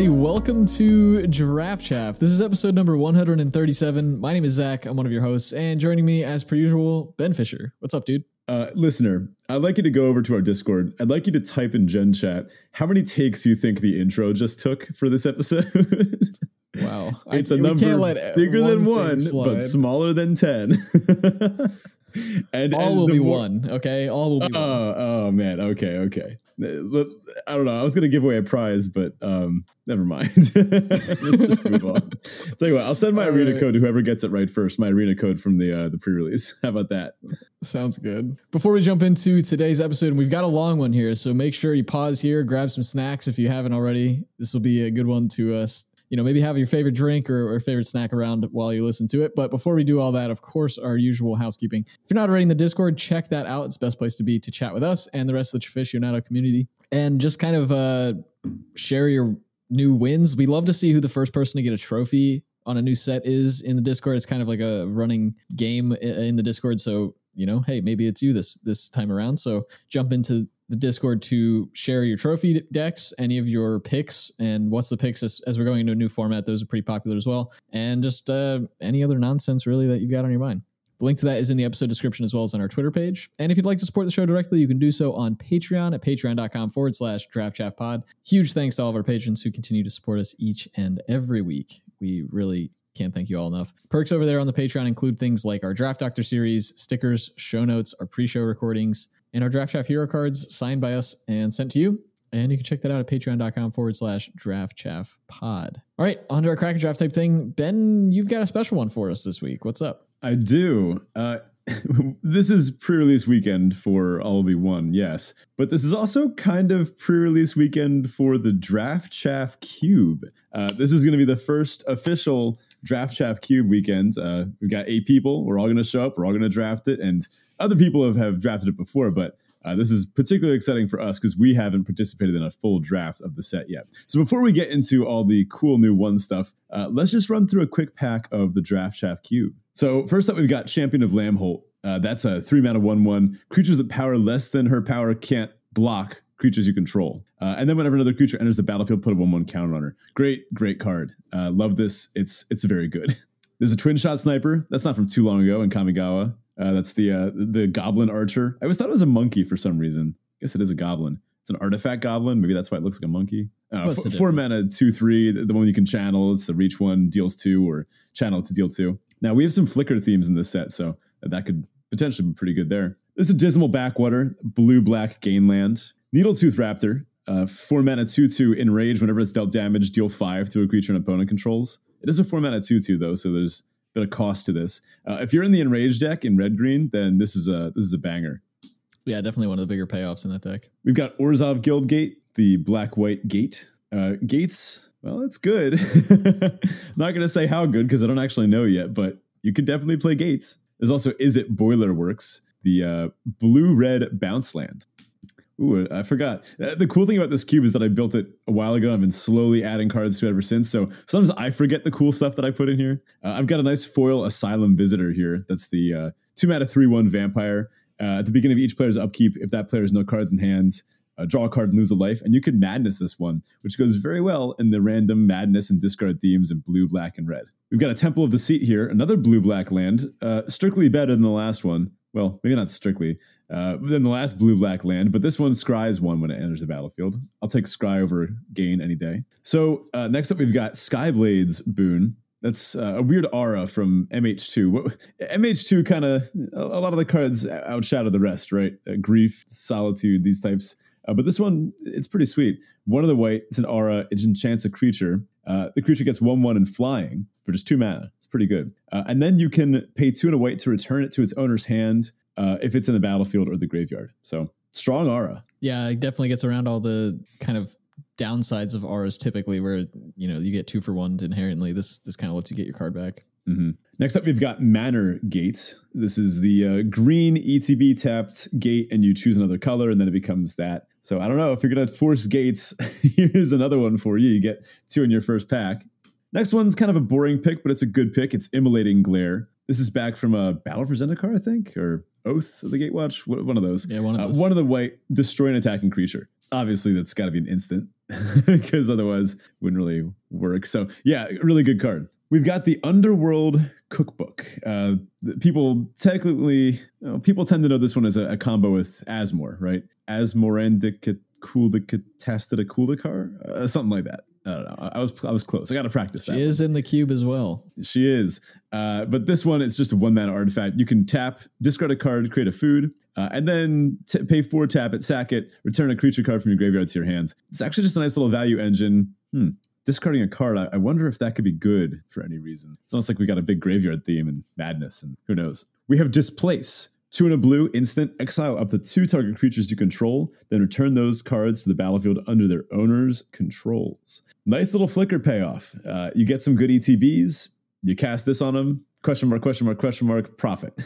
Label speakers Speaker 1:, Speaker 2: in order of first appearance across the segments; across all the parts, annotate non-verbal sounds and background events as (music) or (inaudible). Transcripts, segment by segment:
Speaker 1: Everybody? Welcome to Draft Chaff. This is episode number 137. My name is Zach. I'm one of your hosts, and joining me, as per usual, Ben Fisher. What's up, dude?
Speaker 2: Uh, listener, I'd like you to go over to our Discord. I'd like you to type in Gen Chat how many takes you think the intro just took for this episode. (laughs)
Speaker 1: Wow, (laughs)
Speaker 2: it's a number bigger than one, but smaller than ten. (laughs)
Speaker 1: and all and will be more, one. Okay, all will be.
Speaker 2: Oh, one. oh man. Okay, okay. I don't know. I was going to give away a prize, but um, never mind. (laughs) Let's just move on. Tell you what, I'll send my All arena right. code to whoever gets it right first. My arena code from the uh, the pre release. (laughs) How about that?
Speaker 1: Sounds good. Before we jump into today's episode, and we've got a long one here, so make sure you pause here, grab some snacks if you haven't already. This will be a good one to uh, you know, maybe have your favorite drink or, or, favorite snack around while you listen to it. But before we do all that, of course, our usual housekeeping. If you're not already in the Discord, check that out. It's the best place to be to chat with us and the rest of the Traficionado community and just kind of uh, share your new wins. We love to see who the first person to get a trophy on a new set is in the Discord. It's kind of like a running game in the Discord. So, you know, hey, maybe it's you this this time around. So jump into the Discord to share your trophy decks, any of your picks, and what's the picks as, as we're going into a new format. Those are pretty popular as well. And just uh, any other nonsense really that you've got on your mind. The link to that is in the episode description as well as on our Twitter page. And if you'd like to support the show directly, you can do so on Patreon at patreon.com forward slash draft pod. Huge thanks to all of our patrons who continue to support us each and every week. We really can't thank you all enough. Perks over there on the Patreon include things like our Draft Doctor series, stickers, show notes, our pre show recordings, and our Draft Chaff hero cards signed by us and sent to you. And you can check that out at patreon.com forward slash draft chaff pod. All right, on to our crack draft type thing. Ben, you've got a special one for us this week. What's up?
Speaker 2: I do. Uh, (laughs) this is pre release weekend for All Be One, yes. But this is also kind of pre release weekend for the Draft Chaff Cube. Uh, this is going to be the first official Draft Chaff Cube weekend. Uh, we've got eight people. We're all going to show up. We're all going to draft it. And other people have, have drafted it before, but uh, this is particularly exciting for us because we haven't participated in a full draft of the set yet. So before we get into all the cool new one stuff, uh, let's just run through a quick pack of the Draft Chaff Cube. So first up, we've got Champion of Lambholt. Uh, that's a three mana one one. Creatures with power less than her power can't block creatures you control. Uh, and then whenever another creature enters the battlefield, put a one one counter on her. Great, great card. Uh, love this. It's it's very good. (laughs) There's a Twinshot Sniper. That's not from too long ago in Kamigawa. Uh, that's the uh, the goblin archer. I always thought it was a monkey for some reason. I guess it is a goblin. It's an artifact goblin. Maybe that's why it looks like a monkey. Uh, f- four mana, two three. The, the, one you can channel. It's the reach one deals two or channel to deal two. Now we have some flicker themes in this set, so that could potentially be pretty good there. This is a dismal backwater, blue black gain land. Needletooth Raptor, uh, four mana two two enrage. Whenever it's dealt damage, deal five to a creature an opponent controls. It is a four mana two two though, so there's a bit of cost to this. Uh, if you're in the enraged deck in red green, then this is a this is a banger.
Speaker 1: Yeah, definitely one of the bigger payoffs in that deck.
Speaker 2: We've got Orzhov Guildgate, the black white gate. Uh, gates, well, it's good. (laughs) Not going to say how good because I don't actually know yet, but you can definitely play gates. There's also Izzet Boiler Works, the uh, blue red bounce land. Ooh, I forgot. Uh, the cool thing about this cube is that I built it a while ago. I've been slowly adding cards to it ever since. So sometimes I forget the cool stuff that I put in here. Uh, I've got a nice foil Asylum Visitor here. That's the uh, two mana three one vampire. Uh, at the beginning of each player's upkeep, if that player has no cards in hand, uh, draw a card and lose a life. And you can madness this one, which goes very well in the random madness and discard themes in blue, black, and red. We've got a Temple of Deceit here, another blue black land, uh, strictly better than the last one well, maybe not strictly, uh, the last blue black land, but this one scries one when it enters the battlefield. I'll take scry over gain any day. So uh, next up, we've got Skyblade's boon. That's uh, a weird aura from MH2. MH2 kind of a lot of the cards outshadow the rest, right? Uh, grief, solitude, these types. Uh, but this one, it's pretty sweet. One of the white, it's an aura. It enchants a creature. Uh, the creature gets one one and flying for just two mana pretty good. Uh, and then you can pay two and a white to return it to its owner's hand uh, if it's in the battlefield or the graveyard. So strong aura.
Speaker 1: Yeah, it definitely gets around all the kind of downsides of auras typically, where you know you get two for one inherently. This this kind of lets you get your card back.
Speaker 2: Mm-hmm. Next up, we've got Manor Gate. This is the uh, green ETB tapped gate, and you choose another color, and then it becomes that. So I don't know if you're gonna force gates. (laughs) here's another one for you. You get two in your first pack. Next one's kind of a boring pick, but it's a good pick. It's Immolating Glare. This is back from a Battle for Zendikar, I think, or Oath of the Gatewatch, one of those.
Speaker 1: Yeah, one of uh, those.
Speaker 2: Uh, one of the white, destroy an attacking creature. Obviously, that's got to be an instant. (laughs) because otherwise it wouldn't really work. So yeah, really good card. We've got the Underworld Cookbook. Uh, people technically, you know, people tend to know this one as a, a combo with Asmore, right? Asmorandicatastidacoolikar, uh, something like that. I don't know. I was I was close. I got to practice that.
Speaker 1: She is in the cube as well.
Speaker 2: She is. Uh, but this one, it's just a one mana artifact. You can tap, discard a card, create a food, uh, and then t- pay four, tap it, sack it, return a creature card from your graveyard to your hands. It's actually just a nice little value engine. Hmm. Discarding a card, I, I wonder if that could be good for any reason. It's almost like we got a big graveyard theme and madness, and who knows. We have Displace. Two in a blue, instant, exile up to two target creatures you control, then return those cards to the battlefield under their owner's controls. Nice little flicker payoff. Uh, you get some good ETBs, you cast this on them, question mark, question mark, question mark, profit.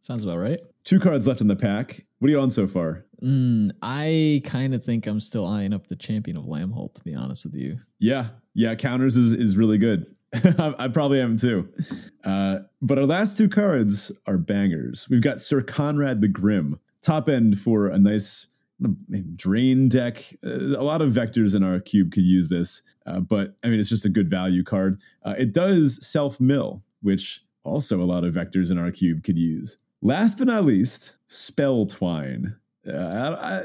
Speaker 1: Sounds about right.
Speaker 2: Two cards left in the pack. What are you on so far?
Speaker 1: Mm, I kind of think I'm still eyeing up the champion of Lambholt, to be honest with you.
Speaker 2: Yeah, yeah, counters is, is really good. (laughs) I, probably am too. Uh, but our last two cards are bangers. We've got Sir Conrad the Grim, top end for a nice drain deck. Uh, a lot of vectors in our cube could use this, uh, but I mean, it's just a good value card. Uh, it does self mill, which also a lot of vectors in our cube could use. Last but not least, Spell Twine. I,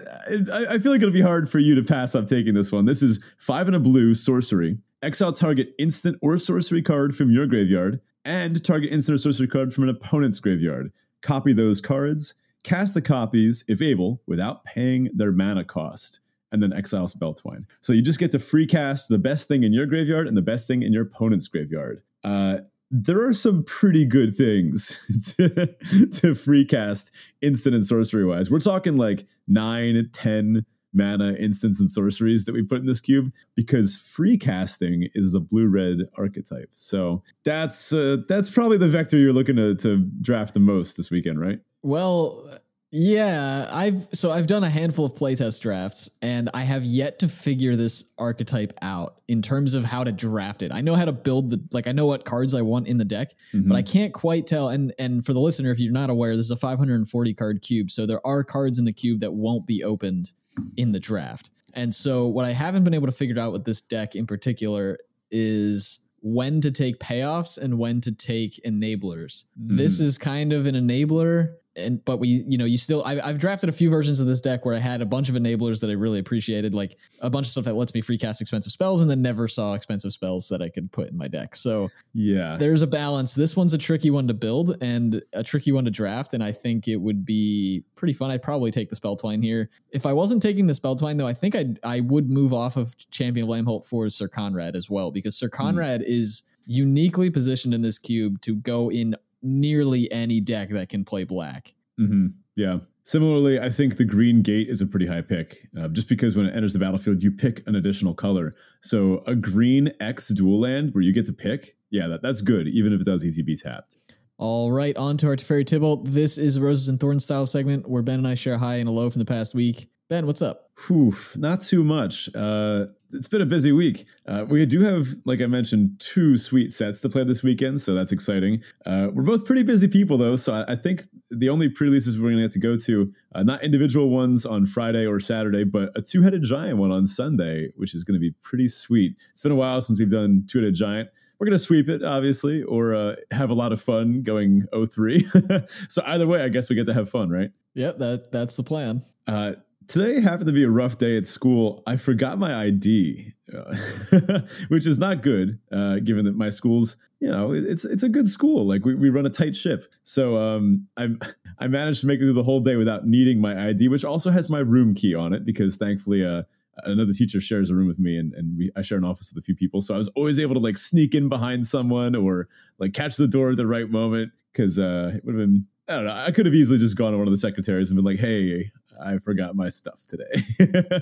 Speaker 2: I, I, feel like it'll be hard for you to pass up taking this one. This is five and a blue sorcery. Exile target instant or sorcery card from your graveyard, and target instant or sorcery card from an opponent's graveyard. Copy those cards, cast the copies, if able, without paying their mana cost, and then exile Spell Twine. So you just get to free cast the best thing in your graveyard and the best thing in your opponent's graveyard. Uh, there are some pretty good things (laughs) to, to free cast instant and sorcery wise. We're talking like nine, 10 mana instants and sorceries that we put in this cube because free casting is the blue red archetype. So that's uh, that's probably the vector you're looking to, to draft the most this weekend, right?
Speaker 1: Well, yeah, I've so I've done a handful of playtest drafts and I have yet to figure this archetype out in terms of how to draft it. I know how to build the like I know what cards I want in the deck, mm-hmm. but I can't quite tell and and for the listener if you're not aware, this is a 540 card cube, so there are cards in the cube that won't be opened in the draft. And so what I haven't been able to figure out with this deck in particular is when to take payoffs and when to take enablers. Mm-hmm. This is kind of an enabler and but we you know you still I, have drafted a few versions of this deck where I had a bunch of enablers that I really appreciated, like a bunch of stuff that lets me free cast expensive spells, and then never saw expensive spells that I could put in my deck. So
Speaker 2: yeah,
Speaker 1: there's a balance. This one's a tricky one to build and a tricky one to draft, and I think it would be pretty fun. I'd probably take the spell twine here. If I wasn't taking the spell twine though, I think I I would move off of Champion of Lambholt for Sir Conrad as well because Sir hmm. Conrad mm. is uniquely positioned in this cube to go in nearly any deck that can play black.
Speaker 2: Mm-hmm. Yeah. Similarly, I think the green gate is a pretty high pick, uh, just because when it enters the battlefield, you pick an additional color. So a green X dual land where you get to pick, yeah, that, that's good, even if it does ETB tapped.
Speaker 1: All right, on to our Teferi Tibalt. This is Roses and Thorns style segment where Ben and I share a high and a low from the past week. Ben, what's up?
Speaker 2: Whew, not too much. Uh, it's been a busy week. Uh, we do have, like I mentioned, two sweet sets to play this weekend, so that's exciting. Uh, we're both pretty busy people, though, so I, I think the only pre-releases we're going to get to go to, uh, not individual ones on Friday or Saturday, but a two-headed giant one on Sunday, which is going to be pretty sweet. It's been a while since we've done two-headed giant. We're going to sweep it, obviously, or uh, have a lot of fun going 03. (laughs) so either way, I guess we get to have fun, right?
Speaker 1: Yep, that that's the plan.
Speaker 2: Uh, Today happened to be a rough day at school. I forgot my ID, uh, (laughs) which is not good, uh, given that my school's, you know, it's it's a good school. Like we, we run a tight ship. So um, I (laughs) I managed to make it through the whole day without needing my ID, which also has my room key on it because thankfully uh, another teacher shares a room with me and, and we I share an office with a few people. So I was always able to like sneak in behind someone or like catch the door at the right moment because uh, it would have been I don't know. I could have easily just gone to one of the secretaries and been like, "Hey, I forgot my stuff today. (laughs)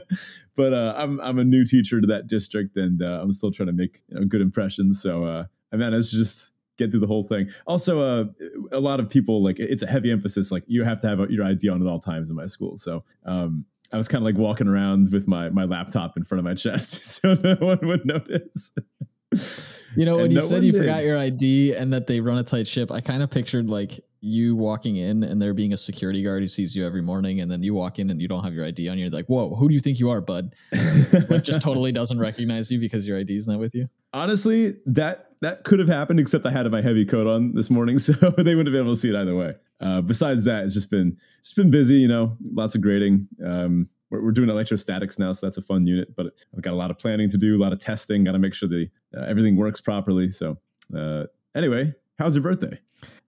Speaker 2: but uh, I'm I'm a new teacher to that district, and uh, I'm still trying to make you know, good impressions. So uh, I managed to just get through the whole thing. Also, uh, a lot of people like it's a heavy emphasis. Like you have to have your ID on at all times in my school. So um, I was kind of like walking around with my my laptop in front of my chest, (laughs) so no one would notice.
Speaker 1: You know, when you no said you did. forgot your ID and that they run a tight ship, I kind of pictured like you walking in and there being a security guard who sees you every morning, and then you walk in and you don't have your ID on you. You're like, whoa, who do you think you are, bud? like, just totally doesn't recognize you because your ID is not with you.
Speaker 2: Honestly, that that could have happened, except I had my heavy coat on this morning, (laughs) so they wouldn't have been able to see it either way. Uh, besides that, it's just been it's been busy, you know, lots of grading. Um, we're, we're doing electrostatics now, so that's a fun unit. But I've got a lot of planning to do, a lot of testing. Got to make sure the uh, everything works properly. So uh, anyway, how's your birthday?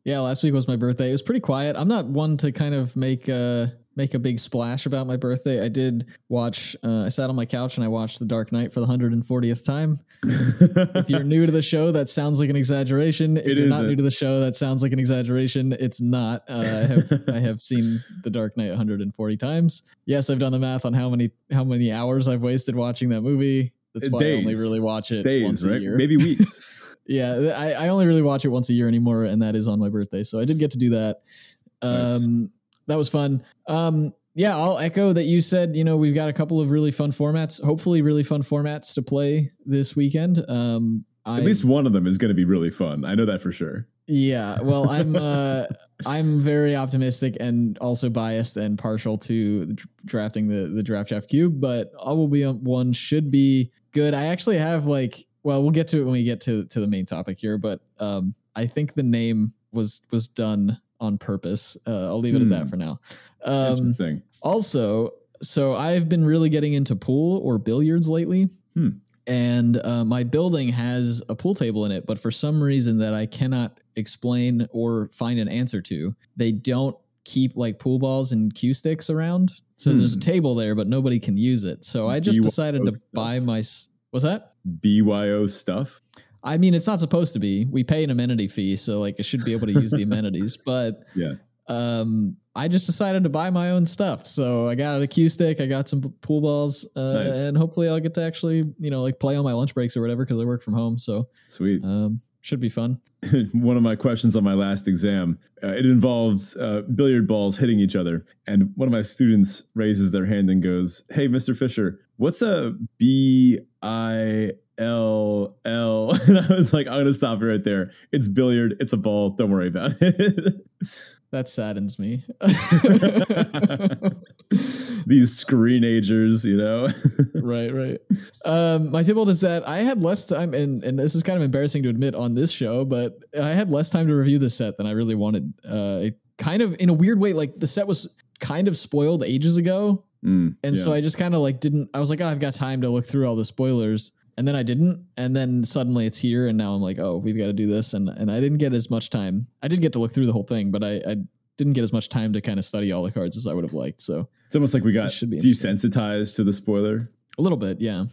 Speaker 1: Yeah, last week was my birthday. It was pretty quiet. I'm not one to kind of make uh make a big splash about my birthday. I did watch. Uh, I sat on my couch and I watched The Dark Knight for the 140th time. (laughs) if you're new to the show, that sounds like an exaggeration. If
Speaker 2: It
Speaker 1: you're not
Speaker 2: isn't.
Speaker 1: new to the show, that sounds like an exaggeration. It's not. Uh, I have (laughs) I have seen The Dark Knight 140 times. Yes, I've done the math on how many how many hours I've wasted watching that movie. That's why I only really watch it once
Speaker 2: Days,
Speaker 1: a
Speaker 2: right?
Speaker 1: year.
Speaker 2: Maybe weeks. (laughs)
Speaker 1: Yeah, I, I only really watch it once a year anymore, and that is on my birthday. So I did get to do that. Um, That was fun. Um, yeah, I'll echo that you said. You know, we've got a couple of really fun formats. Hopefully, really fun formats to play this weekend. Um, I,
Speaker 2: At least one of them is going to be really fun. I know that for sure.
Speaker 1: yeah. Well, I'm uh, (laughs) I'm very optimistic and also biased and partial to drafting the the draft draft cube, but all will be one should be good. I actually have like well, we'll get to it when we get to to the main topic here, but um, I think the name was was done on purpose. Uh, I'll leave it
Speaker 2: Hmm.
Speaker 1: at that for now. Um,
Speaker 2: Interesting.
Speaker 1: also, so I've been really getting into pool or billiards lately.
Speaker 2: Hmm.
Speaker 1: And uh, my building has a pool table in it, but for some reason that I cannot explain or find an answer to, they don't keep like pool balls and cue sticks around. So there's a
Speaker 2: Hmm.
Speaker 1: table there, but nobody can use it. So I just decided to
Speaker 2: stuff.
Speaker 1: buy my. What's that?
Speaker 2: BYO stuff.
Speaker 1: I mean, it's not supposed to be. We pay an amenity fee, so like I should be able to use the amenities. (laughs) But
Speaker 2: Yeah.
Speaker 1: um, I just decided to buy my own stuff. So I got an cue stick, I got some pool balls, uh,
Speaker 2: Nice.
Speaker 1: and hopefully I'll get to actually, you know, like play on my lunch breaks or whatever because I work from home. So
Speaker 2: Sweet.
Speaker 1: um, should be fun. (laughs)
Speaker 2: one of my questions on my last exam uh, it involves uh, billiard balls hitting each other. And one of my students raises their hand and goes hey mr fisher what's a b i l l? (laughs) And i was like i'm gonna stop it right there. It's billiard. It's a ball. Don't worry about it (laughs)
Speaker 1: That saddens me. (laughs)
Speaker 2: these screenagers you know (laughs)
Speaker 1: right, right. Um, my tip is that I had less time, and and this is kind of embarrassing to admit on this show, but I had less time to review the set than I really wanted. Uh, it kind of in a weird way, like the set was kind of spoiled ages ago,
Speaker 2: Mm,
Speaker 1: and
Speaker 2: yeah.
Speaker 1: so I just kind of like didn't. I was like, oh, I've got time to look through all the spoilers, and then I didn't, and then suddenly it's here, and now I'm like, oh, we've got to do this, and and I didn't get as much time. I did get to look through the whole thing, but I, I didn't get as much time to kind of study all the cards as I would have liked. So
Speaker 2: it's almost like we got
Speaker 1: should be
Speaker 2: desensitized to the spoiler
Speaker 1: a little bit, yeah.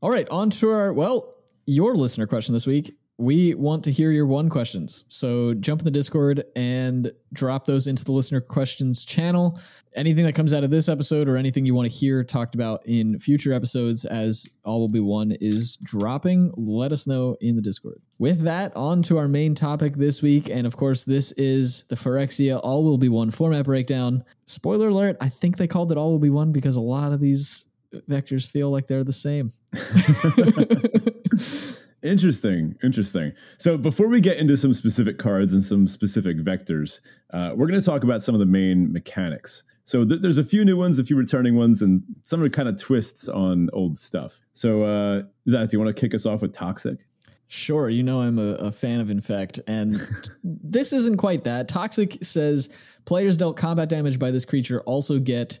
Speaker 1: All right, on to our well, your listener question this week. We want to hear your one questions. So jump in the Discord and drop those into the listener questions channel. Anything that comes out of this episode or anything you want to hear talked about in future episodes as All Will Be One is dropping, let us know in the Discord. With that, on to our main topic this week. And of course, this is the Phyrexia All Will Be One format breakdown. Spoiler alert, I think they called it All Will Be One because a lot of these vectors feel like they're the same. (laughs) (laughs)
Speaker 2: Interesting, interesting. So before we get into some specific cards and some specific vectors, uh, we're going to talk about some of the main mechanics. So th- there's a few new ones, a few returning ones, and some are kind of twists on old stuff. So uh, Zach, do you want to kick us off with Toxic?
Speaker 1: Sure, you know I'm a, a fan of Infect, and (laughs) this isn't quite that. Toxic says players dealt combat damage by this creature also get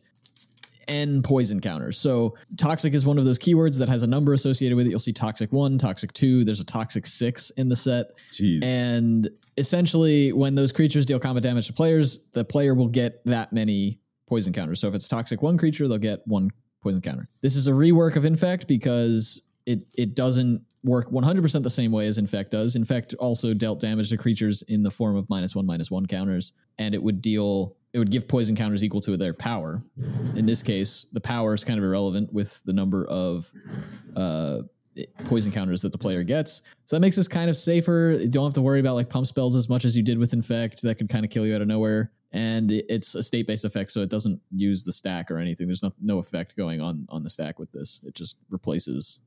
Speaker 1: N poison counters. So toxic is one of those keywords that has a number associated with it. You'll see toxic one, toxic two. There's a toxic six in the set.
Speaker 2: Jeez.
Speaker 1: And essentially, when those creatures deal combat damage to players, the player will get that many poison counters. So if it's toxic one creature, they'll get one poison counter. This is a rework of Infect because it it doesn't work 100% the same way as Infect does. Infect also dealt damage to creatures in the form of minus one, minus one counters, and it would deal it would give poison counters equal to their power. In this case, the power is kind of irrelevant with the number of uh, poison counters that the player gets. So that makes this kind of safer. You don't have to worry about like pump spells as much as you did with Infect. That could kind of kill you out of nowhere. And it's a state based effect, so it doesn't use the stack or anything. There's no, no effect going on on the stack with this. It just replaces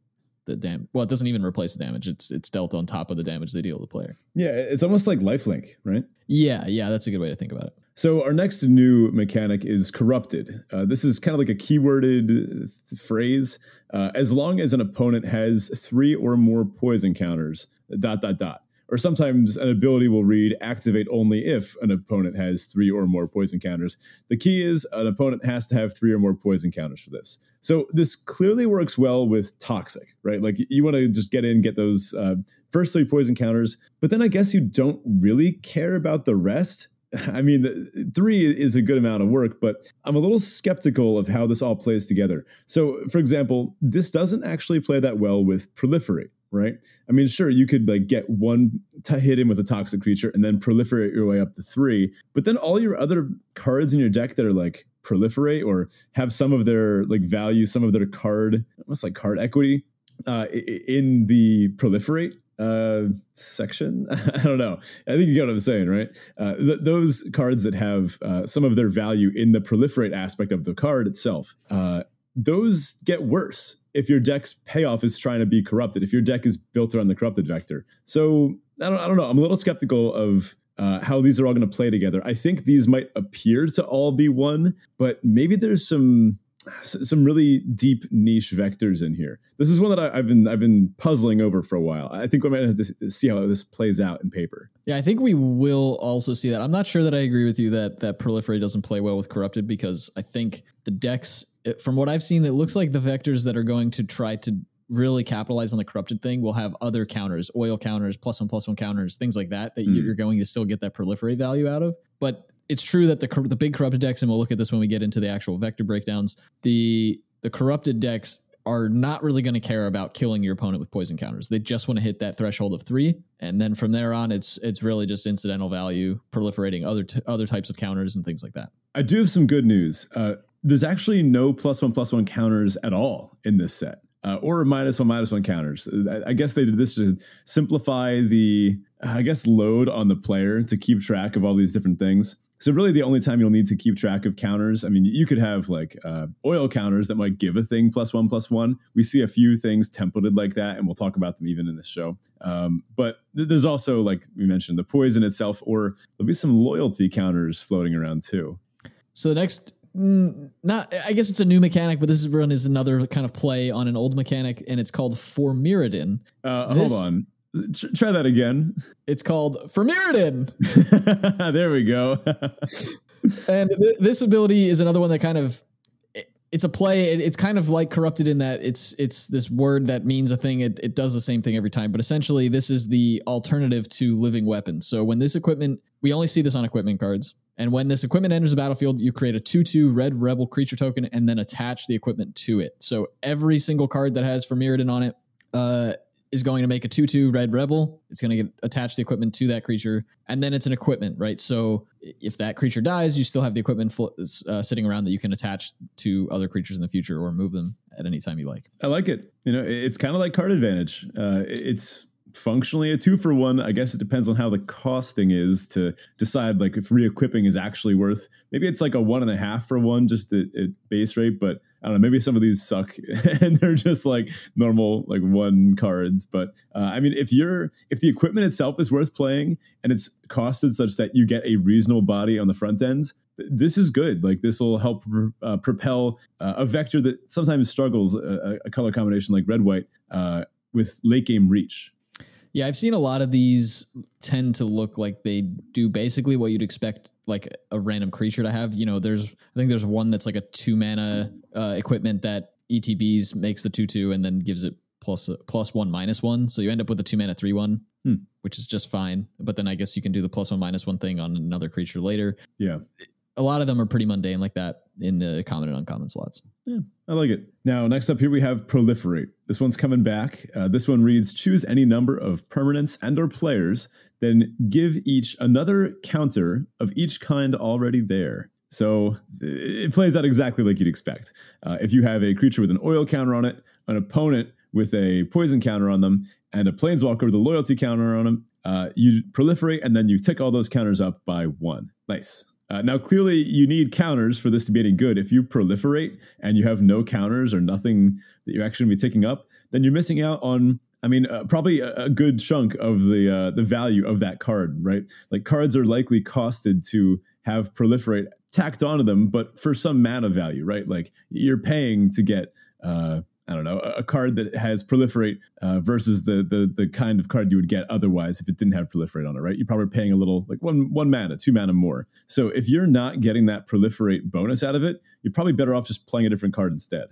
Speaker 1: the damage. Well, it doesn't even replace the damage. It's it's dealt on top of the damage they deal to the player.
Speaker 2: Yeah, it's almost like lifelink, right?
Speaker 1: Yeah, yeah, that's a good way to think about it.
Speaker 2: So our next new mechanic is corrupted. Uh, this is kind of like a keyworded phrase. Uh, as long as an opponent has three or more poison counters, dot dot dot. Or sometimes an ability will read activate only if an opponent has three or more poison counters. The key is an opponent has to have three or more poison counters for this. So this clearly works well with toxic, right? Like you want to just get in, get those uh, first three poison counters, but then I guess you don't really care about the rest. (laughs) I mean, three is a good amount of work, but I'm a little skeptical of how this all plays together. So, for example, this doesn't actually play that well with proliferate right? I mean, sure, you could like get one to hit in with a toxic creature and then proliferate your way up to three, but then all your other cards in your deck that are like proliferate or have some of their like value, some of their card, almost like card equity, uh, in the proliferate uh, section. (laughs) I don't know. I think you get what I'm saying, right? Uh, th- those cards that have uh, some of their value in the proliferate aspect of the card itself, uh, those get worse if your deck's payoff is trying to be corrupted, if your deck is built around the corrupted vector. So I don't, I don't know. I'm a little skeptical of uh, how these are all going to play together. I think these might appear to all be one, but maybe there's some some really deep niche vectors in here. This is one that I, have been I've been puzzling over for a while. I think we might have to see how this plays out in paper.
Speaker 1: Yeah, I think we will also see that. I'm not sure that I agree with you that that proliferate doesn't play well with corrupted because I think the decks, from what I've seen, it looks like the vectors that are going to try to really capitalize on the corrupted thing will have other counters, oil counters, plus one plus one counters, things like that that mm. you're going to still get that proliferate value out of. But it's true that the the big corrupted decks, and we'll look at this when we get into the actual vector breakdowns. The the corrupted decks are not really going to care about killing your opponent with poison counters. They just want to hit that threshold of three, and then from there on, it's it's really just incidental value, proliferating other t- other types of counters and things like that.
Speaker 2: I do have some good news. Uh, there's actually no plus one plus one counters at all in this set. Uh, or minus one minus one counters. I guess they did this to simplify the, I guess, load on the player to keep track of all these different things. So really, the only time you'll need to keep track of counters, I mean, you could have like uh, oil counters that might give a thing plus one plus one. We see a few things templated like that, and we'll talk about them even in this show. Um, but th- there's also, like we mentioned, the poison itself, or there'll be some loyalty counters floating around too.
Speaker 1: So the next mm, not I guess it's a new mechanic, but this one is another kind of play on an old mechanic, and it's called For Mirrodin.
Speaker 2: Uh, this, hold on. Try that again.
Speaker 1: It's called For Mirrodin. (laughs)
Speaker 2: there we go. (laughs)
Speaker 1: and th- this ability is another one that kind of it's a play. It, it's kind of like corrupted in that it's it's this word that means a thing. It, it does the same thing every time, but essentially this is the alternative to living weapons. So when this equipment, we only see this on equipment cards. And when this equipment enters the battlefield, you create a 2 2 red rebel creature token and then attach the equipment to it. So every single card that has For Mirrodin on it uh, is going to make a 2 2 red rebel. It's going to get attached the equipment to that creature. And then it's an equipment, right? So if that creature dies, you still have the equipment uh, sitting around that you can attach to other creatures in the future or move them at any time you like.
Speaker 2: I like it. You know, it's kind of like card advantage. Uh, it's functionally a two for one. I guess it depends on how the costing is to decide like if re-equipping is actually worth. Maybe it's like a one and a half for one just at, at base rate, but I don't know. Maybe some of these suck (laughs) and they're just like normal like one cards. But uh, I mean, if you're if the equipment itself is worth playing and it's costed such that you get a reasonable body on the front ends, this is good. Like this will help uh, propel uh, a vector that sometimes struggles a, a color combination like red white uh, with late game reach.
Speaker 1: Yeah, I've seen a lot of these tend to look like they do basically what you'd expect like a random creature to have. You know, there's I think there's one that's like a two mana uh, equipment that ETBs makes the two two and then gives it plus plus one minus one. So you end up with a two mana three one, hmm. which is just fine. But then I guess you can do the plus one minus one thing on another creature later.
Speaker 2: Yeah
Speaker 1: a lot of them are pretty mundane like that in the common and uncommon slots.
Speaker 2: Yeah, I like it. Now, next up here we have proliferate. This one's coming back. Uh, this one reads: choose any number of permanents and/or players, then give each another counter of each kind already there. So it plays out exactly like you'd expect. Uh, if you have a creature with an oil counter on it, an opponent with a poison counter on them, and a planeswalker with a loyalty counter on them, uh, you proliferate and then you tick all those counters up by one. Nice. Uh, now, clearly, you need counters for this to be any good. If you proliferate and you have no counters or nothing that you're actually going to be taking up, then you're missing out on. I mean, uh, probably a, a, good chunk of the uh, the value of that card, right? Like cards are likely costed to have proliferate tacked onto them, but for some mana value, right? Like you're paying to get uh, I don't know, a card that has proliferate uh, versus the, the the kind of card you would get otherwise if it didn't have proliferate on it, right? You're probably paying a little like one one mana, two mana more. So if you're not getting that proliferate bonus out of it, you're probably better off just playing a different card instead.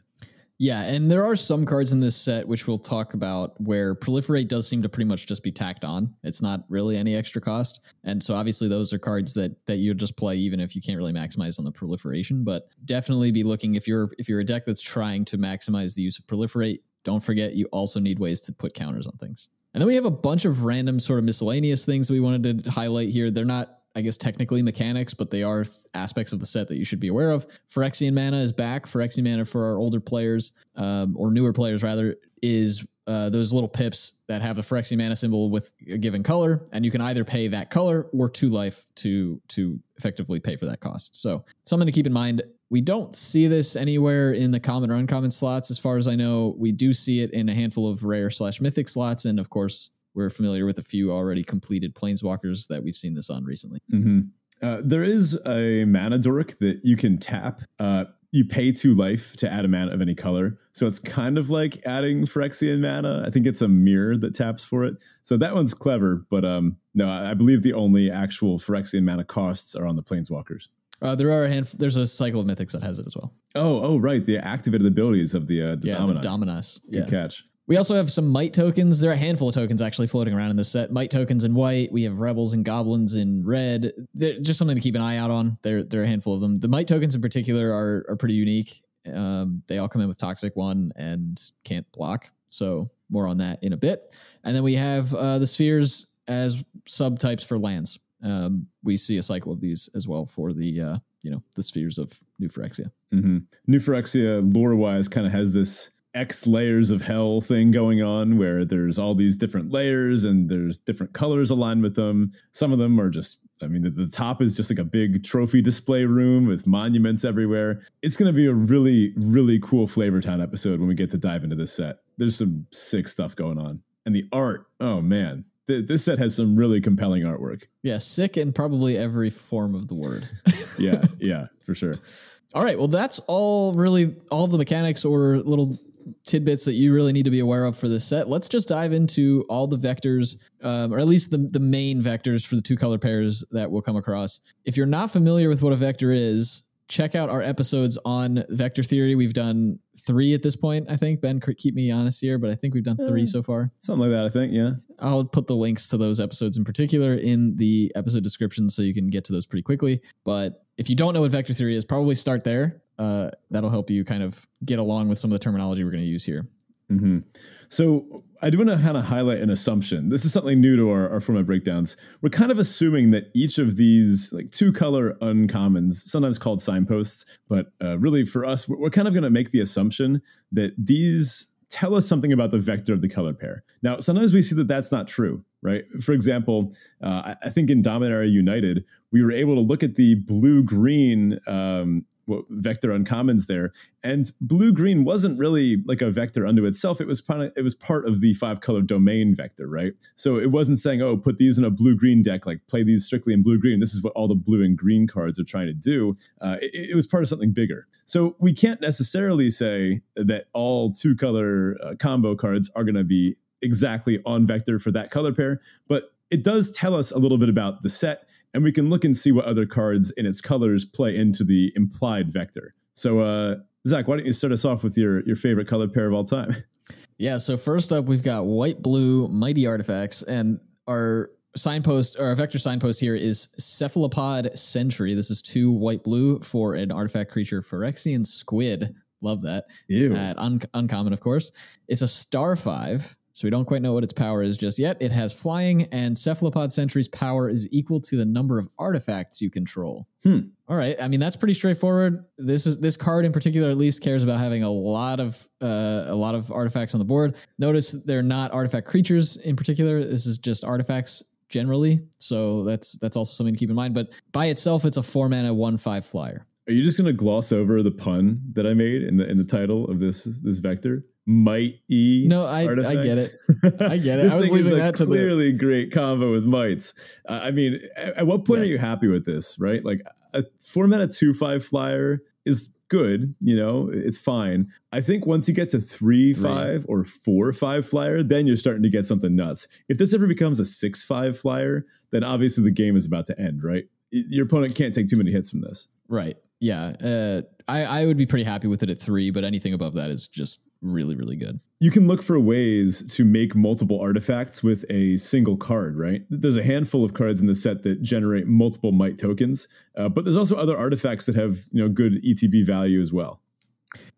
Speaker 1: Yeah, and there are some cards in this set which we'll talk about where proliferate does seem to pretty much just be tacked on. It's not really any extra cost, and so obviously those are cards that that you just play even if you can't really maximize on the proliferation. But definitely be looking if you're if you're a deck that's trying to maximize the use of proliferate. Don't forget you also need ways to put counters on things. And then we have a bunch of random sort of miscellaneous things that we wanted to highlight here. They're not I guess technically mechanics, but they are th- aspects of the set that you should be aware of. Phyrexian mana is back. Phyrexian mana for our older players, um, or newer players rather, is uh, those little pips that have a Phyrexian mana symbol with a given color, and you can either pay that color or two life to to effectively pay for that cost. So something to keep in mind. We don't see this anywhere in the common or uncommon slots, as far as I know. We do see it in a handful of rare slash mythic slots, and of course we're familiar with a few already completed planeswalkers that we've seen this on recently.
Speaker 2: Mm-hmm. Uh, there is a mana dork that you can tap. Uh, you pay two life to add a mana of any color. So it's kind of like adding Phyrexian mana. I think it's a mirror that taps for it. So that one's clever, but um, no, I believe the only actual Phyrexian mana costs are on the planeswalkers.
Speaker 1: Uh, there are a handful. There's a cycle of mythics that has it as well.
Speaker 2: Oh, oh, right. The activated abilities of the uh, the
Speaker 1: yeah,
Speaker 2: Dominus.
Speaker 1: the Dominus.
Speaker 2: Good yeah. catch.
Speaker 1: We also have some mite tokens. There are a handful of tokens actually floating around in this set. Mite tokens in white. We have rebels and goblins in red. They're just something to keep an eye out on. There, there are a handful of them. The mite tokens in particular are are pretty unique. Um, they all come in with toxic one and can't block. So more on that in a bit. And then we have uh, the spheres as subtypes for lands. Um, we see a cycle of these as well for the uh, you know the spheres of New Phyrexia.
Speaker 2: Mm-hmm. New Phyrexia lore wise kind of has this X layers of hell thing going on where there's all these different layers and there's different colors aligned with them. Some of them are just, I mean, the, the top is just like a big trophy display room with monuments everywhere. It's going to be a really, really cool Flavor Town episode when we get to dive into this set. There's some sick stuff going on. And the art, oh man, this set has some really compelling artwork.
Speaker 1: Yeah, sick in probably every form of the word. (laughs)
Speaker 2: yeah, yeah, for sure.
Speaker 1: All right, well, that's all really all the mechanics or little tidbits that you really need to be aware of for this set. Let's just dive into all the vectors, um, or at least the, the main vectors for the two color pairs that we'll come across. If you're not familiar with what a vector is, check out our episodes on vector theory. We've done three at this point, I think. Ben, keep me honest here, but I think we've done three uh, so far.
Speaker 2: Something like that, I think, yeah.
Speaker 1: I'll put the links to those episodes in particular in the episode description so you can get to those pretty quickly. But if you don't know what vector theory is, probably start there uh, that'll help you kind of get along with some of the terminology we're going to use here.
Speaker 2: Mm-hmm. So I do want to kind of highlight an assumption. This is something new to our, our format breakdowns. We're kind of assuming that each of these like two color uncommons, sometimes called signposts, but uh, really for us, we're, we're kind of going to make the assumption that these tell us something about the vector of the color pair. Now, sometimes we see that that's not true, right? For example, uh, I think in Dominaria United, we were able to look at the blue green um, vector uncommons there. And blue green wasn't really like a vector unto itself. It was part of, it was part of the five color domain vector, right? So it wasn't saying, oh, put these in a blue green deck, like play these strictly in blue green. This is what all the blue and green cards are trying to do. Uh, it, it, was part of something bigger. So we can't necessarily say that all two color uh, combo cards are going to be exactly on vector for that color pair, but it does tell us a little bit about the set and we can look and see what other cards in its colors play into the implied vector. So, uh, Zach, why don't you start us off with your your favorite color pair of all time? (laughs)
Speaker 1: Yeah. So first up, we've got white blue mighty artifacts, and our signpost or our vector signpost here is Cephalopod Sentry. This is two white blue for an artifact creature Phyrexian Squid. Love that.
Speaker 2: Ew.
Speaker 1: At un- uncommon, of course. It's a star five so we don't quite know what its power is just yet. It has flying, and Cephalopod Sentry's power is equal to the number of artifacts you control.
Speaker 2: Hmm.
Speaker 1: All right. I mean, that's pretty straightforward. This is this card in particular at least cares about having a lot of uh, a lot of artifacts on the board. Notice they're not artifact creatures in particular. This is just artifacts. generally. So that's that's also something to keep in mind. But by itself, it's a four mana one five flyer.
Speaker 2: Are you just gonna gloss over the pun that I made in the in the title of this this vector? Might E.
Speaker 1: No, I I get it. I get it. (laughs)
Speaker 2: this
Speaker 1: I was
Speaker 2: thing is
Speaker 1: leaving
Speaker 2: a
Speaker 1: that to the
Speaker 2: clearly great combo with mites. Uh, I mean, at, at what point
Speaker 1: Yes.
Speaker 2: are you happy with this? Right, like a four mana two five flyer is good. You know, it's fine. I think once you get to three
Speaker 1: Three.
Speaker 2: five or four five flyer, then you're starting to get something nuts. If this ever becomes a six five flyer, then obviously the game is about to end. Right, your opponent can't take too many hits from this.
Speaker 1: right. Yeah. Uh, I I would be pretty happy with it at three, but anything above that is just really really good.
Speaker 2: you can look for ways to make multiple artifacts with a single card, right? There's a handful of cards in the set that generate multiple mite tokens, uh, but there's also other artifacts that have you know good ETB value as well.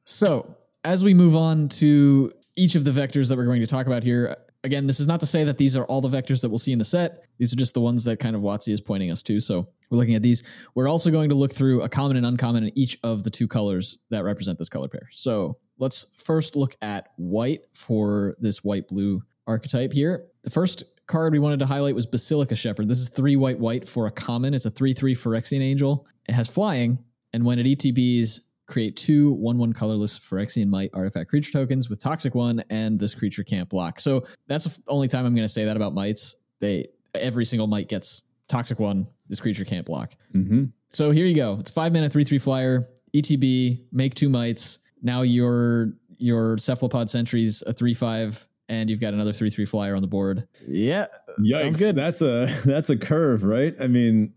Speaker 1: So, as we move on to each of the vectors that we're going to talk about here, again, this is not to say that these are all the vectors that we'll see in the set. These are just the ones that kind of WotC is pointing us to. So, we're looking at these. We're also going to look through a common and uncommon in each of the two colors that represent this color pair. So, let's first look at white for this white blue archetype here. The first card we wanted to highlight was Basilica Shepherd. This is three white white for a common. It's a 3 3 Phyrexian Angel. It has flying, and when it ETBs, create two 1 1 colorless Phyrexian Mite artifact creature tokens with Toxic One, and this creature can't block. So that's the only time I'm going to say that about Mites. They Every single Mite gets Toxic One. This creature can't block.
Speaker 2: Mm-hmm.
Speaker 1: So here you go. It's five mana, three three flyer, ETB, make two mites. Now your your cephalopod sentries a three five, and you've got another three three flyer on the board. Yeah,
Speaker 2: Yikes!
Speaker 1: sounds good.
Speaker 2: That's a that's a curve, right? I mean,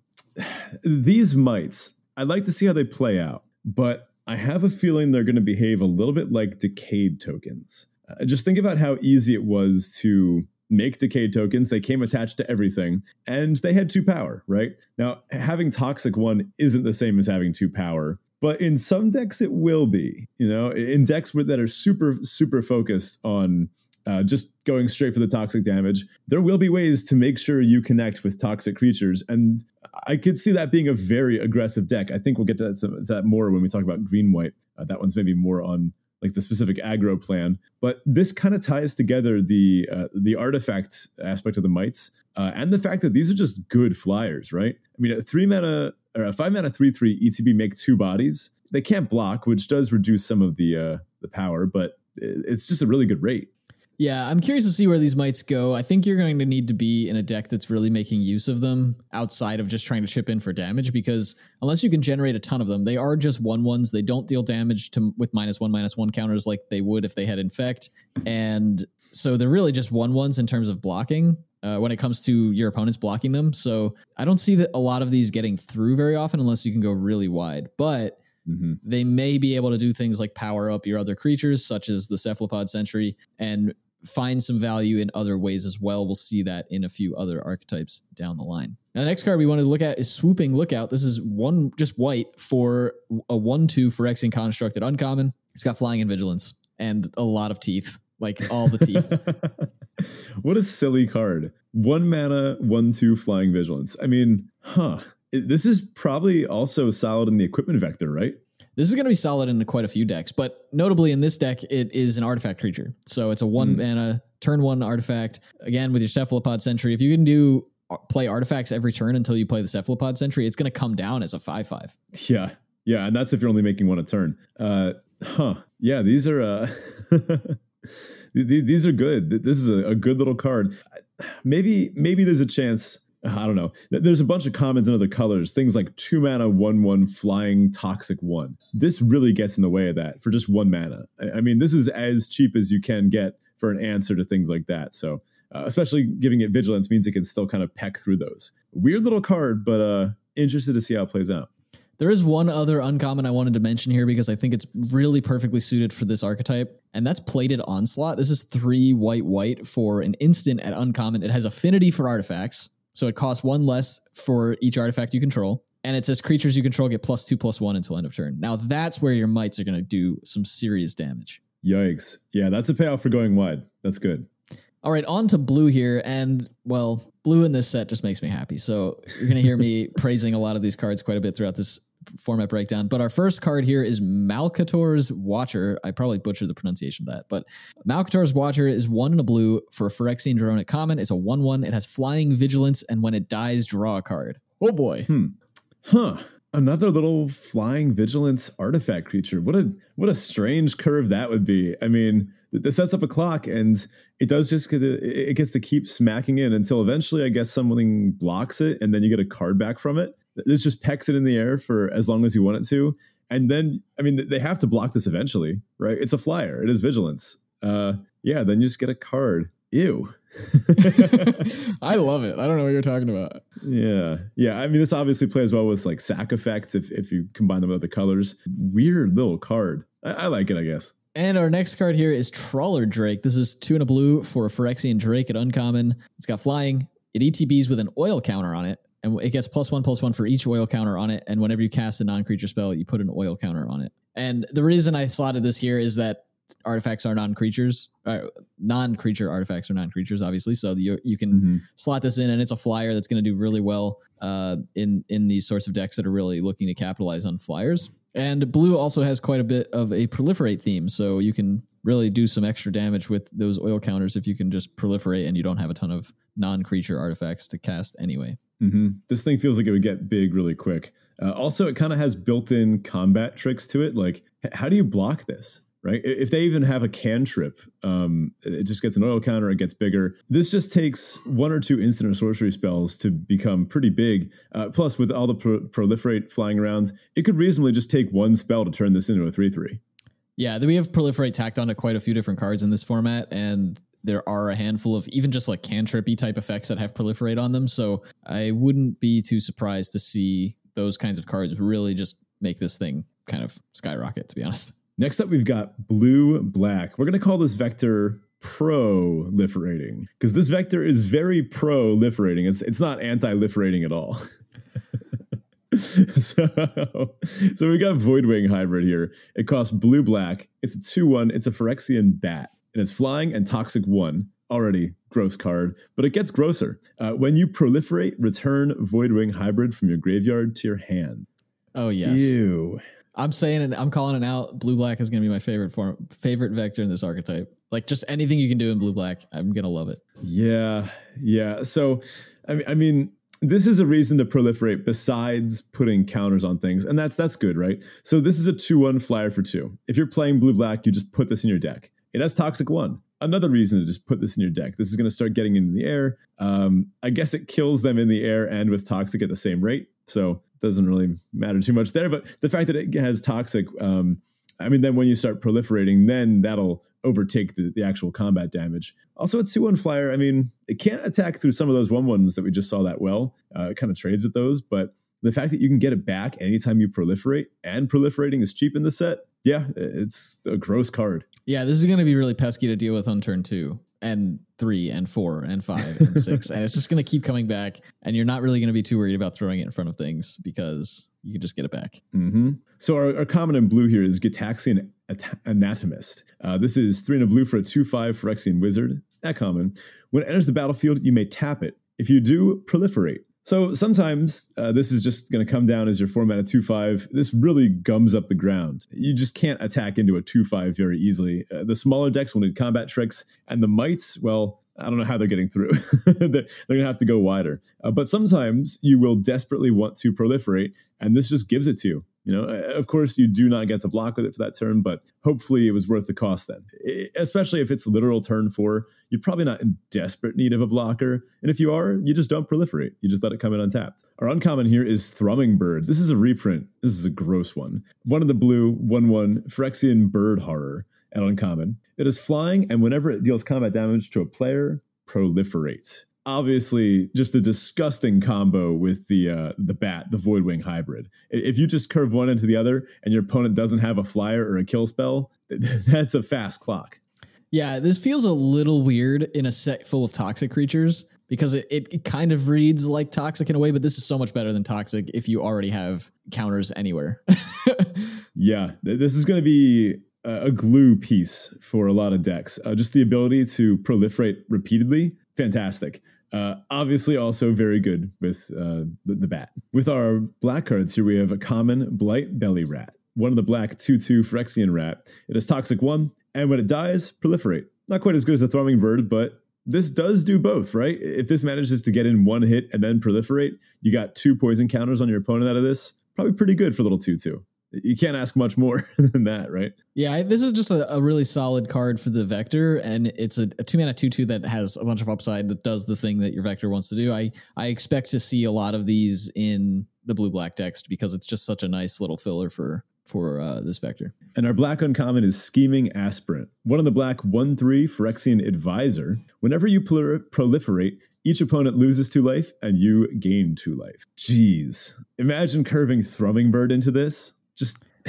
Speaker 2: these mites. I'd like to see how they play out, but I have a feeling they're going to behave a little bit like decayed tokens. Uh, just think about how easy it was to make decayed tokens. They came attached to everything, and they had two power. Right now, having toxic one isn't the same as having two power. But in some decks, it will be. You know, in decks that are super, super focused on uh, just going straight for the toxic damage, there will be ways to make sure you connect with toxic creatures. And I could see that being a very aggressive deck. I think we'll get to that, to that more when we talk about green white. Uh, that one's maybe more on like the specific aggro plan. But this kind of ties together the uh, the artifact aspect of the mites uh, and the fact that these are just good flyers, right? I mean, a three mana or a five mana three three ETB make two bodies. They can't block, which does reduce some of the uh, the power, but it's just a really good rate.
Speaker 1: Yeah, I'm curious to see where these mites go. I think you're going to need to be in a deck that's really making use of them outside of just trying to chip in for damage because unless you can generate a ton of them, they are just one ones. They don't deal damage to with minus one minus one counters like they would if they had infect. And so they're really just one ones in terms of blocking uh, when it comes to your opponents blocking them. So I don't see that a lot of these getting through very often unless you can go really wide. But
Speaker 2: Mhm.
Speaker 1: they may be able to do things like power up your other creatures, such as the Cephalopod Sentry, and find some value in other ways as well. We'll see that in a few other archetypes down the line. Now, the next card we wanted to look at is Swooping Lookout. This is one just white for a one-two Phyrexian constructed uncommon. It's got flying and vigilance and a lot of teeth, like all the teeth. (laughs)
Speaker 2: what a silly card. One mana, one two flying vigilance. I mean, huh. This is probably also solid in the equipment vector, right?
Speaker 1: This is going to be solid in quite a few decks, but notably in this deck, it is an artifact creature. So it's a one mana turn one artifact. Again, with your Cephalopod Sentry, if you can do uh, play artifacts every turn until you play the Cephalopod Sentry, it's going to come down as a five five.
Speaker 2: Yeah. Yeah. And that's if you're only making one a turn. Uh, huh. Yeah. These are, uh, (laughs) these are good. This is a, good little card. Maybe, maybe there's a chance. I don't know. There's a bunch of commons in other colors. Things like two mana, one one flying toxic one. This really gets in the way of that for just one mana. I I mean, this is as cheap as you can get for an answer to things like that. So, uh, especially giving it vigilance means it can still kind of peck through those. Weird little card, but uh, interested to see how it plays out.
Speaker 1: There is one other uncommon I wanted to mention here because I think it's really perfectly suited for this archetype, and that's Plated Onslaught. This is three white white for an instant at uncommon. It has affinity for artifacts, so it costs one less for each artifact you control. And it says creatures you control get plus two plus one until end of turn. Now that's where your mites are going to do some serious damage.
Speaker 2: Yikes. Yeah, that's a payoff for going wide. That's good.
Speaker 1: All right, on to blue here. And well, blue in this set just makes me happy. So you're going to hear me (laughs) praising a lot of these cards quite a bit throughout this format breakdown. But our first card here is Malcator's Watcher. I probably butchered the pronunciation of that, but Malcator's Watcher is one in a blue for a Phyrexian drone common. It's a 1 1. It has flying vigilance, and when it dies, draw a card. Oh boy.
Speaker 2: Hmm. Huh. Another little flying vigilance artifact creature. What a what a strange curve that would be. I mean, this sets up a clock and it does just get to, it gets to keep smacking in until eventually I guess something blocks it and then you get a card back from it. This just pecks it in the air for as long as you want it to. And then I mean they have to block this eventually, right? It's a flyer. It is vigilance. Uh yeah, then you just get a card. Ew. (laughs)
Speaker 1: I love it. I don't know what you're talking about.
Speaker 2: Yeah. Yeah. I mean, this obviously plays well with like sack effects if, if you combine them with the colors. Weird little card. I, I like it, I guess.
Speaker 1: And our next card here is Trawler Drake. This is two and a blue for a Phyrexian Drake at uncommon. It's got flying. It ETBs with an oil counter on it. And it gets plus one, plus one for each oil counter on it. And whenever you cast a non creature spell, you put an oil counter on it. And the reason I slotted this here is that artifacts are non-creatures uh, non-creature artifacts are non-creatures obviously so you, you can mm-hmm. slot this in and it's a flyer that's going to do really well uh, in in these sorts of decks that are really looking to capitalize on flyers and blue also has quite a bit of a proliferate theme so you can really do some extra damage with those oil counters if you can just proliferate and you don't have a ton of non-creature artifacts to cast anyway
Speaker 2: mm-hmm. this thing feels like it would get big really quick uh, also it kind of has built-in combat tricks to it like how do you block this right? If they even have a cantrip, um, it just gets an oil counter, it gets bigger. This just takes one or two instant or sorcery spells to become pretty big. Uh, plus, with all the pro- proliferate flying around, it could reasonably just take one spell to turn this into a 3 3.
Speaker 1: Yeah, we have proliferate tacked onto quite a few different cards in this format, and there are a handful of even just like cantrippy type effects that have proliferate on them. So I wouldn't be too surprised to see those kinds of cards really just make this thing kind of skyrocket, to be honest.
Speaker 2: Next up, we've got blue black. We're going to call this vector proliferating because this vector is very proliferating. It's it's not anti-liferating at all. (laughs) so, so we got Voidwing hybrid here. It costs blue black. It's a 2 1. It's a Phyrexian bat. And it's flying and toxic 1. Already gross card, but it gets grosser. Uh, when you proliferate, return Voidwing hybrid from your graveyard to your hand.
Speaker 1: Oh, yes.
Speaker 2: Ew.
Speaker 1: I'm saying it. I'm calling it out. Blue black is going to be my favorite form, favorite vector in this archetype. Like just anything you can do in blue black, I'm going to love it.
Speaker 2: Yeah, yeah. So, I mean, I mean, this is a reason to proliferate besides putting counters on things, and that's that's good, right? So this is a two-one flyer for two. If you're playing blue black, you just put this in your deck. It has toxic one. Another reason to just put this in your deck. This is going to start getting into the air. Um, I guess it kills them in the air and with toxic at the same rate. So it doesn't really matter too much there. But the fact that it has toxic, um, I mean, then when you start proliferating, then that'll overtake the, the actual combat damage. Also, a 2 1 flyer, I mean, it can't attack through some of those 1 1s that we just saw that well. Uh, it kind of trades with those. But the fact that you can get it back anytime you proliferate and proliferating is cheap in the set, yeah, it's a gross card.
Speaker 1: Yeah, this is going to be really pesky to deal with on turn two and three and four and five and six. (laughs) and it's just going to keep coming back. And you're not really going to be too worried about throwing it in front of things because you can just get it back.
Speaker 2: Mm-hmm. So our, our, common in blue here is Gitaxian Anatomist. Uh, this is three and a blue for a 2 5 Phyrexian Wizard. That common. When it enters the battlefield, you may tap it. If you do, proliferate. So sometimes uh, this is just going to come down as your format of 2 5. This really gums up the ground. You just can't attack into a 2 5 very easily. Uh, the smaller decks will need combat tricks, and the mites, well, I don't know how they're getting through. (laughs) they're, going to have to go wider. Uh, but sometimes you will desperately want to proliferate, and this just gives it to you. You know, uh, of course, you do not get to block with it for that turn, but hopefully it was worth the cost then. It, especially if it's literal turn four, you're probably not in desperate need of a blocker. And if you are, you just don't proliferate. You just let it come in untapped. Our uncommon here is Thrumming Bird. This is a reprint. This is a gross one. One of the blue, 1 1, Phyrexian Bird Horror at uncommon. It is flying, and whenever it deals combat damage to a player, proliferates obviously just a disgusting combo with the uh, the bat, the Voidwing hybrid. If you just curve one into the other and your opponent doesn't have a flyer or a kill spell, (laughs) that's a fast clock.
Speaker 1: Yeah, this feels a little weird in a set full of toxic creatures because it, it, it kind of reads like toxic in a way, but this is so much better than toxic if you already have counters anywhere. (laughs)
Speaker 2: yeah, this is going to be a glue piece for a lot of decks. Uh, just the ability to proliferate repeatedly, fantastic. Uh, obviously, also very good with uh, the, the bat. With our black cards here, we have a common Blightbelly Rat. One of the black 2 2 Phyrexian rat. It is toxic 1, and when it dies, proliferate. Not quite as good as a Thrumming Bird, but this does do both, right? If this manages to get in one hit and then proliferate, you got two poison counters on your opponent out of this. Probably pretty good for little 2 2. You can't ask much more (laughs) than that, right?
Speaker 1: Yeah, this is just a, a, really solid card for the Vector, and it's a, a two mana two two that has a bunch of upside that does the thing that your Vector wants to do. I I expect to see a lot of these in the blue black text because it's just such a nice little filler for for uh, this vector.
Speaker 2: And our black uncommon is Scheming Aspirant. One of the black 1 3 Phyrexian Advisor. Whenever you proliferate, each opponent loses two life and you gain two life. Jeez. Imagine curving Thrumming Bird into this. Just (laughs)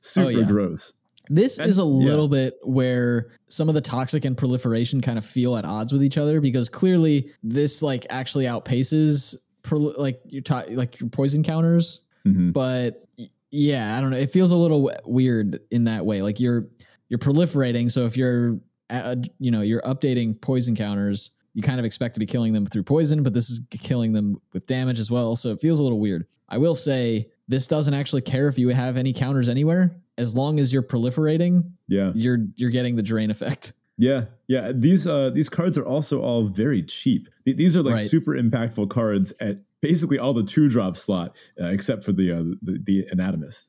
Speaker 2: super oh, yeah. gross.
Speaker 1: This and, is a little yeah. bit where some of the toxic and proliferation kind of feel at odds with each other because clearly this like actually outpaces like your to- like your poison counters, mm-hmm. but yeah, I don't know. It feels a little weird in that way. Like you're you're proliferating, so if you're uh, you know you're updating poison counters, you kind of expect to be killing them through poison, but this is killing them with damage as well. So it feels a little weird. I will say this doesn't actually care if you have any counters anywhere, as long as you're proliferating.
Speaker 2: Yeah,
Speaker 1: you're you're getting the drain effect. (laughs)
Speaker 2: Yeah, yeah. These uh these cards are also all very cheap. These are like right. super impactful cards at basically all the two drop slot uh, except for the, uh, the the anatomist.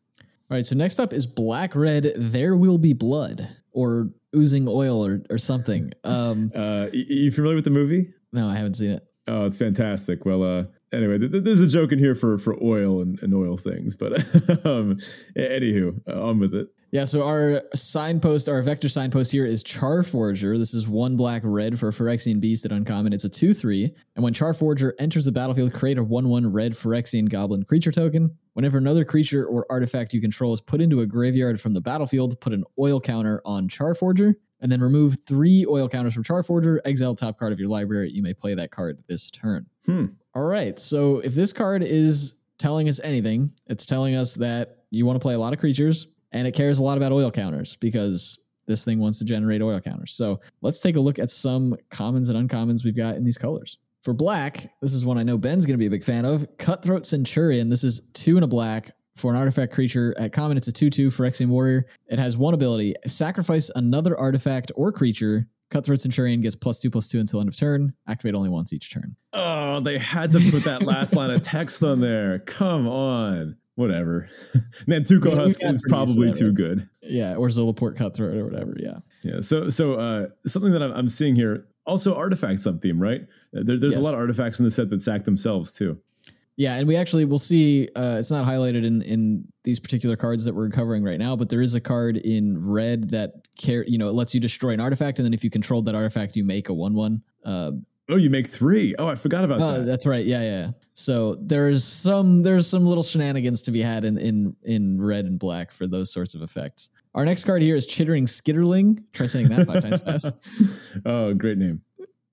Speaker 1: All right, so next up is black red. There will be blood or oozing oil or or something. Um, (laughs)
Speaker 2: uh, you familiar with the movie?
Speaker 1: No, I haven't seen it.
Speaker 2: Oh, it's fantastic. Well, uh, anyway, th- th- there's a joke in here for for oil and, and oil things, but (laughs) um, anywho, uh, on with it.
Speaker 1: Yeah, so our signpost, our vector signpost here is Charforger. This is one black red for Phyrexian Beast at Uncommon. It's a 2 3. And when Charforger enters the battlefield, create a 1 1 red Phyrexian Goblin creature token. Whenever another creature or artifact you control is put into a graveyard from the battlefield, put an oil counter on Charforger, and then remove three oil counters from Charforger, exile top card of your library. You may play that card this turn.
Speaker 2: Hmm.
Speaker 1: All right, so if this card is telling us anything, it's telling us that you want to play a lot of creatures and it cares a lot about oil counters because this thing wants to generate oil counters. So let's take a look at some commons and uncommons we've got in these colors. For black, this is one I know Ben's going to be a big fan of Cutthroat Centurion. This is two in a black for an artifact creature. At common, it's a 2 2 Phyrexian Warrior. It has one ability sacrifice another artifact or creature. Cutthroat Centurion gets plus two plus two until end of turn. Activate only once each turn.
Speaker 2: Oh, they had to put that last line of text on there. Come on whatever. (laughs) Nantuko Husk is probably too right? good.
Speaker 1: Yeah, or Zulaport Cutthroat or whatever. Yeah.
Speaker 2: Yeah. So so uh, something that I'm, I'm seeing here also artifact sub theme, right? There, there's yes. a lot of artifacts in the set that sack themselves too.
Speaker 1: Yeah, and we actually will see. Uh, it's not highlighted in in these particular cards that we're covering right now, but there is a card in red that care. You know, it lets you destroy an artifact, and then if you controlled that artifact, you make a one one. Uh,
Speaker 2: oh, you make three. Oh, I forgot about uh, that.
Speaker 1: That's right. Yeah, yeah. So there's some there's some little shenanigans to be had in in in red and black for those sorts of effects. Our next card here is Chittering Skitterling. Try saying that five times fast. (laughs)
Speaker 2: Oh, great name.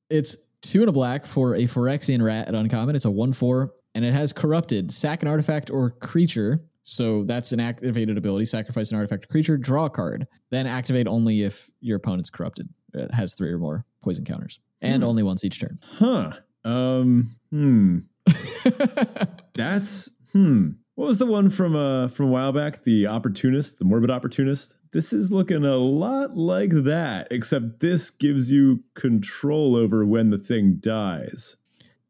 Speaker 1: It's two and a black for a Phyrexian rat at uncommon. It's a one four, and it has corrupted. Sack an artifact or creature. So that's an activated ability. Sacrifice an artifact or creature. Draw a card. Then activate only if your opponent's corrupted. It has three or more poison counters, and hmm. only once each turn.
Speaker 2: Huh. Um. Hmm. (laughs) That's hmm. What was the one from uh from a while back? The opportunist, the morbid opportunist. This is looking a lot like that, except this gives you control over when the thing dies.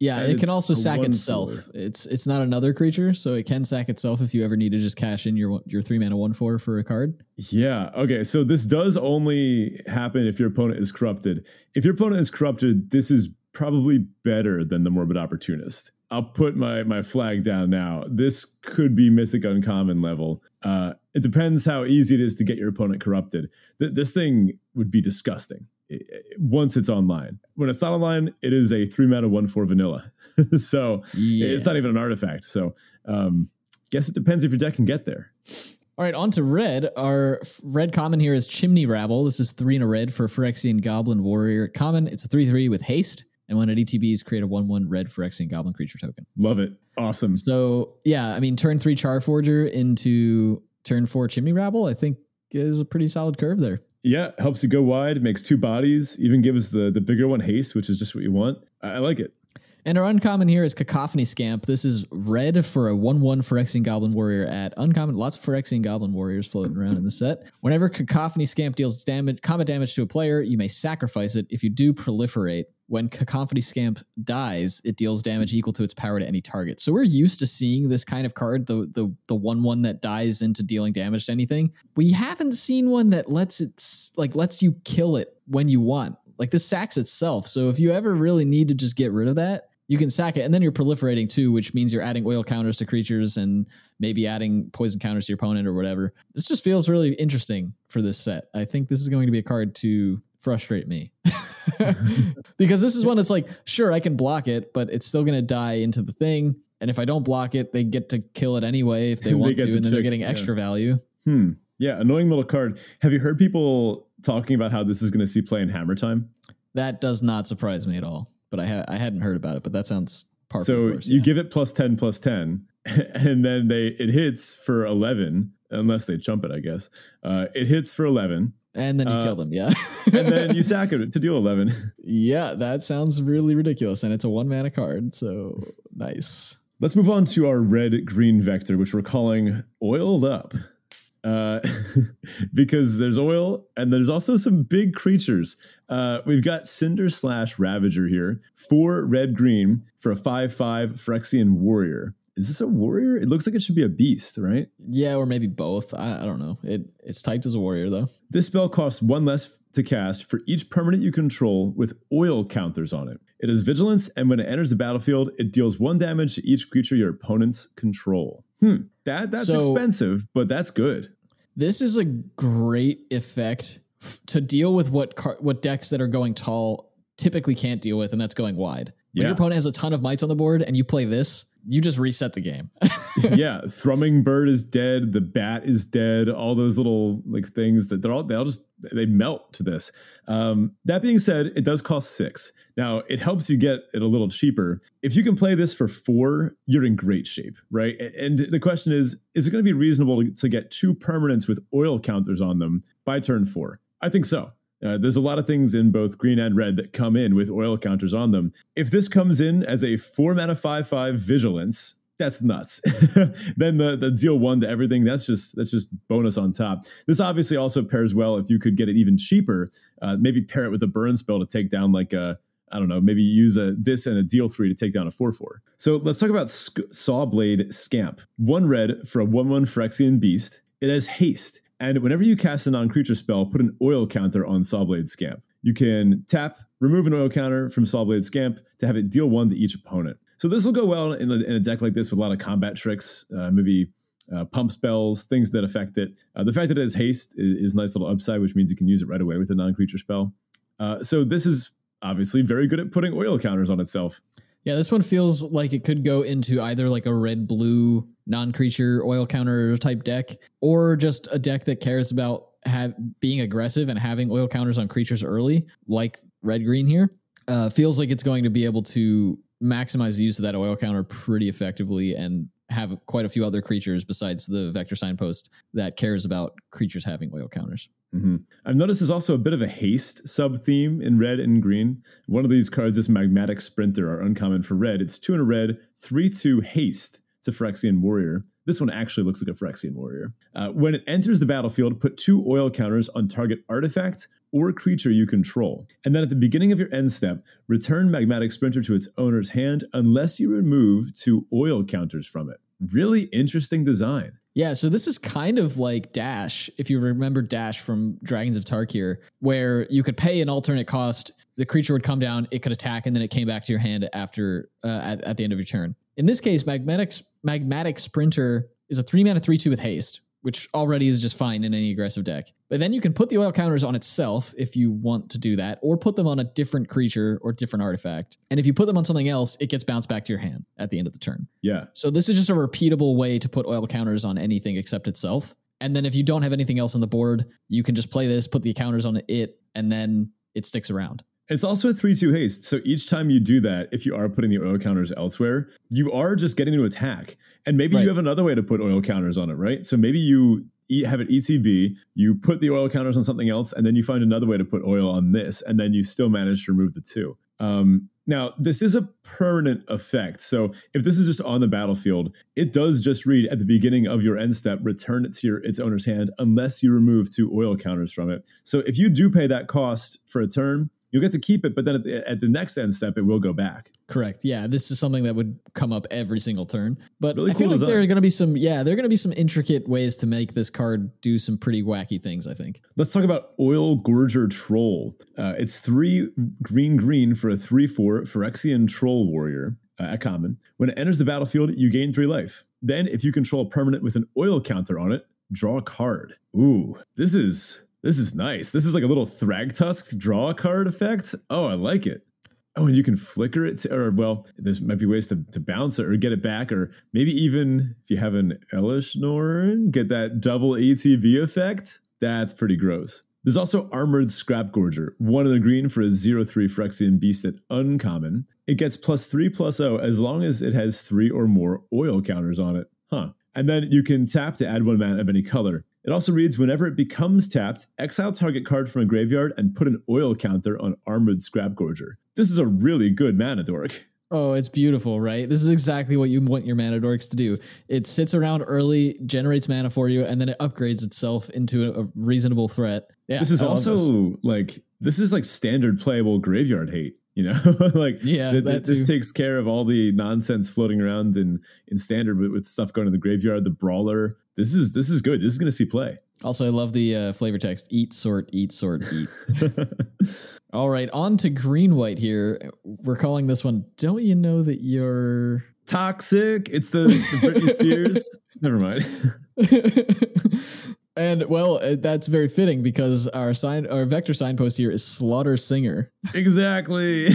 Speaker 1: Yeah, and it can also sack itself. Four. It's it's not another creature, so it can sack itself if you ever need to just cash in your your three mana one four for a card.
Speaker 2: Yeah. Okay. So this does only happen if your opponent is corrupted. If your opponent is corrupted, this is probably better than the morbid opportunist. I'll put my my flag down now. This could be mythic uncommon level. Uh, it depends how easy it is to get your opponent corrupted. Th- this thing would be disgusting once it's online. When it's not online, it is a three mana one four vanilla. (laughs) so yeah. it's not even an artifact. So um, guess it depends if your deck can get there.
Speaker 1: All right, on to red. Our red common here is Chimney Rabble. This is three in a red for Phyrexian Goblin Warrior. Common, it's a 3 3 with haste and when at ETBs, create a 1 1 red Phyrexian Goblin creature token.
Speaker 2: Love it. Awesome.
Speaker 1: So, yeah, I mean, turn three Charforger into turn four Chimney Rabble, I think is a pretty solid curve there.
Speaker 2: Yeah, helps you go wide, makes two bodies, even gives the the bigger one haste, which is just what you want. I, I like it.
Speaker 1: And our uncommon here is Cacophony Scamp. This is red for a 1 1 Phyrexian Goblin Warrior at uncommon. Lots of Phyrexian Goblin Warriors floating around in the set. Whenever Cacophony Scamp deals damage, combat damage to a player, you may sacrifice it. If you do proliferate, when Cacophony Scamp dies, it deals damage equal to its power to any target. So we're used to seeing this kind of card, the the the one one that dies into dealing damage to anything. We haven't seen one that lets it like lets you kill it when you want. Like this sacks itself. So if you ever really need to just get rid of that, you can sack it, and then you're proliferating too, which means you're adding oil counters to creatures and maybe adding poison counters to your opponent or whatever. This just feels really interesting for this set. I think this is going to be a card to frustrate me. (laughs) because this is one that's like, sure, I can block it, but it's still going to die into the thing. And if I don't block it, they get to kill it anyway if they (laughs) want they to, and then they're getting extra value.
Speaker 2: Hmm. Yeah, annoying little card. Have you heard people talking about how this is going to see play in Hammer Time?
Speaker 1: That does not surprise me at all. But I ha- I hadn't heard about it. But that sounds
Speaker 2: par. So course, you yeah. give it plus ten, plus ten, (laughs) and then they it hits for eleven, unless they jump it. I guess uh, it hits for eleven
Speaker 1: and then you uh, kill them, yeah.
Speaker 2: and then you (laughs) sack it to deal 11.
Speaker 1: Yeah, that sounds really ridiculous. And it's a one mana card. So nice.
Speaker 2: Let's move on to our red green vector, which we're calling Oiled Up. Uh, (laughs) because there's oil and there's also some big creatures. Uh, we've got Cinderslash Ravager here, four red green for a 5 5 Phyrexian Warrior is this a warrior? It looks like it should be a beast, right?
Speaker 1: Yeah, or maybe both. I, I, don't know. It it's typed as a warrior though.
Speaker 2: This spell costs one less to cast for each permanent you control with oil counters on it. It has vigilance, and when it enters the battlefield, it deals one damage to each creature your opponents control. Hmm, that that's so, expensive, but that's good.
Speaker 1: This is a great effect f- to deal with what car- what decks that are going tall typically can't deal with, and that's going wide. When yeah. your opponent has a ton of mites on the board and you play this, you just reset the game. (laughs)
Speaker 2: yeah, thrumming bird is dead. The bat is dead. All those little like things that they're all they all just they melt to this. Um, that being said, it does cost six. Now it helps you get it a little cheaper. If you can play this for four, you're in great shape, right? And the question is, is it going to be reasonable to, to get two permanents with oil counters on them by turn four? I think so. Uh, there's a lot of things in both green and red that come in with oil counters on them. If this comes in as a four mana five five vigilance, that's nuts. (laughs) then the the deal one to everything, that's just that's just bonus on top. This obviously also pairs well if you could get it even cheaper. Uh, maybe pair it with a burn spell to take down like a I don't know, maybe use a this and a deal three to take down a four four. So let's talk about Sc- Sawblade Scamp. One red for a one one Phyrexian beast. It has haste and whenever you cast a non creature spell, put an oil counter on Sawblade Scamp. You can tap, remove an oil counter from Sawblade Scamp to have it deal one to each opponent. So this will go well in, in a deck like this with a lot of combat tricks, uh, maybe uh, pump spells, things that affect it. Uh, the fact that it has haste is, is nice little upside, which means you can use it right away with a non creature spell. Uh, so this is obviously very good at putting oil counters on itself.
Speaker 1: Yeah, this one feels like it could go into either like a red blue non creature oil counter type deck or just a deck that cares about have being aggressive and having oil counters on creatures early, like red green here. Uh, feels like it's going to be able to maximize the use of that oil counter pretty effectively and have quite a few other creatures besides the vector signpost that cares about creatures having oil counters.
Speaker 2: Mm-hmm. I've noticed there's also a bit of a haste sub theme in red and green. One of these cards, this magmatic sprinter, are uncommon for red. It's two in a red, three two haste. It's a Phyrexian warrior. This one actually looks like a Phyrexian warrior. Uh, when it enters the battlefield, put two oil counters on target artifact or creature you control. And then at the beginning of your end step, return Magmatic Sprinter to its owner's hand unless you remove two oil counters from it. Really interesting design.
Speaker 1: Yeah, so this is kind of like Dash, if you remember Dash from Dragons of Tarkir, where you could pay an alternate cost, the creature would come down, it could attack, and then it came back to your hand after uh, at, at, the end of your turn. In this case, Magmatic, Magmatic Sprinter is a three mana three two with haste, which already is just fine in any aggressive deck. But then you can put the oil counters on itself if you want to do that, or put them on a different creature or different artifact. And if you put them on something else, it gets bounced back to your hand at the end of the turn.
Speaker 2: Yeah.
Speaker 1: So this is just a repeatable way to put oil counters on anything except itself. And then if you don't have anything else on the board, you can just play this, put the counters on it, and then it sticks around.
Speaker 2: It's also a 3 2 haste. So each time you do that, if you are putting the oil counters elsewhere, you are just getting to attack. And maybe right. you have another way to put oil counters on it, right? So maybe you have an ETB, you put the oil counters on something else, and then you find another way to put oil on this, and then you still manage to remove the two. Um, now, this is a permanent effect. So if this is just on the battlefield, it does just read at the beginning of your end step, return it to your, its owner's hand unless you remove two oil counters from it. So if you do pay that cost for a turn, you'll get to keep it, but then at the, at the next end step, it will go back.
Speaker 1: Correct. Yeah, this is something that would come up every single turn. But
Speaker 2: Really
Speaker 1: I feel
Speaker 2: cool
Speaker 1: like there are going to be some, yeah, there are going to be some intricate ways to make this card do some pretty wacky things. I think.
Speaker 2: Let's talk about Oil Gorger Troll. Uh, it's three green green for a 3 4 Phyrexian Troll Warrior uh, at common. When it enters the battlefield, you gain three life. Then, if you control a permanent with an oil counter on it, draw a card. Ooh, this is. This is nice. This is like a little Thragtusk draw card effect. Oh, I like it. Oh, and you can flicker it, to, or well, there's might be ways to, to bounce it or get it back, or maybe even if you have an Elesh Norn, get that double ETB effect. That's pretty gross. There's also Armored Scrapgorger, one in the green for a 0 3 Phyrexian Beast at uncommon. It gets plus 3 plus 0 as long as it has 3 or more oil counters on it. Huh. And then you can tap to add one mana of any color. It also reads whenever it becomes tapped, exile target card from a graveyard and put an oil counter on Armored Scrapgorger. This is a really good mana dork.
Speaker 1: Oh, it's beautiful, right? This is exactly what you want your mana dorks to do. It sits around early, generates mana for you, and then it upgrades itself into a, a reasonable threat. Yeah,
Speaker 2: this is also
Speaker 1: this.
Speaker 2: like this is like standard playable graveyard hate. You know, (laughs) like
Speaker 1: Yeah,
Speaker 2: th- th-
Speaker 1: that
Speaker 2: this takes care of all the nonsense floating around in in standard with, with stuff going to the graveyard. The brawler. This is this is good. This is going to see play.
Speaker 1: Also, I love the uh, flavor text: eat, sort, eat, sort, eat. (laughs) All right, on to green white here. We're calling this one. Don't you know that you're
Speaker 2: Toxic. It's the, the Britney Spears. (laughs) Never mind. (laughs)
Speaker 1: and well, uh, that's very fitting because our sign, our vector signpost here is Slaughter Singer,
Speaker 2: exactly.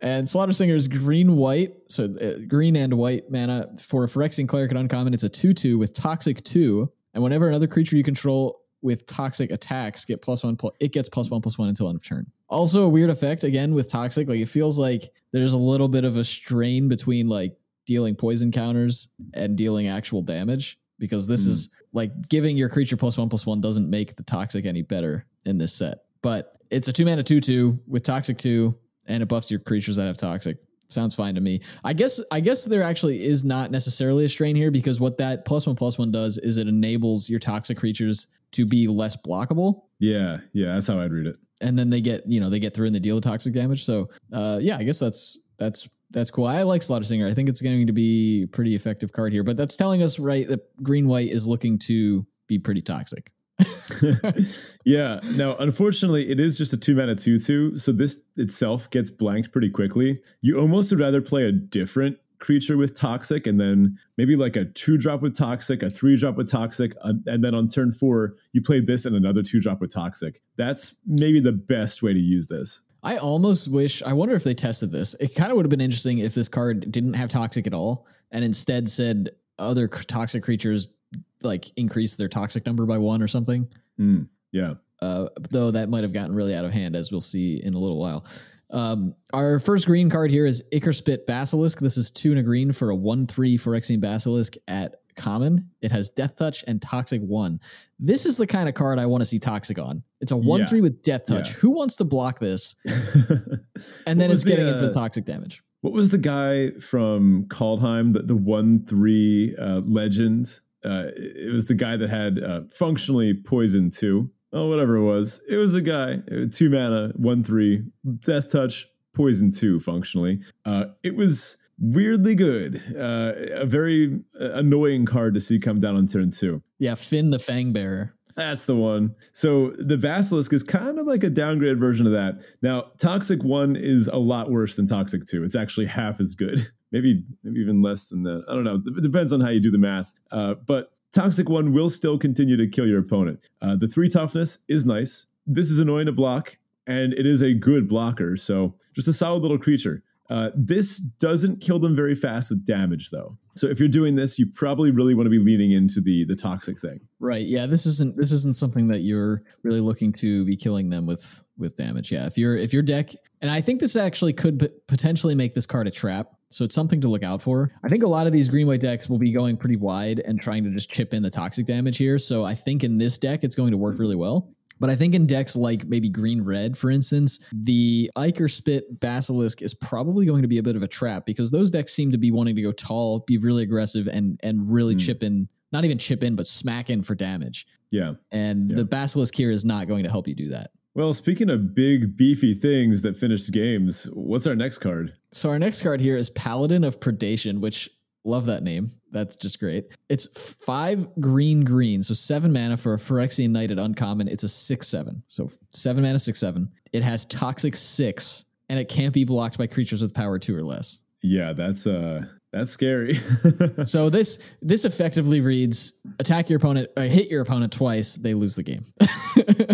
Speaker 1: And Slaughter Singer is green white, so uh, green and white mana for a Phyrexian cleric at uncommon. It's a two-two with toxic two, and whenever another creature you control with toxic attacks get plus one, pl- it gets plus one plus one until end of turn. Also, a weird effect again with toxic. Like it feels like there's a little bit of a strain between like dealing poison counters and dealing actual damage because this
Speaker 2: Hmm.
Speaker 1: is like giving your creature plus one plus one doesn't make the toxic any better in this set. But it's a two mana two two with toxic two, and it buffs your creatures that have toxic. Sounds fine to me. I guess I guess there actually is not necessarily a strain here because what that plus one plus one does is it enables your toxic creatures to be less blockable
Speaker 2: yeah, yeah. That's how I'd read it.
Speaker 1: and then they get you know they get through and they deal the toxic damage. So uh, yeah, I guess that's that's that's cool. I like Slaughter Singer. I think it's going to be a pretty effective card here. But that's telling us right that green white is looking to be pretty toxic. (laughs)
Speaker 2: yeah. Now, unfortunately, it is just a two mana two two, so this itself gets blanked pretty quickly. You almost would rather play a different creature with toxic, and then maybe like a two drop with toxic, a three drop with toxic, and then on turn four you play this and another two drop with toxic. That's maybe the best way to use this.
Speaker 1: I almost wish. I wonder if they tested this. It kind of would have been interesting if this card didn't have toxic at all, and instead said other toxic creatures like increase their toxic number by one or something.
Speaker 2: Mm, yeah.
Speaker 1: uh, though that might have gotten really out of hand, as we'll see in a little while. Um, our first green card here is Ichorspit Basilisk. This is two and a green for a 1 3 Phyrexian Basilisk at common. It has Death Touch and Toxic 1. This is the kind of card I want to see Toxic on. It's a 1
Speaker 2: Yeah.
Speaker 1: 3 with Death Touch.
Speaker 2: Yeah.
Speaker 1: Who wants to block this? (laughs) And then it's getting
Speaker 2: the,
Speaker 1: into the
Speaker 2: uh,
Speaker 1: toxic damage.
Speaker 2: What was the guy from Kaldheim, the, the one three uh, legend? Uh, it was the guy that had uh, functionally poison two. Oh, whatever it was. It was a guy, uh, two mana, one three, death touch, poison two, functionally. Uh, it was weirdly good. Uh, a very uh, annoying card to see come down on turn two.
Speaker 1: Yeah, Fynn the Fangbearer.
Speaker 2: That's the one. So the Basilisk is kind of like a downgrade version of that. Now, Toxic 1 is a lot worse than Toxic 2. It's actually half as good. (laughs) Maybe maybe even less than that. I don't know. It depends on how you do the math. Uh, but Toxic 1 will still continue to kill your opponent. Uh, the 3 toughness is nice. This is annoying to block, and it is a good blocker. So just a solid little creature. Uh, this doesn't kill them very fast with damage, though. So if you're doing this, you probably really want to be leaning into the the toxic thing.
Speaker 1: Right. Yeah. This isn't this isn't something that you're really looking to be killing them with with damage. Yeah. If you're if your deck and I think this actually could p- potentially make this card a trap So it's something to look out for. I think a lot of these green white decks will be going pretty wide and trying to just chip in the toxic damage here. So I think in this deck, it's going to work really well. But I think in decks like maybe green red, for instance, the Ichorspit Basilisk is probably going to be a bit of a trap because those decks seem to be wanting to go tall, be really aggressive, and and really
Speaker 2: Mm.
Speaker 1: chip in, not even chip in, but smack in for damage.
Speaker 2: Yeah.
Speaker 1: And
Speaker 2: Yeah.
Speaker 1: the Basilisk here is not going to help you do that.
Speaker 2: Well, speaking of big, beefy things that finish games, what's our next card?
Speaker 1: So our next card here is Paladin of Predation, which love that name. That's just great. It's five green green, so seven mana for a Phyrexian Knight at uncommon. It's a six seven, so seven mana six seven. It has Toxic six, and it can't be blocked by creatures with power two or less.
Speaker 2: Yeah, that's uh that's scary. (laughs)
Speaker 1: So this this effectively reads: attack your opponent, uh, hit your opponent twice, they lose the game. (laughs)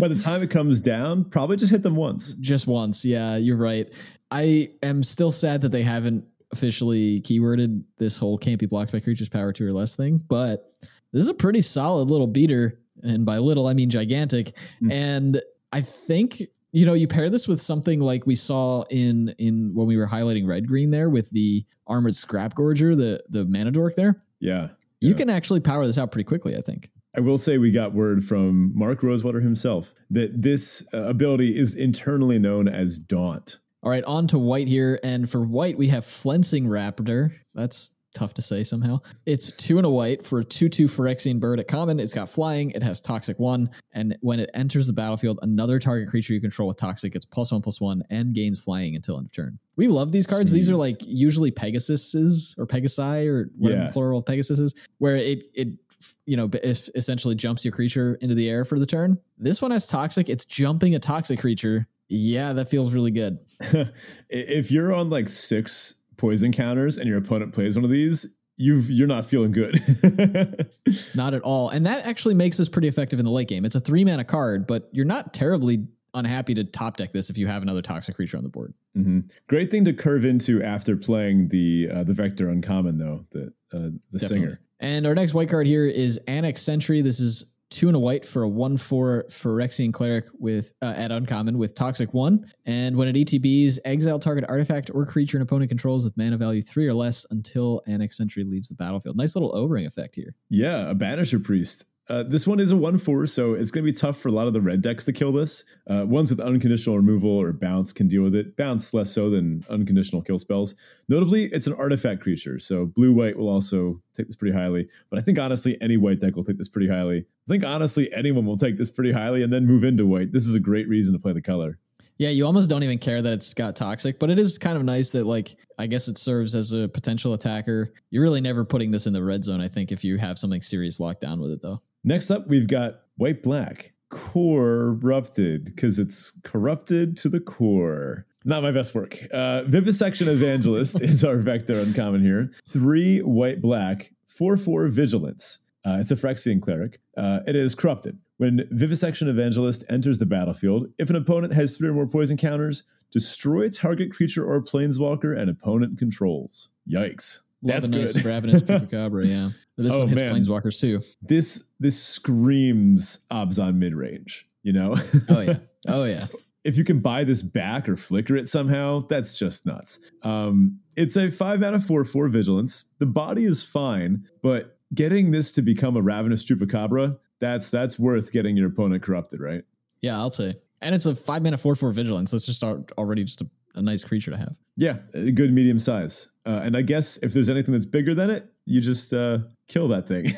Speaker 2: By the time it comes down, probably just hit them once.
Speaker 1: Just once. Yeah, you're right. I am still sad that they haven't officially keyworded this whole can't be blocked by creatures power two or less thing, but this is a pretty solid little beater. And by little, I mean gigantic.
Speaker 2: Mm.
Speaker 1: And I think, you know, you pair this with something like we saw in in when we were highlighting red green there with the armored scrap gorger, the the mana dork there.
Speaker 2: Yeah.
Speaker 1: You
Speaker 2: Yeah.
Speaker 1: can actually power this out pretty quickly, I think.
Speaker 2: I will say we got word from Mark Rosewater himself that this uh, ability is internally known as Daunt.
Speaker 1: All right, on to white here. And for white, we have Flensing Raptor. That's tough to say somehow. It's two and a white for a 2 2 Phyrexian bird at common. It's got flying, it has toxic one. And when it enters the battlefield, another target creature you control with toxic gets plus one plus one and gains flying until end of turn. We love these cards. These are like usually Pegasuses or Pegasi or whatever
Speaker 2: Yeah.
Speaker 1: the plural of Pegasus is, where it, it, you know, es- essentially jumps your creature into the air for the turn. This one has toxic. It's jumping a toxic creature. Yeah, that feels really good. (laughs)
Speaker 2: if you're on like six poison counters and your opponent plays one of these, you've you're not feeling good. (laughs)
Speaker 1: Not at all. And that actually makes this pretty effective in the late game. It's a three mana card, but you're not terribly unhappy to top deck this if you have another toxic creature on the board.
Speaker 2: Mhm. Great thing to curve into after playing the uh, the vector uncommon though the uh, the
Speaker 1: Definitely.
Speaker 2: singer.
Speaker 1: And our next white card here is Annex Sentry. This is two and a white for a one four Phyrexian cleric with uh, at uncommon with toxic one. And when it ETBs, exile target artifact or creature an opponent controls with mana value three or less until Annex Sentry leaves the battlefield. Nice little O-Ring effect here.
Speaker 2: Yeah, a banisher priest. Uh, this one is a one four, so it's going to be tough for a lot of the red decks to kill this. Uh, ones with unconditional removal or bounce can deal with it. Bounce less so than unconditional kill spells. Notably, it's an artifact creature, so blue white will also take this pretty highly. But I think honestly, any white deck will take this pretty highly. I think honestly, anyone will take this pretty highly and then move into white. This is a great reason to play the color.
Speaker 1: Yeah, you almost don't even care that it's got toxic, but it is kind of nice that like I guess it serves as a potential attacker. You're really never putting this in the red zone, I think, if you have something serious locked down with it though.
Speaker 2: Next up, we've got white black corrupted because it's corrupted to the core. Not my best work. Uh, Vivisection Evangelist (laughs) is our vector uncommon here. Three white black, four four vigilance. Uh, it's a Phyrexian cleric. Uh, it is corrupted. When Vivisection Evangelist enters the battlefield, if an opponent has three or more poison counters, destroy target creature or planeswalker an opponent controls. Yikes.
Speaker 1: Love
Speaker 2: That's
Speaker 1: a nice
Speaker 2: good.
Speaker 1: ravenous (laughs) chupacabra, yeah. But this
Speaker 2: Oh,
Speaker 1: one hits
Speaker 2: man.
Speaker 1: planeswalkers too.
Speaker 2: this this screams Orzhov mid range. You know,
Speaker 1: Oh yeah. Oh yeah. (laughs)
Speaker 2: if you can buy this back or flicker it somehow, that's just nuts. Um, it's a five out of four four vigilance. The body is fine, but getting this to become a ravenous chupacabra, that's that's worth getting your opponent corrupted, right?
Speaker 1: Yeah, I'll say. And it's a five mana four four vigilance. That's just al- already just a, a nice creature to have.
Speaker 2: Yeah, a good medium size. Uh, and I guess if there's anything that's bigger than it, you just uh, kill that thing.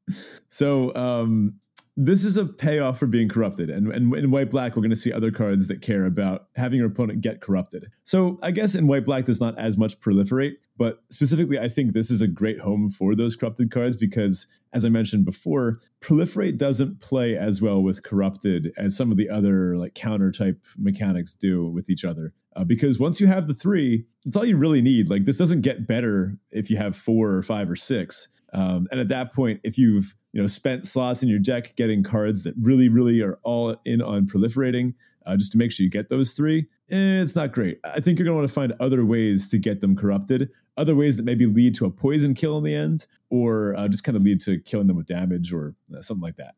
Speaker 2: (laughs) so um, this is a payoff for being corrupted. And, and in white black, we're going to see other cards that care about having your opponent get corrupted. So I guess in white black, does not as much proliferate. But specifically, I think this is a great home for those corrupted cards because, as I mentioned before, proliferate doesn't play as well with corrupted as some of the other like counter type mechanics do with each other. Uh, because once you have the three, it's all you really need. Like this doesn't get better if you have four or five or six. Um, and at that point, if you've you know spent slots in your deck getting cards that really, really are all in on proliferating, uh, just to make sure you get those three, it's not great. I think you're going to want to find other ways to get them corrupted, other ways that maybe lead to a poison kill in the end, or uh, just kind of lead to killing them with damage or uh, something like that.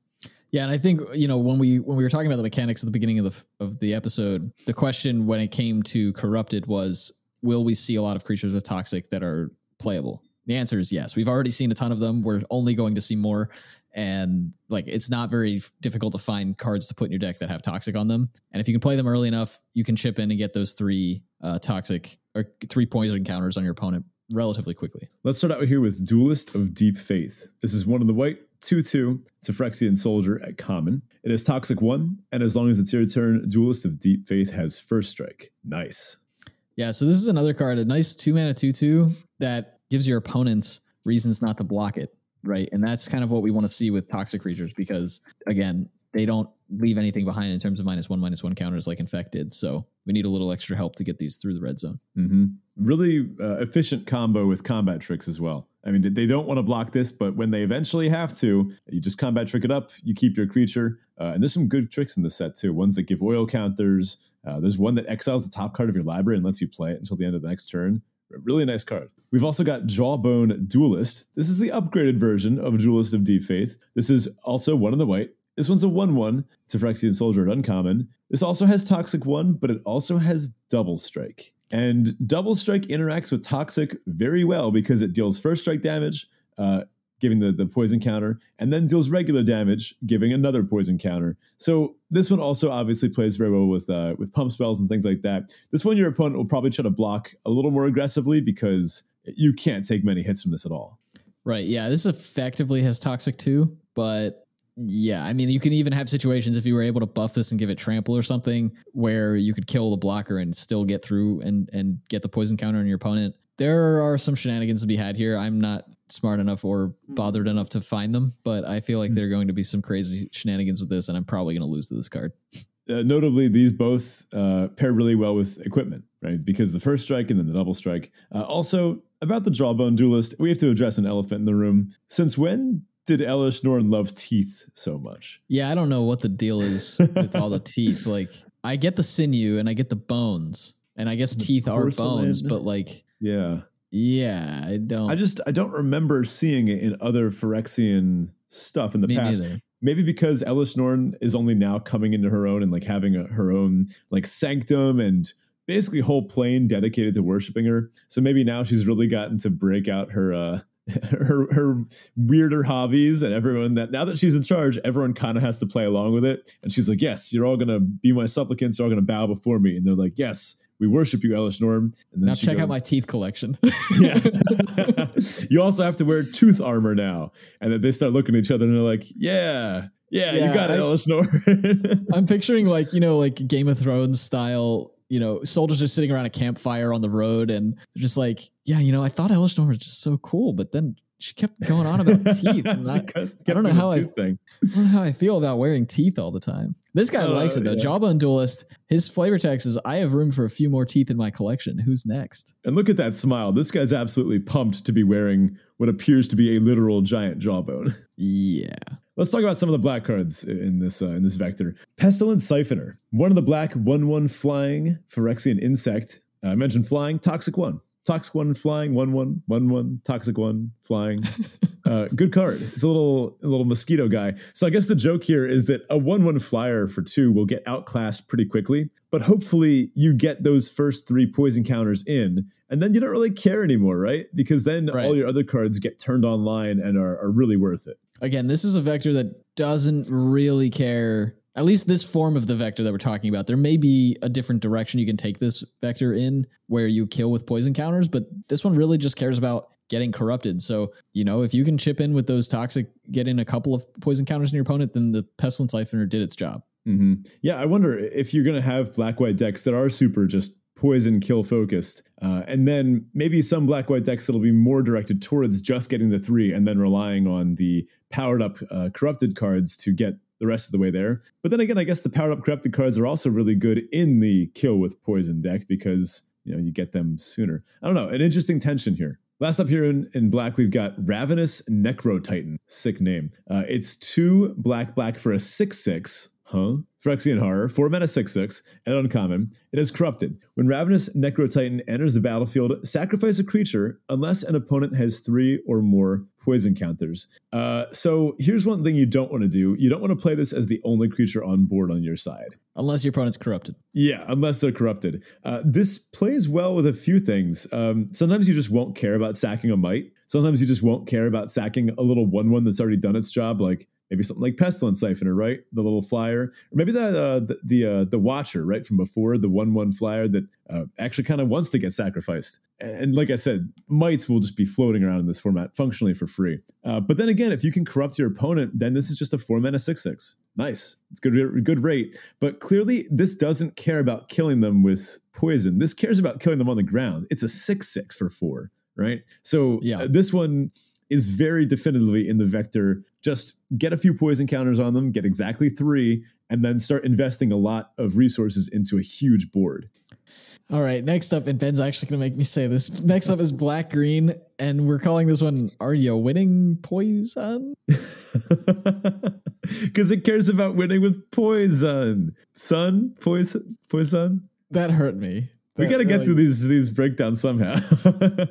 Speaker 1: Yeah, and I think you know when we when we were talking about the mechanics at the beginning of the of the episode, the question when it came to corrupted was will we see a lot of creatures with toxic that are playable? The answer is yes. We've already seen a ton of them. We're only going to see more. And like it's not very difficult to find cards to put in your deck that have toxic on them. And if you can play them early enough, you can chip in and get those three uh, toxic or three poison counters on your opponent relatively quickly.
Speaker 2: Let's start out here with Duelist of Deep Faith. This is one of the white 2 2. It's a Phyrexian soldier at common. It is toxic 1, and as long as it's your turn, Duelist of Deep Faith has first strike. Nice.
Speaker 1: Yeah, so this is another card, a nice two mana 2 2 that gives your opponents reasons not to block it, right? And that's kind of what we want to see with toxic creatures because, again, they don't leave anything behind in terms of minus one, minus one counters like infected. So we need a little extra help to get these through the red zone.
Speaker 2: Mm-hmm. Really uh, efficient combo with combat tricks as well. I mean, they don't want to block this, but when they eventually have to, you just combat trick it up. You keep your creature, uh, and there's some good tricks in the set too. Ones that give oil counters. Uh, there's one that exiles the top card of your library and lets you play it until the end of the next turn. Really nice card. We've also got Jawbone Duelist. This is the upgraded version of Duelist of Deep Faith. This is also one in the white. This one's a 1 1. It's a Phyrexian Soldier at Uncommon. This also has Toxic 1, but it also has Double Strike. And Double Strike interacts with Toxic very well because it deals first strike damage, uh, giving the, the poison counter, and then deals regular damage, giving another poison counter. So this one also obviously plays very well with uh, with pump spells and things like that. This one your opponent will probably try to block a little more aggressively because you can't take many hits from this at all.
Speaker 1: Right. Yeah. This effectively has Toxic too, but yeah, I mean, you can even have situations if you were able to buff this and give it trample or something where you could kill the blocker and still get through and and get the poison counter on your opponent. There are some shenanigans to be had here. I'm not smart enough or bothered enough to find them, but I feel like there are going to be some crazy shenanigans with this, and I'm probably going to lose to this card. (laughs)
Speaker 2: Uh, notably, these both uh, pair really well with equipment, right? Because the first strike and then the double strike. Uh, also, about the jawbone duelist, we have to address an elephant in the room. Since when did Elesh Norn love teeth so much?
Speaker 1: Yeah, I don't know what the deal is (laughs) with all the teeth. Like, I get the sinew and I get the bones, and I guess teeth are bones, but like,
Speaker 2: yeah,
Speaker 1: yeah, I don't.
Speaker 2: I just I don't remember seeing it in other Phyrexian stuff in the
Speaker 1: Me
Speaker 2: past.
Speaker 1: neither.
Speaker 2: Maybe because Elesh Norn is only now coming into her own and like having a, her own like sanctum and basically whole plane dedicated to worshiping her. So maybe now she's really gotten to break out her uh (laughs) her her weirder hobbies and everyone that now that she's in charge, everyone kind of has to play along with it. And she's like, "Yes, you're all gonna be my supplicants. You're all gonna bow before me." And they're like, "Yes, we worship you, Elesh Norn." And then
Speaker 1: Now check out my teeth collection. (laughs) (laughs)
Speaker 2: yeah. (laughs) you also have to wear tooth armor now. And then they start looking at each other and they're like, yeah, yeah,
Speaker 1: Yeah,
Speaker 2: you got it, Elesh Norn.
Speaker 1: I'm picturing like you know like Game of Thrones style. You know, soldiers are sitting around a campfire on the road, and they're just like, "Yeah, you know, I thought Elesh Norn was just so cool, but then she kept going on about (laughs) teeth, and I, I don't know how I-
Speaker 2: thing.
Speaker 1: I don't know how I feel about wearing teeth all the time. This guy
Speaker 2: Uh,
Speaker 1: likes it though.
Speaker 2: yeah.
Speaker 1: Jawbone Duelist, his flavor text is I have room for a few more teeth in my collection. Who's next?
Speaker 2: And look at that smile. This guy's absolutely pumped to be wearing what appears to be a literal giant jawbone.
Speaker 1: Yeah.
Speaker 2: Let's talk about some of the black cards in this uh, in this vector. Pestilent Siphoner, one of the black one one flying Phyrexian insect. Uh, I mentioned flying, toxic one, toxic one flying, one one one one, toxic one flying. (laughs) Uh, good card. It's a little a little mosquito guy. So I guess the joke here is that a one one flyer for two will get outclassed pretty quickly, but hopefully you get those first three poison counters in, and then you don't really care anymore, right? Because then
Speaker 1: Right.
Speaker 2: all your other cards get turned online and are, are really worth it.
Speaker 1: Again, this is a vector that doesn't really care. At least this form of the vector that we're talking about. There may be a different direction you can take this vector in where you kill with poison counters, but this one really just cares about getting corrupted. So, you know, if you can chip in with those toxic, get in a couple of poison counters in your opponent, then the Pestilent Siphoner did its job.
Speaker 2: hmm Yeah, I wonder if you're going to have black white decks that are super just poison kill focused, uh, and then maybe some black white decks that'll be more directed towards just getting the three and then relying on the powered up uh, corrupted cards to get the rest of the way there. But then again, I guess the powered up corrupted cards are also really good in the kill with poison deck because you know you get them sooner. I don't know, an interesting tension here. Last up here in, in black, we've got Ravenous Necrotitan. Sick name. Uh, it's two black black for a 6 6, huh? Phyrexian Horror, 4 mana 6 6, and uncommon. It is corrupted. When Ravenous Necrotitan enters the battlefield, sacrifice a creature unless an opponent has three or more poison counters. Uh, so here's one thing you don't want to do you don't want to play this as the only creature on board on your side.
Speaker 1: Unless your opponent's corrupted.
Speaker 2: Yeah, unless they're corrupted. Uh, this plays well with a few things. Um, sometimes you just won't care about sacking a mite. Sometimes you just won't care about sacking a little 1 1 that's already done its job, like maybe something like pestilence siphoner right? The little flyer. Or maybe that uh, the the, uh, the watcher right from before the one one flyer that uh, actually kind of wants to get sacrificed. And like i said mites will just be floating around in this format functionally for free. Uh, but then again if you can corrupt your opponent then this is just a four mana six six. Nice. It's good good rate. But clearly this doesn't care about killing them with poison. This cares about killing them on the ground. It's a six six for four right? So yeah. Uh, this one is very definitively in the vector just get a few poison counters on them, get exactly three, and then start investing a lot of resources into a huge board.
Speaker 1: All right, next up, and Ben's actually going to make me say this. Next up is black green, and we're calling this one Are You Winning Poison? (laughs)
Speaker 2: Because it cares about winning with poison. Sun? Poison? Poison?
Speaker 1: That hurt me.
Speaker 2: We got to get like, through these these breakdowns somehow. (laughs)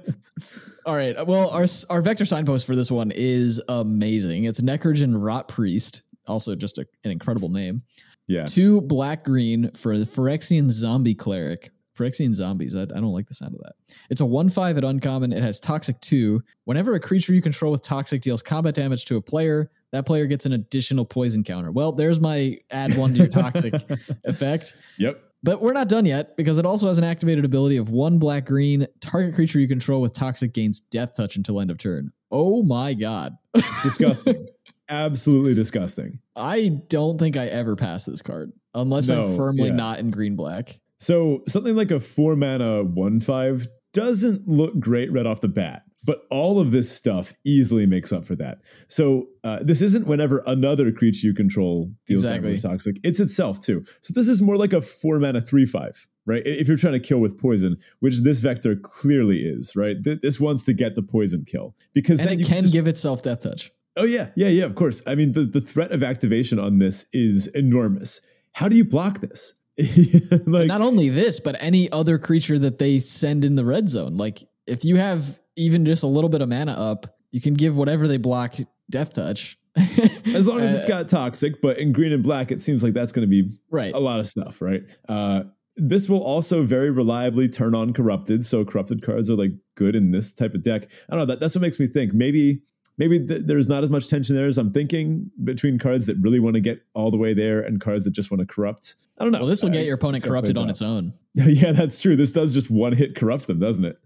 Speaker 1: all right. Well, our our vector signpost for this one is amazing. It's Necrogen Rotpriest, also just a, an incredible name.
Speaker 2: Yeah.
Speaker 1: Two black green for the Phyrexian Zombie Cleric. Phyrexian Zombies. I, I don't like the sound of that. It's a 1 5 at uncommon. It has Toxic 2. Whenever a creature you control with Toxic deals combat damage to a player, that player gets an additional poison counter. Well, there's my add one to your Toxic (laughs) effect.
Speaker 2: Yep.
Speaker 1: But we're not done yet because it also has an activated ability of one black green. Target creature you control with toxic gains death touch until end of turn. Oh my god. (laughs)
Speaker 2: Disgusting. Absolutely disgusting.
Speaker 1: I don't think I ever pass this card unless no, I'm firmly yeah. not in green black.
Speaker 2: So something like a four mana one five doesn't look great right off the bat. But all of this stuff easily makes up for that. So uh, this isn't whenever another creature you control deals exactly. damage toxic. It's itself too. So this is more like a four mana three five, right? If you're trying to kill with poison, which this vector clearly is, right? Th- this wants to get the poison kill because
Speaker 1: and it can just, give itself death touch.
Speaker 2: Oh yeah, yeah, yeah. Of course. I mean, the the threat of activation on this is enormous. How do you block this? (laughs)
Speaker 1: like, not only this, but any other creature that they send in the red zone. Like if you have even just a little bit of mana up, you can give whatever they block death touch. (laughs)
Speaker 2: as long as it's got toxic, but in green and black, it seems like that's going to be
Speaker 1: right.
Speaker 2: a lot of stuff, right? Uh, this will also very reliably turn on corrupted. So corrupted cards are like good in this type of deck. I don't know. That, that's what makes me think maybe maybe th- there's not as much tension there as I'm thinking between cards that really want to get all the way there and cards that just want to corrupt. I don't know.
Speaker 1: Well, this will get your opponent corrupted on out. its own. (laughs)
Speaker 2: yeah, that's true. This does just one hit corrupt them, doesn't it?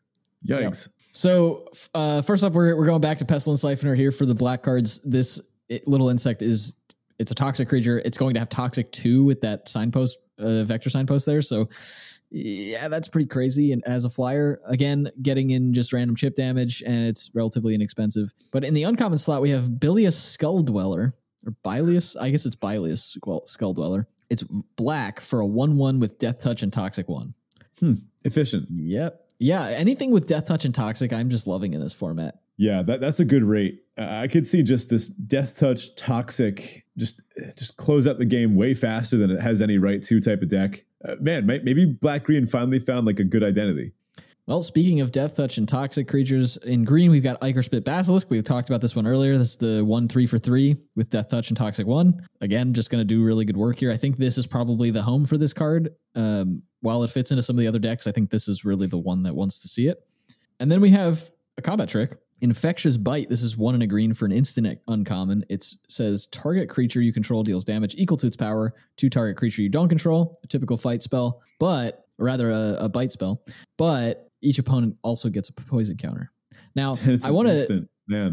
Speaker 2: Yikes.
Speaker 1: So uh, first up, we're, we're going back to Pestilence Syphoner here for the black cards. This it, little insect is it's a toxic creature. It's going to have toxic two with that signpost, uh, vector signpost there. So yeah, that's pretty crazy. And as a flyer, again, getting in just random chip damage, and it's relatively inexpensive. But in the uncommon slot, we have Bilious Skulldweller or Bilious. I guess it's Bilious Skulldweller. It's black for a one-one with Death Touch and Toxic one.
Speaker 2: Hmm. Efficient.
Speaker 1: Yep. Yeah, anything with Death Touch and Toxic, I'm just loving in this format.
Speaker 2: Yeah, that, that's a good rate. Uh, I could see just this Death Touch Toxic just just close out the game way faster than it has any right to type of deck. Uh, man, maybe Black Green finally found like a good identity.
Speaker 1: Well, speaking of Death Touch and toxic creatures, in green we've got Ichorspit Basilisk. We've talked about this one earlier. This is the one three for three with Death Touch and Toxic one. Again, just going to do really good work here. I think this is probably the home for this card. Um, while it fits into some of the other decks, I think this is really the one that wants to see it. And then we have a combat trick. Infectious Bite. This is one in a green for an instant uncommon. It says target creature you control deals damage equal to its power to target creature you don't control. A typical fight spell, but rather a, a bite spell. But each opponent also gets a poison counter. Now, (laughs) I want to,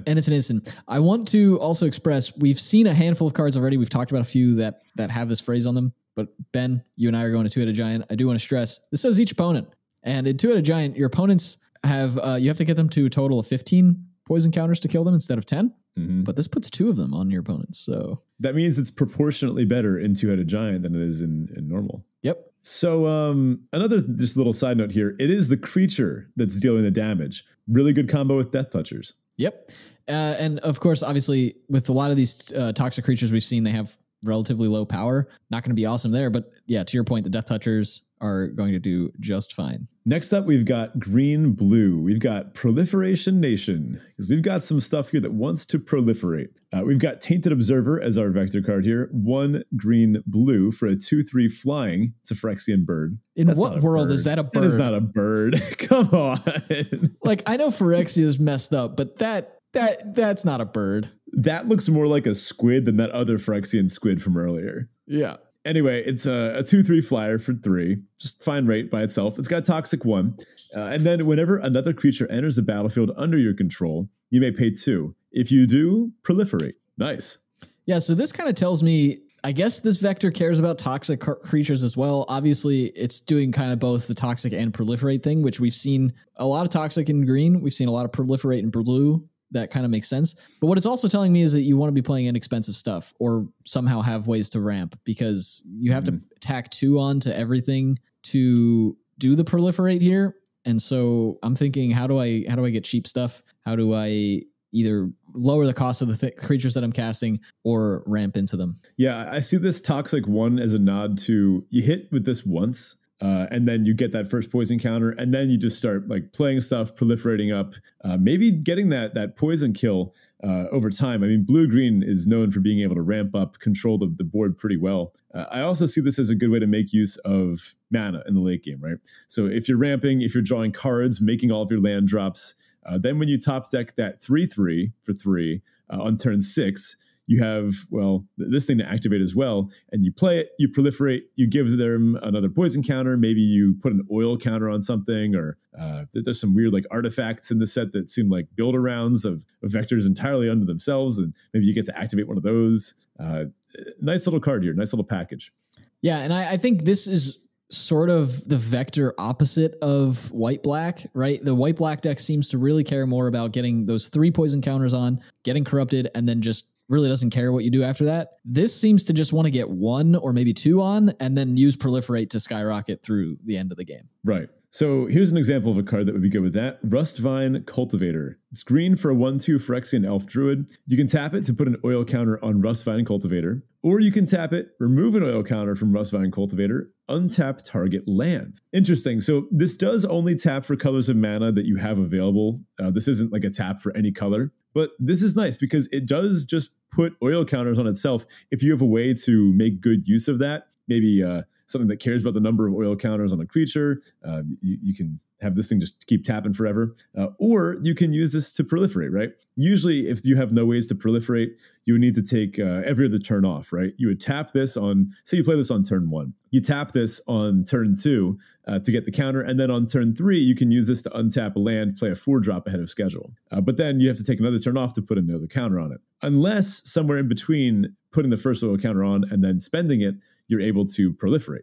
Speaker 1: and it's an instant. I want to also express we've seen a handful of cards already. We've talked about a few that that have this phrase on them. But Ben, you and I are going to two headed giant. I do want to stress this says each opponent, and in two headed giant, your opponents have uh, you have to get them to a total of fifteen poison counters to kill them instead of 10 mm-hmm. But this puts two of them on your opponents. So
Speaker 2: that means it's proportionately better in two headed giant than it is in, in normal.
Speaker 1: Yep.
Speaker 2: So um, another just little side note here: it is the creature that's dealing the damage. Really good combo with Death Touchers.
Speaker 1: Yep, uh, and of course, obviously, with a lot of these uh, toxic creatures we've seen, they have relatively low power. Not going to be awesome there, but yeah, to your point, the Death Touchers are going to do just fine.
Speaker 2: Next up, we've got green blue. We've got Proliferation Nation, because we've got some stuff here that wants to proliferate. Uh, we've got Tainted Observer as our vector card here. One green blue for a 2 3 flying. It's a Phyrexian bird.
Speaker 1: In
Speaker 2: That's
Speaker 1: what world
Speaker 2: bird.
Speaker 1: is that a bird?
Speaker 2: That is not a bird. (laughs) Come on.
Speaker 1: Like I know Phyrexia is messed up, but that that that's not a bird.
Speaker 2: that looks more like a squid than that other Phyrexian squid from earlier.
Speaker 1: Yeah.
Speaker 2: Anyway, it's a, a 2 3 flyer for three. Just fine rate by itself. It's got a toxic one. Uh, and then whenever another creature enters the battlefield under your control, you may pay two. If you do, proliferate. Nice.
Speaker 1: Yeah, so this kind of tells me I guess this vector cares about toxic cr- creatures as well. Obviously, it's doing kind of both the toxic and proliferate thing, which we've seen a lot of toxic in green. We've seen a lot of proliferate in blue. That kind of makes sense. But what it's also telling me is that you want to be playing inexpensive stuff or somehow have ways to ramp because you have to mm-hmm. tack two on to everything to do the proliferate here. And so I'm thinking, how do I how do I get cheap stuff? How do I either lower the cost of the th- creatures that I'm casting or ramp into them?
Speaker 2: Yeah, I see this toxic one as a nod to you hit with this once, uh, and then you get that first poison counter, and then you just start like playing stuff, proliferating up, uh, maybe getting that that poison kill uh, over time. I mean, blue green is known for being able to ramp up, control the, the board pretty well. Uh, I also see this as a good way to make use of mana in the late game, right? So if you're ramping, if you're drawing cards, making all of your land drops. Uh, then when you top deck that 3 3 for 3 uh, on turn 6, you have, well, this thing to activate as well. And you play it, you proliferate, you give them another poison counter. Maybe you put an oil counter on something, or uh, there's some weird like artifacts in the set that seem like build arounds of, of vectors entirely unto themselves. And maybe you get to activate one of those. Uh, nice little card here, nice little package.
Speaker 1: Yeah, and I, I think this is sort of the vector opposite of white black, right? The white black deck seems to really care more about getting those three poison counters on, getting corrupted, and then just really doesn't care what you do after that. This seems to just want to get one or maybe two on and then use proliferate to skyrocket through the end of the game.
Speaker 2: Right. So here's an example of a card that would be good with that. Rustvine Cultivator. It's green for a 1-2 Phyrexian Elf Druid. You can tap it to put an oil counter on Rustvine Cultivator, or you can tap it, remove an oil counter from Rustvine Cultivator, untap target land. Interesting. So this does only tap for colors of mana that you have available. Uh, this isn't like a tap for any color, but this is nice because it does just put oil counters on itself. If you have a way to make good use of that, maybe uh, something that cares about the number of oil counters on a creature, uh, you, you can have this thing just keep tapping forever. Uh, or you can use this to proliferate, right? Usually, if you have no ways to proliferate, you would need to take uh, every other turn off, right? You would tap this on, say you play this on turn one. You tap this on turn two uh, to get the counter. And then on turn three, you can use this to untap a land, play a four drop ahead of schedule. Uh, but then you have to take another turn off to put another counter on it. Unless somewhere in between putting the first oil counter on and then spending it, you're able to proliferate.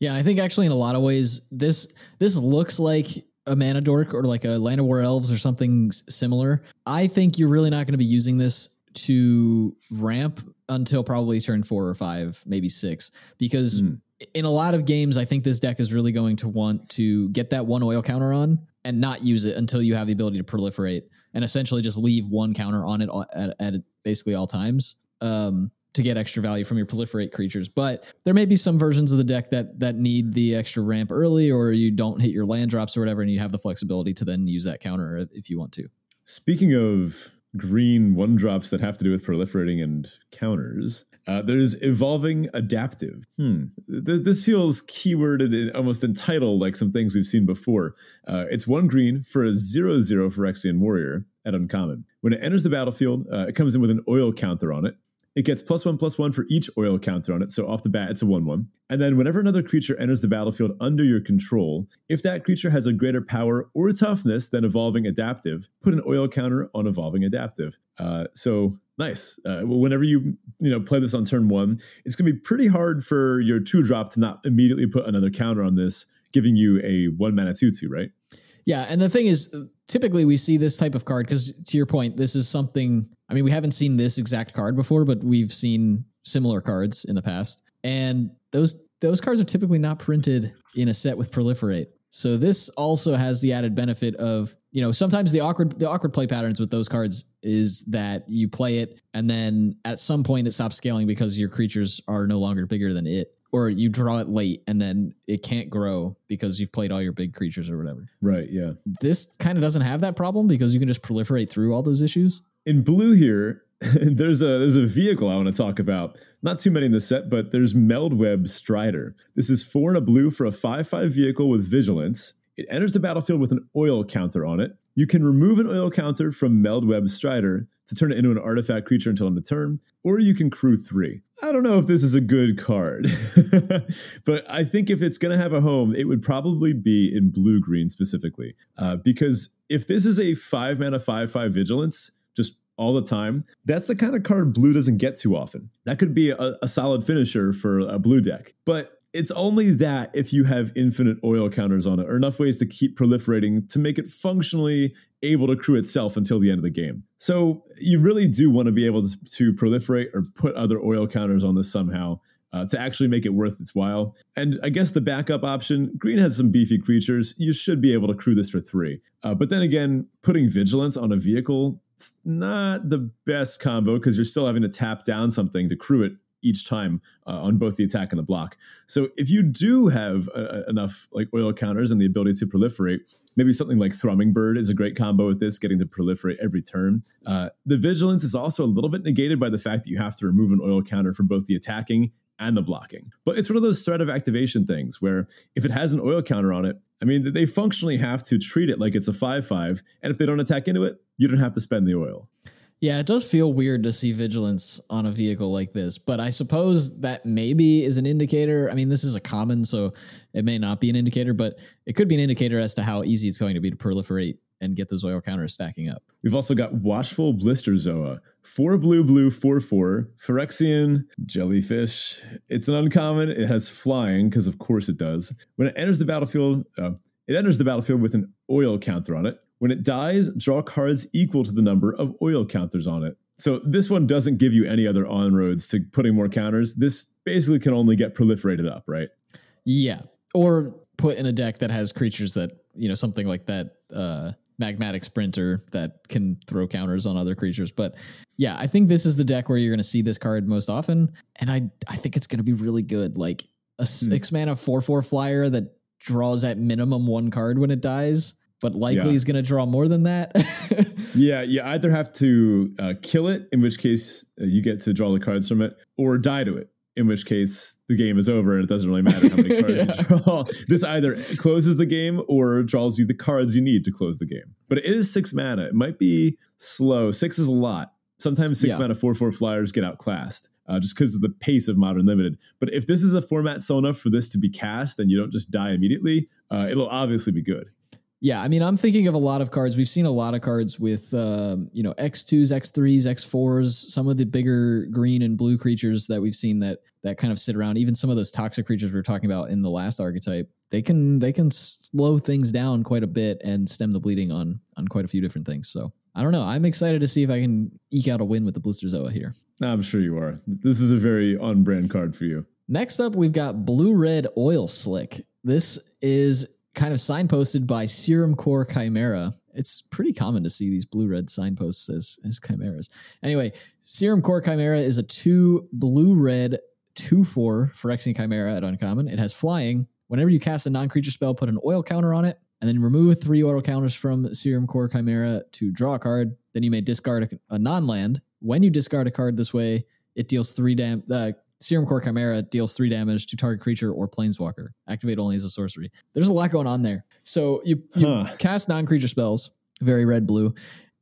Speaker 1: Yeah, I think actually in a lot of ways this this looks like a mana dork or like a Llanowar Elves or something similar. I think you're really not going to be using this to ramp until probably turn four or five, maybe six, because
Speaker 2: Hmm.
Speaker 1: in a lot of games, I think this deck is really going to want to get that one oil counter on and not use it until you have the ability to proliferate and essentially just leave one counter on it at, at basically all times. Um, to get extra value from your proliferate creatures. But there may be some versions of the deck that that need the extra ramp early, or you don't hit your land drops or whatever, and you have the flexibility to then use that counter if- you want to.
Speaker 2: Speaking of green one drops that have to do with proliferating and counters, uh, there's evolving adaptive. Hmm. Th- this feels keyworded and almost entitled like some things we've seen before. Uh, it's one green for a 0 0 Phyrexian warrior at uncommon. When it enters the battlefield, uh, it comes in with an oil counter on it. It gets plus one plus one for each oil counter on it. So off the bat, it's a 1 1. And then whenever another creature enters the battlefield under your control, if that creature has a greater power or toughness than evolving adaptive, put an oil counter on evolving adaptive. Uh, so nice. Uh, whenever you you know play this on turn one, it's going to be pretty hard for your two drop to not immediately put another counter on this, giving you a one mana two two, right?
Speaker 1: Yeah, and the thing is, typically we see this type of card because, to your point, this is something. I mean, we haven't seen this exact card before, but we've seen similar cards in the past, and those those cards are typically not printed in a set with proliferate. So this also has the added benefit of, you know, sometimes the awkward the awkward play patterns with those cards is that you play it and then at some point it stops scaling because your creatures are no longer bigger than it or you draw it late and then it can't grow because you've played all your big creatures or whatever.
Speaker 2: Right, yeah.
Speaker 1: This kind of doesn't have that problem because you can just proliferate through all those issues.
Speaker 2: In blue here, (laughs) there's a there's a vehicle I want to talk about. Not too many in the set, but there's Meldweb Strider. This is four and a blue for a 5-5 vehicle with vigilance. It enters the battlefield with an oil counter on it. You can remove an oil counter from Meldweb Strider to turn it into an artifact creature until end of turn, or you can crew three. I don't know if this is a good card, (laughs) but I think if it's going to have a home, it would probably be in blue green specifically. Uh, because if this is a five mana, five, five vigilance, just all the time, that's the kind of card blue doesn't get too often. That could be a, a solid finisher for a blue deck. But it's only that if you have infinite oil counters on it, or enough ways to keep proliferating to make it functionally able to crew itself until the end of the game. So you really do want to be able to, to proliferate or put other oil counters on this somehow. Uh, to actually make it worth its while. And I guess the backup option green has some beefy creatures. You should be able to crew this for three. Uh, but then again, putting vigilance on a vehicle, it's not the best combo because you're still having to tap down something to crew it each time uh, on both the attack and the block. So if you do have uh, enough like oil counters and the ability to proliferate, maybe something like Thrummingbird is a great combo with this, getting to proliferate every turn. Uh, the vigilance is also a little bit negated by the fact that you have to remove an oil counter for both the attacking and the blocking. But it's one of those threat of activation things where if it has an oil counter on it, I mean, they functionally have to treat it like it's a 5 5. And if they don't attack into it, you don't have to spend the oil.
Speaker 1: Yeah, it does feel weird to see vigilance on a vehicle like this, but I suppose that maybe is an indicator. I mean, this is a common, so it may not be an indicator, but it could be an indicator as to how easy it's going to be to proliferate and get those oil counters stacking up.
Speaker 2: We've also got Watchful Blisterzoa. Four blue, blue, four, four. Phyrexian jellyfish. It's an uncommon. It has flying, because of course it does. When it enters the battlefield, uh, it enters the battlefield with an oil counter on it. When it dies, draw cards equal to the number of oil counters on it. So this one doesn't give you any other on roads to putting more counters. This basically can only get proliferated up, right?
Speaker 1: Yeah. Or put in a deck that has creatures that, you know, something like that uh magmatic sprinter that can throw counters on other creatures. But yeah, I think this is the deck where you're going to see this card most often. And I I think it's going to be really good. Like a six mana 4 4 flyer that draws at minimum one card when it dies but likely yeah. is going to draw more than that. (laughs)
Speaker 2: yeah, you either have to uh, kill it, in which case uh, you get to draw the cards from it, or die to it, in which case the game is over and it doesn't really matter how many (laughs) cards yeah. you draw. This either closes the game or draws you the cards you need to close the game. But it is six mana. It might be slow. Six is a lot. Sometimes six yeah. mana four four flyers get outclassed. Uh, just because of the pace of Modern Limited. But if this is a format slow enough for this to be cast and you don't just die immediately, uh, it'll obviously be good.
Speaker 1: Yeah, I mean, I'm thinking of a lot of cards. We've seen a lot of cards with, um, you know, X2s, X3s, X4s, some of the bigger green and blue creatures that we've seen that that kind of sit around. Even some of those toxic creatures we were talking about in the last archetype, they can they can slow things down quite a bit and stem the bleeding on on quite a few different things. So I don't know. I'm excited to see if I can eke out a win with the Blisterzoa here.
Speaker 2: I'm sure you are. This is a very on brand card for you.
Speaker 1: Next up, we've got Blue Red Oil Slick. This is kind of signposted by Serum Core Chimera. It's pretty common to see these blue red signposts as, as chimeras. Anyway, Serum Core Chimera is a two blue red, two four Phyrexian Chimera at uncommon. It has flying. Whenever you cast a non creature spell, put an oil counter on it, and then remove three oil counters from Serum Core Chimera to draw a card. Then you may discard a, a non land. When you discard a card this way, it deals three dam. Uh, Serum Core Chimera deals three damage to target creature or planeswalker. Activate only as a sorcery. There's a lot going on there. So you, you huh. cast non creature spells, very red blue.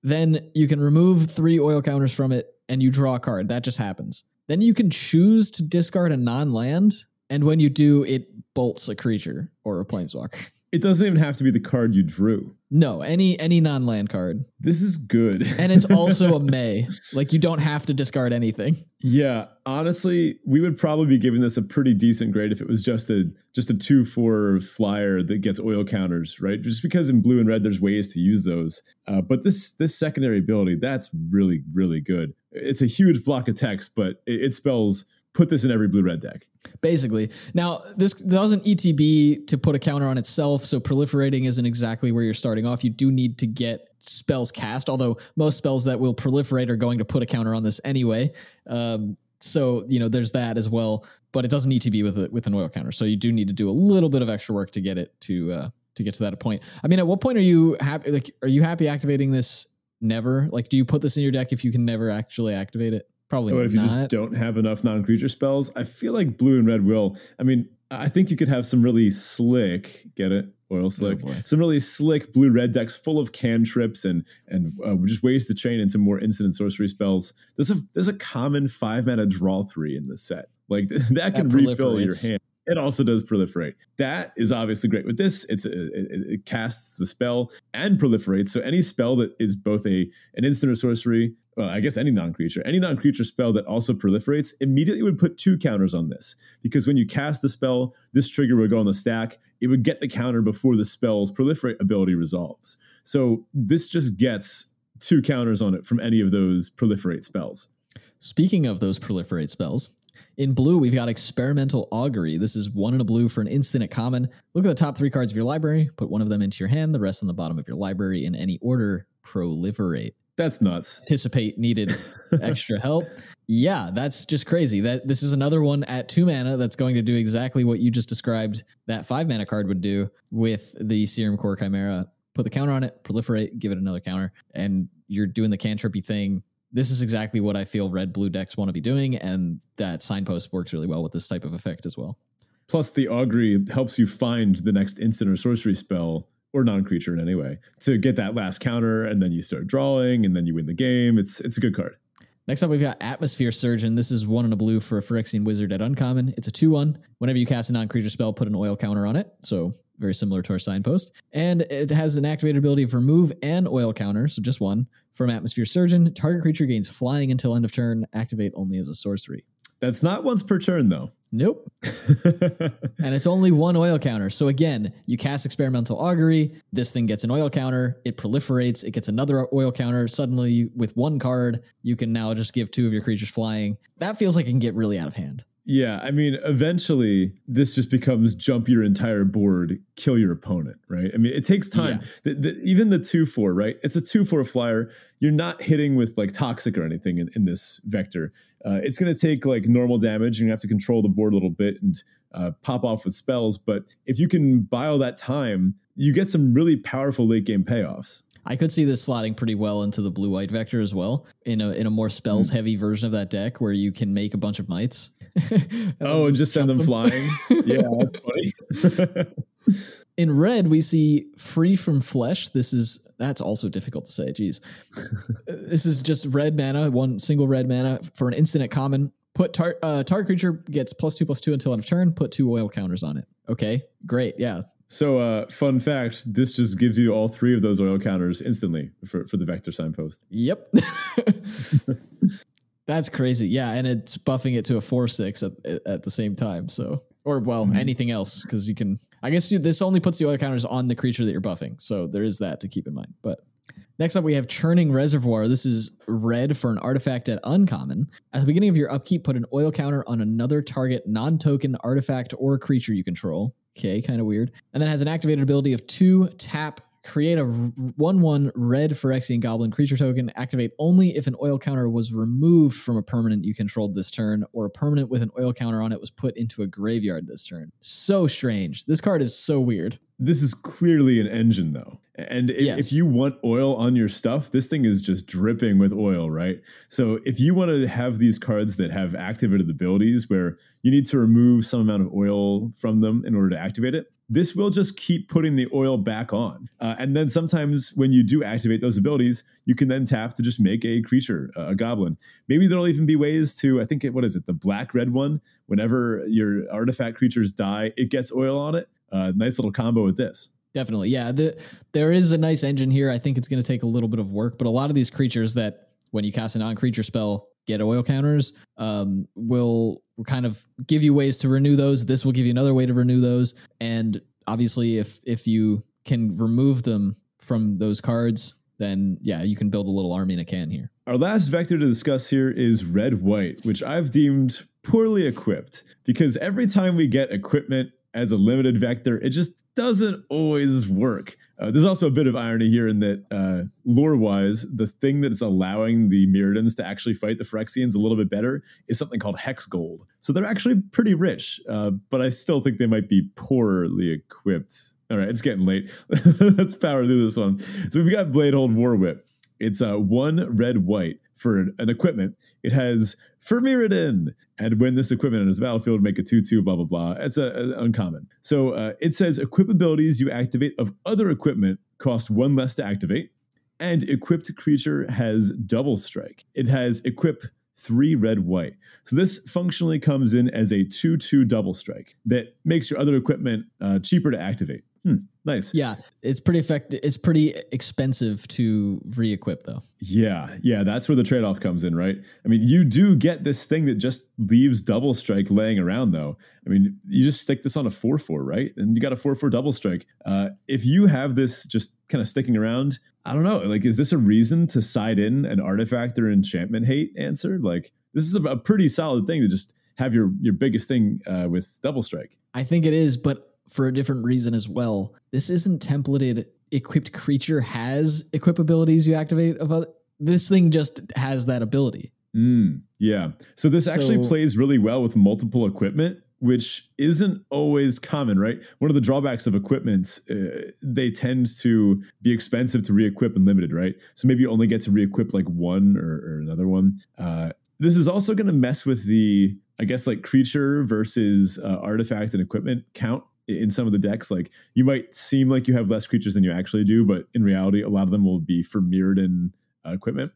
Speaker 1: Then you can remove three oil counters from it and you draw a card. That just happens. Then you can choose to discard a non land. And when you do, it bolts a creature or a planeswalker.
Speaker 2: It doesn't even have to be the card you drew.
Speaker 1: No, any any non-land card.
Speaker 2: This is good.
Speaker 1: and it's also a (laughs) May. Like you don't have to discard anything.
Speaker 2: Yeah, honestly, we would probably be giving this a pretty decent grade if it was just a just a 2-4 flyer that gets oil counters, right? Just because in blue and red there's ways to use those. Uh, but this this secondary ability, that's really really good. It's a huge block of text, but it, it spells put this in every blue red deck.
Speaker 1: Basically. Now, this doesn't ETB to put a counter on itself, so proliferating isn't exactly where you're starting off. You do need to get spells cast, although most spells that will proliferate are going to put a counter on this anyway. Um, so you know, there's that as well, but it doesn't be with a, with an oil counter. So you do need to do a little bit of extra work to get it to uh, to get to that point. I mean, at what point are you happy? Like, are you happy activating this? Never. Like, do you put this in your deck if you can never actually activate it? Probably.
Speaker 2: But if
Speaker 1: not.
Speaker 2: you just don't have enough non-creature spells, I feel like blue and red will. I mean, I think you could have some really slick. Get it? Oil slick.
Speaker 1: boy.
Speaker 2: some really slick blue red decks full of cantrips and and uh, just ways to chain into more instant sorcery spells. There's a there's a common five mana draw three in the set. Like (laughs) that can refill your hand. It also does proliferate. That is obviously great with this. It's it, it casts the spell and proliferates. So any spell that is both a an instant or sorcery, well, I guess any non-creature, any non-creature spell that also proliferates immediately would put two counters on this because when you cast the spell, this trigger would go on the stack. It would get the counter before the spell's proliferate ability resolves. So this just gets two counters on it from any of those proliferate spells.
Speaker 1: Speaking of those proliferate spells, in blue, we've got Experimental Augury. This is one in a blue for an instant at common. Look at the top three cards of your library, put one of them into your hand, the rest on the bottom of your library in any order. Proliferate.
Speaker 2: That's nuts.
Speaker 1: Anticipate needed (laughs) extra help. Yeah, that's just crazy. That this is another one at two mana that's going to do exactly what you just described that five mana card would do with the Serum Core Chimera. Put the counter on it, proliferate, give it another counter, and you're doing the cantrippy thing this is exactly what I feel red blue decks want to be doing, and that signpost works really well with this type of effect as well.
Speaker 2: Plus, the augury helps you find the next instant or sorcery spell or non-creature in any way to get that last counter, and then you start drawing, and then you win the game. It's it's a good card.
Speaker 1: Next up, we've got Atmosphere Surgeon. This is one in a blue for a Phyrexian Wizard at Uncommon. It's a 2 1. Whenever you cast a non creature spell, put an oil counter on it. So, very similar to our signpost. And it has an activated ability of remove and oil counter, so just one, from Atmosphere Surgeon. Target creature gains flying until end of turn. Activate only as a sorcery.
Speaker 2: That's not once per turn though.
Speaker 1: Nope. (laughs) and it's only one oil counter. So again, you cast experimental augury, this thing gets an oil counter, it proliferates, it gets another oil counter. Suddenly, with one card, you can now just give two of your creatures flying. That feels like it can get really out of hand.
Speaker 2: Yeah, I mean, eventually this just becomes jump your entire board, kill your opponent, right? I mean, it takes time. The, the, even the two four, right? It's a two four flyer. You're not hitting with like toxic or anything in, in this vector. Uh, it's going to take like normal damage. You're going to have to control the board a little bit and uh, pop off with spells. But if you can buy all that time, you get some really powerful late game payoffs.
Speaker 1: I could see this slotting pretty well into the blue white vector as well in a in a more spells heavy version of that deck where you can make a bunch of mites. (laughs)
Speaker 2: oh, and just send them, flying. (laughs) yeah, that's funny. (laughs)
Speaker 1: in red, we see free from flesh. This is that's also difficult to say. Jeez, this is just red mana, one single red mana for an instant at common. Put tar- uh, target creature gets plus two plus two until end of turn. Put two oil counters on it. Okay, great. Yeah,
Speaker 2: so, uh, fun fact: this just gives you all three of those oil counters instantly for, for the vector signpost.
Speaker 1: Yep, that's crazy. Yeah, and it's buffing it to a four six at at the same time. So, or well, mm-hmm. anything else because you can. I guess you, this only puts the other counters on the creature that you're buffing. So there is that to keep in mind. But Next up, we have Churning Reservoir. This is red for an artifact at uncommon. At the beginning of your upkeep, put an oil counter on another target non token artifact or creature you control. Okay, kind of weird. And then has an activated ability of two tap, create a 1 1 red Phyrexian Goblin creature token. Activate only if an oil counter was removed from a permanent you controlled this turn, or a permanent with an oil counter on it was put into a graveyard this turn. So strange. This card is so weird.
Speaker 2: This is clearly an engine, though. And if, yes. if, you want oil on your stuff, this thing is just dripping with oil, right? So if you want to have these cards that have activated abilities where you need to remove some amount of oil from them in order to activate it, this will just keep putting the oil back on. Uh, and then sometimes when you do activate those abilities, you can then tap to just make a creature, uh, a goblin. Maybe there'll even be ways to, I think, it, what is it, the black red one? Whenever your artifact creatures die, it gets oil on it. Uh, nice little combo with this.
Speaker 1: Definitely. Yeah. The, there is a nice engine here. I think it's going to take a little bit of work, but a lot of these creatures that when you cast a non creature spell, get oil counters um, will kind of give you ways to renew those. This will give you another way to renew those. And obviously, if if you can remove them from those cards, then yeah, you can build a little army in a can here.
Speaker 2: Our last vector to discuss here is red white, which I've deemed poorly equipped because every time we get equipment as a limited vector, it just doesn't always work. Uh, there's also a bit of irony here in that, uh, lore wise, the thing that's allowing the Mirrodins to actually fight the Phyrexians a little bit better is something called Hexgold. So they're actually pretty rich, uh, but I still think they might be poorly equipped. All right, it's getting late. (laughs) Let's power through this one. So we've got Bladehold War Whip. It's uh, one red white for an equipment. It has For Mirrodin. And when this equipment enters the battlefield, make a 2 2, blah, blah, blah. It's a, a uncommon. So uh, it says equip abilities you activate of other equipment cost one less to activate. And equipped creature has double strike. It has equip three red white. So this functionally comes in as a 2 2 double strike that makes your other equipment uh, cheaper to activate. Hmm, nice.
Speaker 1: Yeah, it's pretty effective. It's pretty expensive to re-equip, though.
Speaker 2: Yeah, yeah, that's where the trade-off comes in, right? I mean, you do get this thing that just leaves double strike laying around, though. I mean, you just stick this on a four-four, right? And you got a four-four double strike. Uh, if you have this just kind of sticking around, I don't know. Like, is this a reason to side in an artifact or enchantment hate answer? Like, this is a, a pretty solid thing to just have your your biggest thing uh, with double strike.
Speaker 1: I think it is, but for a different reason as well. This isn't templated. Equipped creature has equip abilities you activate of other. This thing just has that ability.
Speaker 2: Mm, yeah. So this so, actually plays really well with multiple equipment, which isn't always common, right? One of the drawbacks of equipment, uh, they tend to be expensive to re-equip and limited, right? So maybe you only get to re-equip like one or, or another one. Uh, this is also going to mess with the, I guess, like creature versus uh, artifact and equipment count in some of the decks, like you might seem like you have less creatures than you actually do, but in reality, a lot of them will be for Mirrodin uh, equipment.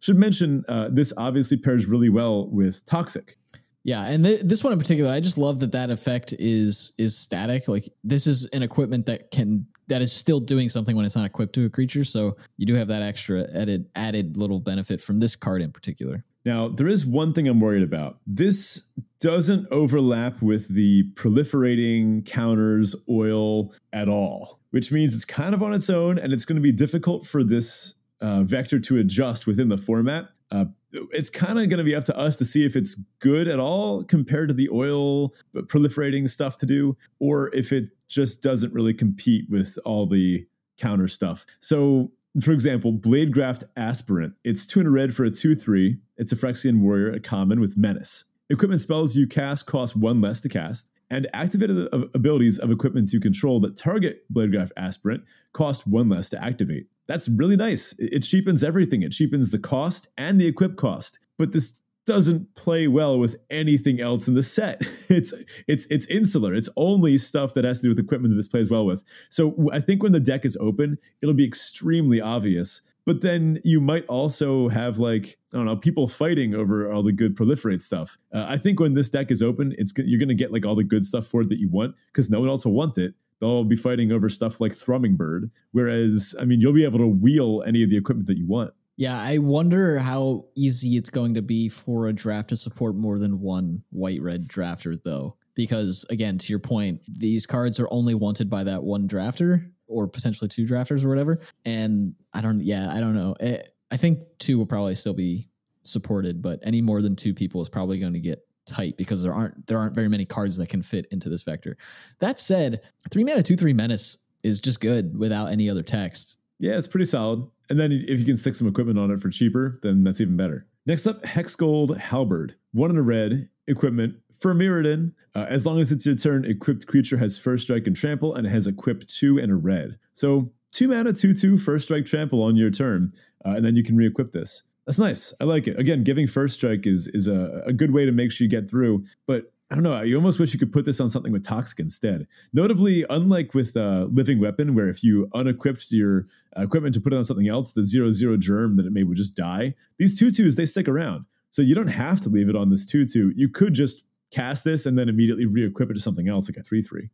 Speaker 2: Should mention uh, this obviously pairs really well with Toxic.
Speaker 1: Yeah, and th- this one in particular, I just love that that effect is is static. Like this is an equipment that can that is still doing something when it's not equipped to a creature. So you do have that extra added added little benefit from this card in particular.
Speaker 2: Now, there is one thing I'm worried about. This doesn't overlap with the proliferating counters oil at all, which means it's kind of on its own and it's going to be difficult for this uh, vector to adjust within the format. Uh, it's kind of going to be up to us to see if it's good at all compared to the oil proliferating stuff to do, or if it just doesn't really compete with all the counter stuff. So for example, Bladegraft Aspirant. It's two in a red for a 2 3. It's a Phyrexian warrior, a common with menace. Equipment spells you cast cost one less to cast, and activated abilities of equipment you control that target Bladegraft Aspirant cost one less to activate. That's really nice. It cheapens everything. It cheapens the cost and the equip cost. But this doesn't play well with anything else in the set. (laughs) It's it's it's insular. It's only stuff that has to do with equipment that this plays well with. So I think when the deck is open, it'll be extremely obvious. But then you might also have like I don't know people fighting over all the good proliferate stuff. Uh, I think when this deck is open, it's you're going to get like all the good stuff for it that you want because no one else will want it. They'll be fighting over stuff like Thrummingbird. Whereas I mean, you'll be able to wheel any of the equipment that you want.
Speaker 1: Yeah, I wonder how easy it's going to be for a draft to support more than one white red drafter, though. Because again, to your point, these cards are only wanted by that one drafter or potentially two drafters or whatever. And I don't, yeah, I don't know. It, eh, I think two will probably still be supported, but any more than two people is probably going to get tight because there aren't there aren't very many cards that can fit into this vector. That said, three mana two three menace is just good without any other text.
Speaker 2: Yeah, it's pretty solid. And then if you can stick some equipment on it for cheaper, then that's even better. Next up, Hexgold Halberd. One in a red, equipment for Mirrodin. Uh, as long as it's your turn, equipped creature has first strike and trample and has equipped two and a red. So two mana, two, two, first strike, trample on your turn. Uh, and then you can re-equip this. That's nice. I like it. Again, giving first strike is is a, a good way to make sure you get through. But I don't know. You almost wish you could put this on something with Toxic instead. Notably, unlike with uh, Living Weapon, where if you unequipped your uh, equipment to put it on something else, the zero zero germ that it made would just die. These twos they stick around, so you don't have to leave it on this two. You could just cast this and then immediately re-equip it to something else, like a three three.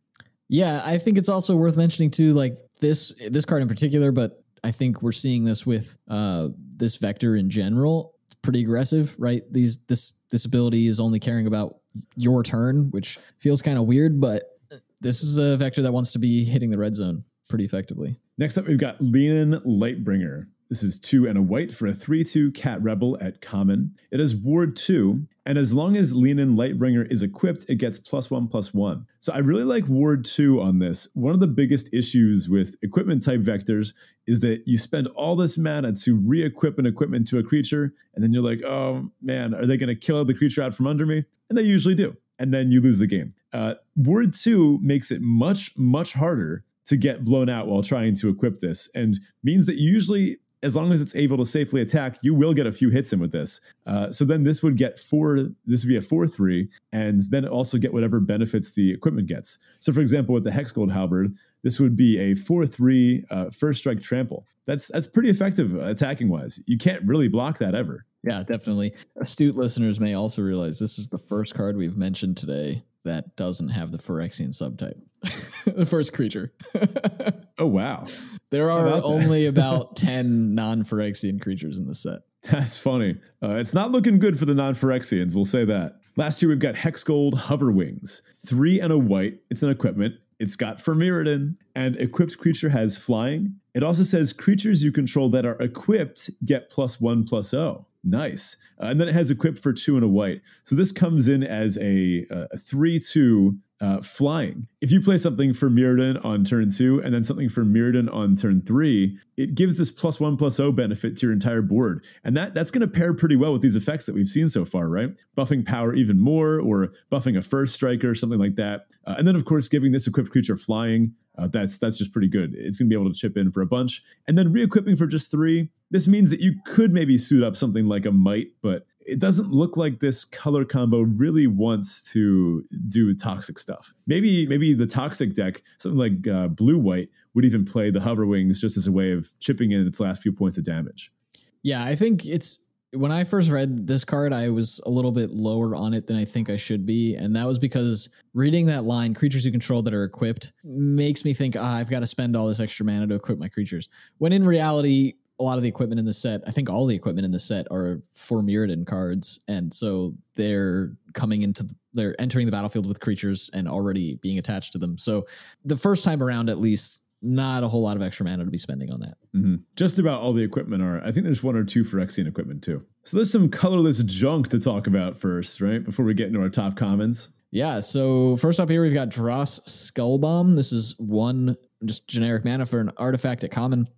Speaker 1: Yeah, I think it's also worth mentioning too, like this this card in particular, but I think we're seeing this with uh, this vector in general. It's pretty aggressive, right? These this this ability is only caring about your turn, which feels kind of weird, but this is a vector that wants to be hitting the red zone pretty effectively.
Speaker 2: Next up, we've got Leonin Lightbringer. This is two and a white for a 3 2 cat rebel at common. It has ward 2, And as long as Leonin Lightbringer is equipped, it gets plus one plus one. So I really like Ward 2 on this. One of the biggest issues with equipment type vectors is that you spend all this mana to re equip an equipment to a creature, and then you're like, oh man, are they going to kill the creature out from under me? And they usually do. And then you lose the game. Uh, Ward 2 makes it much, much harder to get blown out while trying to equip this and means that usually as long as it's able to safely attack, you will get a few hits in with this. Uh, so then this would get four, this would be a 4 3, and then also get whatever benefits the equipment gets. So, for example, with the Hexgold Halberd, this would be a 4 3 uh, first strike trample. That's, that's pretty effective attacking wise. You can't really block that ever.
Speaker 1: Yeah, definitely. Astute listeners may also realize this is the first card we've mentioned today that doesn't have the Phyrexian subtype. (laughs) the first creature. (laughs)
Speaker 2: oh wow.
Speaker 1: There are only (laughs) about 10 non-Phyrexian creatures in the set.
Speaker 2: That's funny. Uh, it's not looking good for the non-Phyrexians, we'll say that. Last year we've got Hexgold Hoverwings. Three and a white. It's an equipment. It's got Mirrodin, and equipped creature has flying. It also says creatures you control that are equipped get plus one plus O. Nice. Uh, and then it has equipped for two and a white. So this comes in as a, a 3 2 uh, flying. If you play something for Mirrodin on turn two and then something for Mirrodin on turn three, it gives this plus one plus O benefit to your entire board. And that, that's going to pair pretty well with these effects that we've seen so far, right? Buffing power even more or buffing a first striker, something like that. Uh, and then, of course, giving this equipped creature flying. Uh, that's that's just pretty good. It's going to be able to chip in for a bunch, and then re-equipping for just three. This means that you could maybe suit up something like a mite, but it doesn't look like this color combo really wants to do toxic stuff. Maybe maybe the toxic deck, something like uh, blue white, would even play the hover wings just as a way of chipping in its last few points of damage.
Speaker 1: Yeah, I think it's when I first read this card, I was a little bit lower on it than I think I should be, and that was because reading that line, creatures you control that are equipped, makes me think ah, I've got to spend all this extra mana to equip my creatures. When in reality, a lot of the equipment in the set, I think all the equipment in the set are for Mirrodin cards, and so they're coming into the, they're entering the battlefield with creatures and already being attached to them. So the first time around, at least, not a whole lot of extra mana to be spending on that.
Speaker 2: Mm-hmm. Just about all the equipment are. I think there's one or two Phyrexian equipment too. So there's some colorless junk to talk about first, right? Before we get into our top commons.
Speaker 1: Yeah. So first up here, we've got Dross Skullbomb. This is one just generic mana for an artifact at common.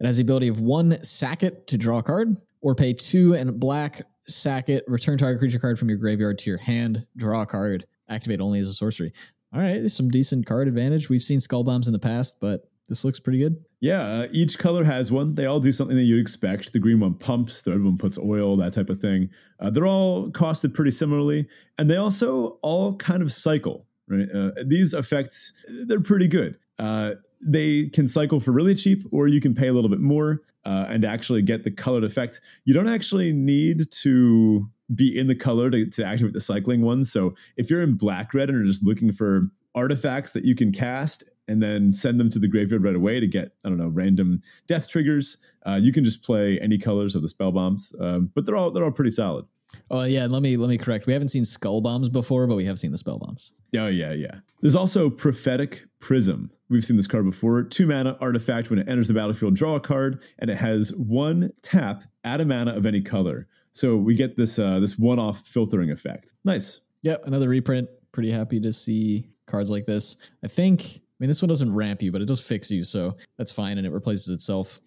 Speaker 1: It has the ability of one sack it to draw a card, or pay two and black sack it, return target creature card from your graveyard to your hand, draw a card, activate only as a sorcery. All right, some decent card advantage. We've seen skull bombs in the past, but this looks pretty good.
Speaker 2: Yeah, uh, each color has one. They all do something that you'd expect. The green one pumps, the other one puts oil, that type of thing. Uh, they're all costed pretty similarly, and they also all kind of cycle. Right, uh, these effects they're pretty good. Uh, they can cycle for really cheap, or you can pay a little bit more uh, and actually get the colored effect. You don't actually need to be in the color to, to activate the cycling one. So if you're in black red and are just looking for artifacts that you can cast and then send them to the graveyard right away to get I don't know random death triggers. Uh, you can just play any colors of the spell bombs, um, but they're all they're all pretty solid.
Speaker 1: Oh yeah, let me let me correct. We haven't seen skull bombs before, but we have seen the spell bombs.
Speaker 2: Oh yeah, yeah. There's also prophetic prism. We've seen this card before. Two mana artifact. When it enters the battlefield, draw a card, and it has one tap. Add a mana of any color. So we get this uh, this one off filtering effect. Nice.
Speaker 1: Yep, another reprint. Pretty happy to see cards like this. I think. I mean, this one doesn't ramp you, but it does fix you, so that's fine, and it replaces itself.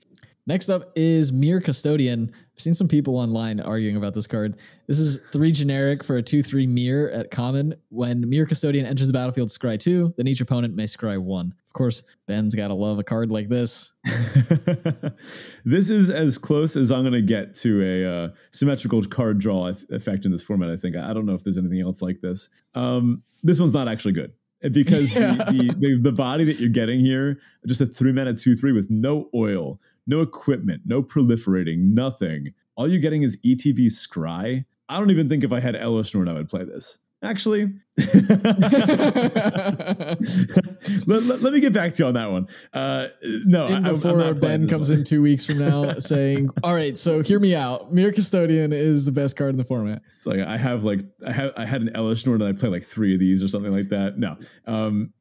Speaker 1: Next up is Mere Custodian. I've seen some people online arguing about this card. This is three generic for a 2 3 Myr at common. When Mere Custodian enters the battlefield, scry two, then each opponent may scry one. Of course, Ben's got to love a card like this. (laughs)
Speaker 2: this is as close as I'm going to get to a uh, symmetrical card draw effect in this format, I think. I don't know if there's anything else like this. Um, this one's not actually good because (laughs) yeah. the, the, the, the, body that you're getting here, just a three mana two three with no oil, no equipment, no proliferating, nothing. All you're getting is ETB Scry. I don't even think if I had Elesh Norn, I would play this. Actually, (laughs) let, let, let, me get back to you on that one. Uh, no,
Speaker 1: in before I, Ben comes one. in two weeks from now (laughs) saying, "All right, so hear me out. Mere Custodian is the best card in the format."
Speaker 2: It's like I have like I have I had an Elesh Norn and I play like three of these or something like that. No, um,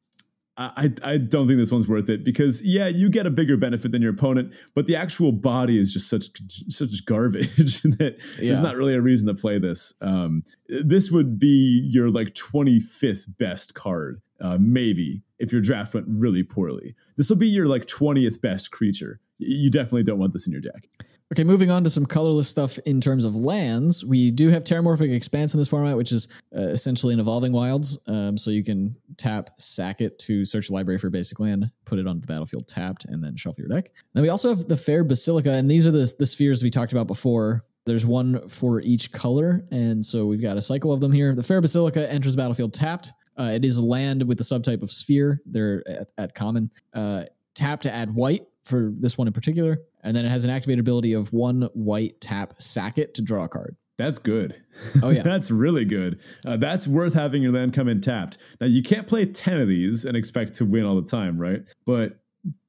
Speaker 2: I, I don't think this one's worth it because yeah, you get a bigger benefit than your opponent, but the actual body is just such such garbage (laughs) that yeah. there's not really a reason to play this. Um, this would be your like 25th best card, uh, maybe if your draft went really poorly. This will be your like 20th best creature. You definitely don't want this in your deck.
Speaker 1: Okay, moving on to some colorless stuff in terms of lands. We do have Terramorphic Expanse in this format, which is uh, essentially an Evolving Wilds. Um, so you can tap, sack it to search the library for basic land, put it onto the battlefield tapped, and then shuffle your deck. Now we also have the Fair Basilica, and these are the, the spheres we talked about before. There's one for each color, and so we've got a cycle of them here. The Fair Basilica enters battlefield tapped. Uh, it is land with the subtype of sphere. They're at, at common. Uh, tap to add white for this one in particular. And then it has an activated ability of one white tap sack it to draw a card.
Speaker 2: That's good.
Speaker 1: Oh yeah, (laughs)
Speaker 2: that's really good. Uh, that's worth having your land come in tapped. Now you can't play ten of these and expect to win all the time, right? But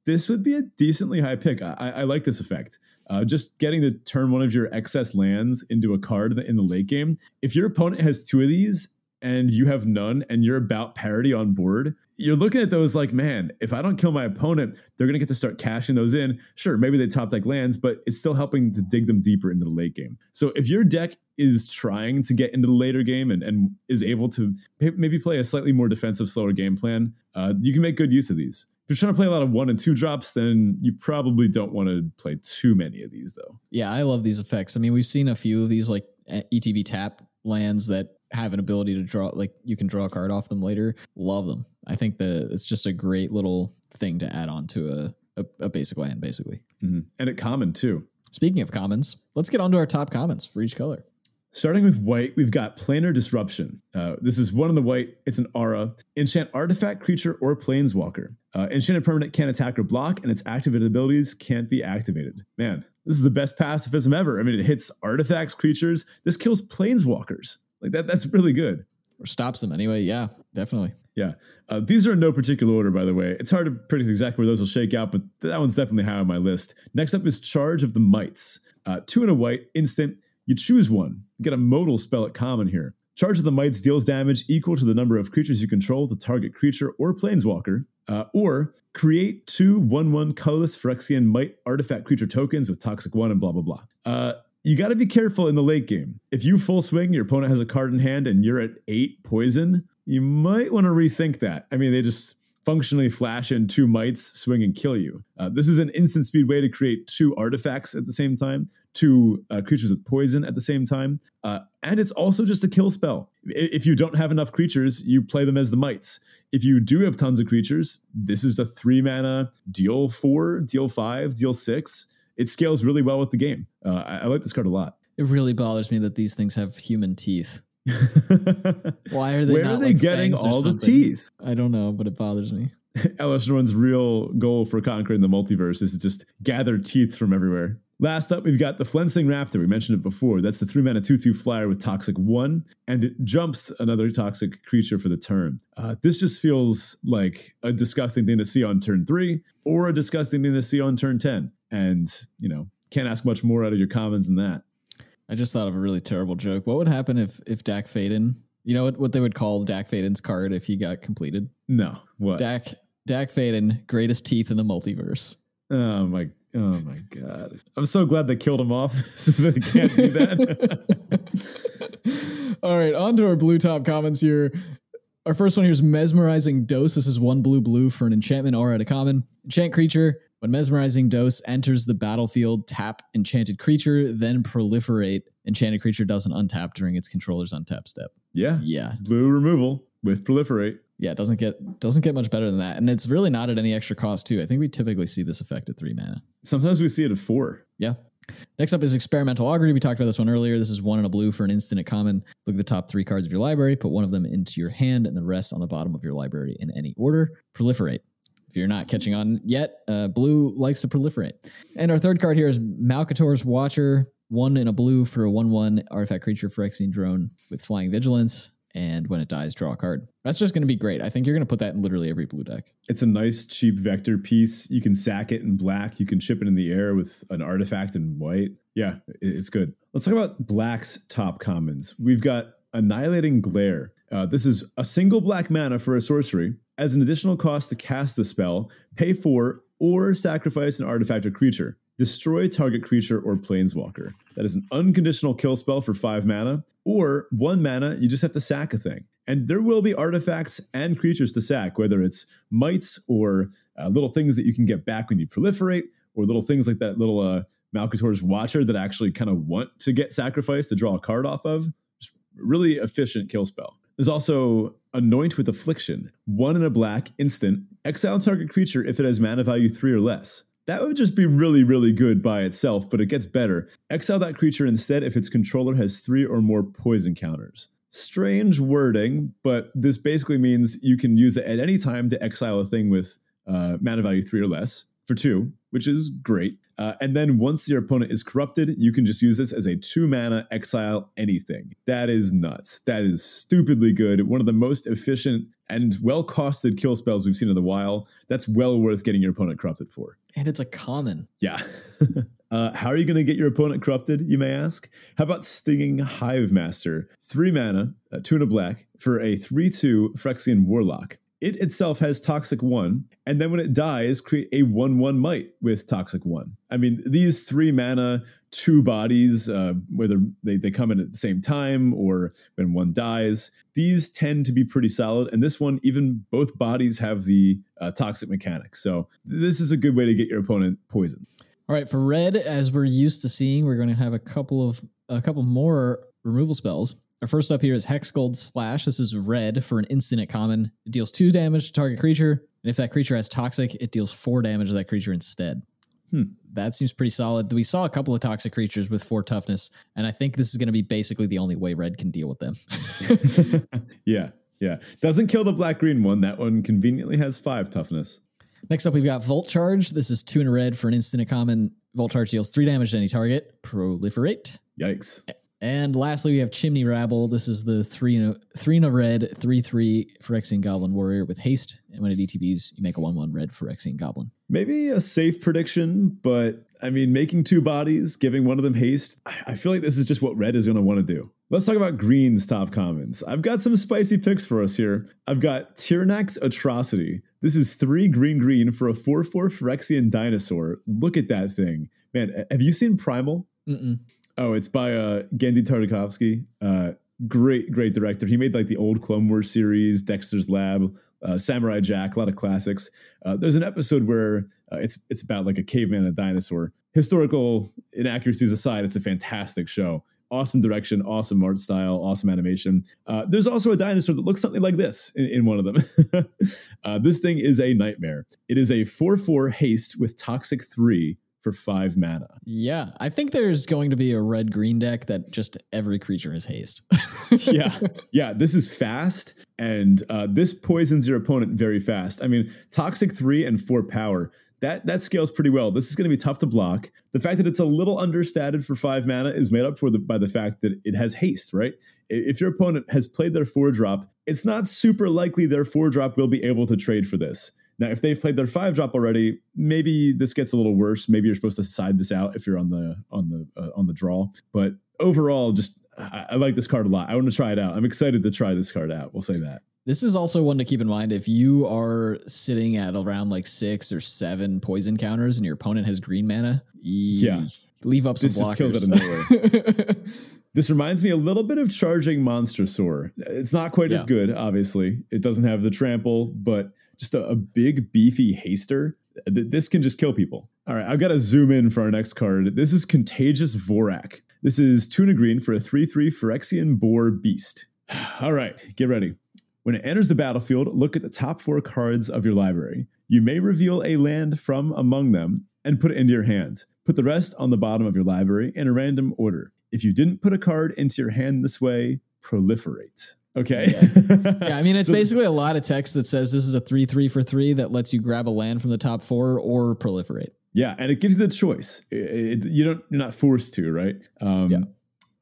Speaker 2: this would be a decently high pick. I, I like this effect. Uh, just getting to turn one of your excess lands into a card in the late game. If your opponent has two of these and you have none and you're about parity on board, you're looking at those like, man, if I don't kill my opponent, they're going to get to start cashing those in. Sure, maybe they top deck lands, but it's still helping to dig them deeper into the late game. So if your deck is trying to get into the later game and, and is able to maybe play a slightly more defensive, slower game plan, uh, you can make good use of these. If you're trying to play a lot of one and two drops, then you probably don't want to play too many of these, though.
Speaker 1: Yeah, I love these effects. I mean, we've seen a few of these like ETB tap lands that have an ability to draw like you can draw a card off them later love them i think that it's just a great little thing to add on to a, a, a basic land basically
Speaker 2: mm-hmm. and at common too
Speaker 1: speaking of commons let's get on to our top commons for each color
Speaker 2: Starting with white, we've got Planar Disruption. Uh, this is one in the white. It's an aura. Enchant artifact, creature, or planeswalker. Uh, enchanted permanent can't attack or block, and its activated abilities can't be activated. Man, this is the best pacifism ever. I mean, it hits artifacts, creatures. This kills planeswalkers. Like that, that's really good.
Speaker 1: Or stops them anyway. Yeah, definitely.
Speaker 2: Yeah. Uh, these are in no particular order, by the way. It's hard to predict exactly where those will shake out, but that one's definitely high on my list. Next up is Charge of the Mites. Uh, two in a white, instant. You choose one. You get a modal spell at common here. Charge of the Mites deals damage equal to the number of creatures you control, the target creature or planeswalker, uh, or create two 1 1 colorless Phyrexian Mite artifact creature tokens with Toxic 1 and blah, blah, blah. Uh, you got to be careful in the late game. If you full swing, your opponent has a card in hand, and you're at eight poison, you might want to rethink that. I mean, they just functionally flash in two mites, swing, and kill you. Uh, this is an instant speed way to create two artifacts at the same time, two uh, creatures with poison at the same time. Uh, and it's also just a kill spell. If you don't have enough creatures, you play them as the mites. If you do have tons of creatures, this is a three mana deal four, deal five, deal six it scales really well with the game. Uh, I, I like this card a lot.
Speaker 1: It really bothers me that these things have human teeth. (laughs) Why are they?
Speaker 2: Where
Speaker 1: are
Speaker 2: they
Speaker 1: like
Speaker 2: getting all the teeth?
Speaker 1: I don't know, but it bothers me. (laughs)
Speaker 2: Elesh Norn's real goal for conquering the multiverse is to just gather teeth from everywhere. Last up, we've got the Flensing Raptor. We mentioned it before. That's the three mana 2 2 flyer with Toxic 1, and it jumps another toxic creature for the turn. Uh, this just feels like a disgusting thing to see on turn 3 or a disgusting thing to see on turn 10. And, you know, can't ask much more out of your commons than that.
Speaker 1: I just thought of a really terrible joke. What would happen if if Dack Fayden, you know what, what they would call Dack Fayden's card if he got completed?
Speaker 2: No. What?
Speaker 1: Dack Dack Fayden, greatest teeth in the multiverse.
Speaker 2: Oh my Oh my god! I'm so glad they killed him off, (laughs) so they can't do
Speaker 1: that. (laughs) All right, on to our blue top comments here. Our first one here is mesmerizing dose. This is one blue blue for an enchantment aura at a common enchant creature. When mesmerizing dose enters the battlefield, tap enchanted creature, then proliferate. Enchanted creature doesn't untap during its controller's untap step.
Speaker 2: Yeah,
Speaker 1: yeah.
Speaker 2: Blue removal with proliferate
Speaker 1: yeah, it doesn't get doesn't get much better than that, and it's really not at any extra cost too. I think we typically see this effect at three mana.
Speaker 2: Sometimes we see it at four.
Speaker 1: Yeah. Next up is experimental augury. We talked about this one earlier. This is one in a blue for an instant at common. Look at the top three cards of your library, put one of them into your hand, and the rest on the bottom of your library in any order. Proliferate. If you're not catching on yet, uh, blue likes to proliferate. And our third card here is Malcator's Watcher. One in a blue for a 1 1 artifact creature Phyrexian drone with flying vigilance and when it dies, draw a card. That's just going to be great. I think you're going to put that in literally every blue deck.
Speaker 2: It's a nice, cheap vector piece. You can sack it in black. You can ship it in the air with an artifact in white. Yeah, it's good. Let's talk about black's top commons. We've got Annihilating Glare. Uh, this is a single black mana for a sorcery. As an additional cost to cast the spell, pay for or sacrifice an artifact or creature. Destroy target creature or planeswalker. That is an unconditional kill spell for five mana, or one mana, you just have to sack a thing. And there will be artifacts and creatures to sack, whether it's mites or uh, little things that you can get back when you proliferate, or little things like that little uh, Malcator's Watcher that actually kind of want to get sacrificed to draw a card off of. Just really efficient kill spell. There's also Anoint with Affliction. One in a black, instant. Exile target creature if it has mana value three or less. That would just be really, really good by itself, but it gets better. Exile that creature instead if its controller has three or more poison counters. Strange wording, but this basically means you can use it at any time to exile a thing with uh, mana value three or less for two, which is great. Uh, and then once your opponent is corrupted, you can just use this as a two mana exile anything. That is nuts. That is stupidly good. One of the most efficient and well costed kill spells we've seen in the wild. That's well worth getting your opponent corrupted for.
Speaker 1: And it's a common.
Speaker 2: Yeah. (laughs) uh, how are you going to get your opponent corrupted, you may ask? How about Stinging Hivemaster? Three mana, uh, two and a black, for a 3 2 Phyrexian Warlock. It itself has Toxic 1, and then when it dies, create a 1 1 mite with Toxic 1. I mean, these three mana, two bodies, uh, whether they, they come in at the same time or when one dies, these tend to be pretty solid. And this one, even both bodies have the uh, toxic mechanic. So this is a good way to get your opponent poisoned.
Speaker 1: All right, for red, as we're used to seeing, we're going to have a couple of a couple more removal spells. Our first up here is Hexgold Slash. This is red for an instant at common. It deals two damage to target creature, and if that creature has toxic, it deals four damage to that creature instead. Hmm. That seems pretty solid. We saw a couple of toxic creatures with four toughness, and I think this is going to be basically the only way red can deal with them. (laughs)
Speaker 2: yeah, yeah. Doesn't kill the black green one. That one conveniently has five toughness.
Speaker 1: Next up, we've got Volt Charge. This is two in red for an instant at common. Volt Charge deals three damage to any target. Proliferate.
Speaker 2: Yikes.
Speaker 1: And lastly, we have Chimney Rabble. This is the three in a, three in a red, three three Phyrexian Goblin Warrior with haste. And when it ETBs, you make a one one red Phyrexian Goblin.
Speaker 2: Maybe a safe prediction, but I mean, making two bodies, giving one of them haste. I feel like this is just what red is going to want to do. Let's talk about green's top commons. I've got some spicy picks for us here. I've got Tyrranax Atrocity. This is three green green for a 4 4 Phyrexian dinosaur. Look at that thing. Man, have you seen Primal?
Speaker 1: Mm-mm.
Speaker 2: Oh, it's by uh, Genndy Tartakovsky. Uh, great, great director. He made like the old Clone Wars series, Dexter's Lab, uh, Samurai Jack, a lot of classics. Uh, there's an episode where uh, it's it's about like a caveman and a dinosaur. Historical inaccuracies aside, it's a fantastic show. Awesome direction, awesome art style, awesome animation. Uh, there's also a dinosaur that looks something like this in, in one of them. (laughs) uh, this thing is a nightmare. It is a 4 4 haste with Toxic 3 for five mana.
Speaker 1: Yeah, I think there's going to be a red green deck that just every creature has haste. (laughs)
Speaker 2: yeah, (laughs) yeah. This is fast, and uh, this poisons your opponent very fast. I mean, toxic three and four power. That, that scales pretty well. This is going to be tough to block. The fact that it's a little understated for five mana is made up for the, by the fact that it has haste, right? If your opponent has played their four drop, it's not super likely their four drop will be able to trade for this. Now, if they've played their five drop already, maybe this gets a little worse. Maybe you're supposed to side this out if you're on the on the uh, on the draw. But overall, just I, I like this card a lot. I want to try it out. I'm excited to try this card out. We'll say that.
Speaker 1: This is also one to keep in mind if you are sitting at around like six or seven poison counters and your opponent has green mana. Yeah, leave up some this blockers. Just kills out
Speaker 2: of nowhere. (laughs) This reminds me a little bit of charging Monstrosaur. It's not quite yeah. as good, obviously. It doesn't have the trample, but just a, a big beefy haster. This can just kill people. All right, I've got to zoom in for our next card. This is Contagious Vorrac. This is tuna green for a 3 3 Phyrexian Boar Beast. (sighs) All right, get ready. When it enters the battlefield, look at the top four cards of your library. You may reveal a land from among them and put it into your hand. Put the rest on the bottom of your library in a random order. If you didn't put a card into your hand this way, proliferate. Okay.
Speaker 1: Yeah. (laughs) yeah. I mean, it's basically a lot of text that says this is a three, three for three that lets you grab a land from the top four or proliferate.
Speaker 2: Yeah. And it gives you the choice. It, it, you don't, you're not forced to, right? Um, yeah.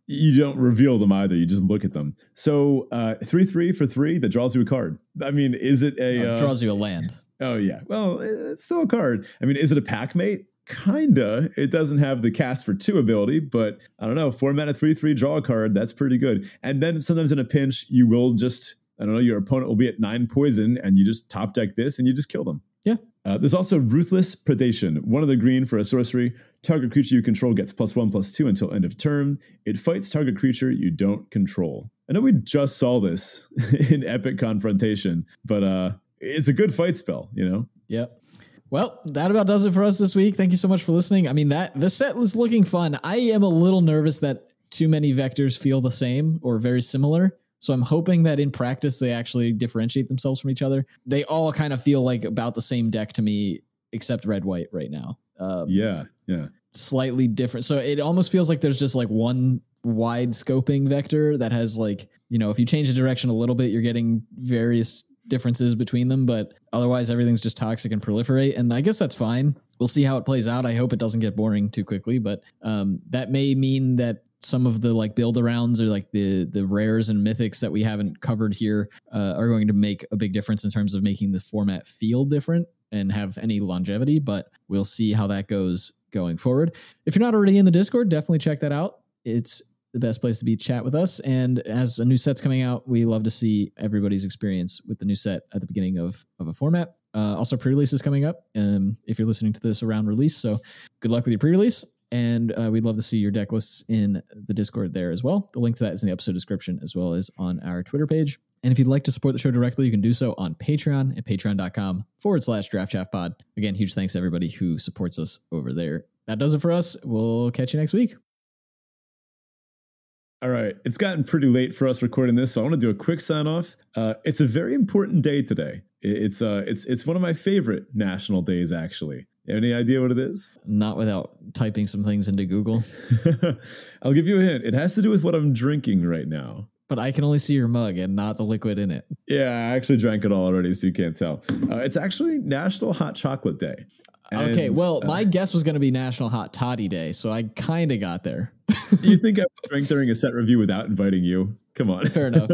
Speaker 2: You don't reveal them either. You just look at them. So, uh, three, three for three that draws you a card. I mean, is it a.
Speaker 1: Uh, draws you a land.
Speaker 2: Oh, yeah. Well, it's still a card. I mean, is it a pack mate? Kinda. It doesn't have the cast for two ability, but I don't know. Four mana, three three, draw a card. That's pretty good. And then sometimes in a pinch, you will just I don't know. Your opponent will be at nine poison, and you just top deck this, and you just kill them.
Speaker 1: Yeah.
Speaker 2: Uh, there's also Ruthless Predation. One of the green for a sorcery. Target creature you control gets plus one, plus two until end of turn. It fights target creature you don't control. I know we just saw this (laughs) in Epic Confrontation, but uh, it's a good fight spell, you know?
Speaker 1: Yep. Well, that about does it for us this week. Thank you so much for listening. I mean, that the set was looking fun. I am a little nervous that too many vectors feel the same or very similar. So I'm hoping that in practice they actually differentiate themselves from each other. They all kind of feel like about the same deck to me, except red white right now.
Speaker 2: Um, yeah, yeah.
Speaker 1: Slightly different. So it almost feels like there's just like one wide scoping vector that has like you know if you change the direction a little bit, you're getting various differences between them, but otherwise everything's just toxic and proliferate. And I guess that's fine. We'll see how it plays out. I hope it doesn't get boring too quickly, but um, that may mean that some of the like build arounds or like the the rares and mythics that we haven't covered here uh, are going to make a big difference in terms of making the format feel different and have any longevity. But we'll see how that goes going forward. If you're not already in the Discord, definitely check that out. It's the best place to be chat with us. And as a new set's coming out, we love to see everybody's experience with the new set at the beginning of, of a format. Uh, also, pre release is coming up um, if you're listening to this around release. So good luck with your pre release. And uh, we'd love to see your deck lists in the Discord there as well. The link to that is in the episode description as well as on our Twitter page. And if you'd like to support the show directly, you can do so on Patreon at patreon.com forward slash draftchaffpod. Again, huge thanks to everybody who supports us over there. That does it for us. We'll catch you next week.
Speaker 2: All right, it's gotten pretty late for us recording this, so I want to do a quick sign off. Uh, it's a very important day today. It's uh, it's it's one of my favorite national days, actually. Any idea what it is?
Speaker 1: Not without typing some things into Google. (laughs)
Speaker 2: I'll give you a hint. It has to do with what I'm drinking right now.
Speaker 1: But I can only see your mug and not the liquid in it.
Speaker 2: Yeah, I actually drank it all already, so you can't tell. Uh, it's actually National Hot Chocolate Day.
Speaker 1: And, okay, well, uh, my guess was going to be National Hot Toddy Day, so I kind of got there. (laughs)
Speaker 2: you think I drank during a set review without inviting you? Come on.
Speaker 1: Fair enough.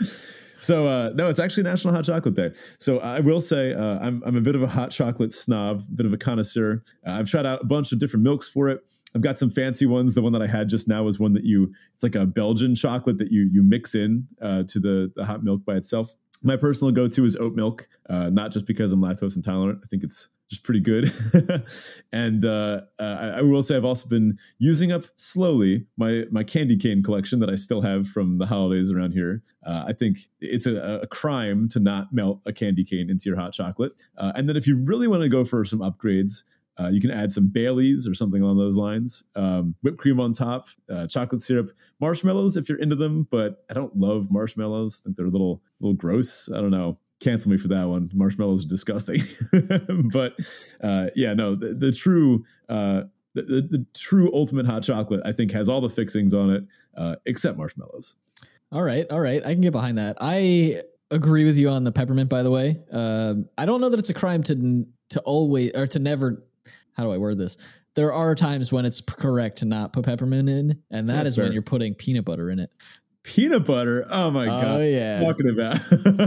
Speaker 1: (laughs)
Speaker 2: so uh, no, it's actually National Hot Chocolate Day. So I will say uh, I'm I'm a bit of a hot chocolate snob, a bit of a connoisseur. Uh, I've tried out a bunch of different milks for it. I've got some fancy ones. The one that I had just now was one that you it's like a Belgian chocolate that you you mix in uh, to the the hot milk by itself. My personal go to is oat milk, uh, not just because I'm lactose intolerant. I think it's just pretty good. (laughs) and uh, uh, I, will say I've also been using up slowly my my candy cane collection that I still have from the holidays around here. Uh, I think it's a, a, crime to not melt a candy cane into your hot chocolate. Uh, and then if you really want to go for some upgrades, uh, you can add some Baileys or something along those lines. Um, whipped cream on top, uh, chocolate syrup, marshmallows if you're into them. But I don't love marshmallows. I think they're a little little gross. I don't know cancel me for that one. Marshmallows are disgusting. (laughs) but uh, yeah, no, the, the true uh, the, the, the, true ultimate hot chocolate, I think, has all the fixings on it uh, except marshmallows.
Speaker 1: All right, all right, I can get behind that. I agree with you on the peppermint. By the way, uh, I don't know that it's a crime to to always or to never. How do I word this? There are times when it's correct to not put peppermint in, and that is when you're putting peanut butter in it
Speaker 2: peanut butter. Oh my oh, god!
Speaker 1: yeah,
Speaker 2: talking about.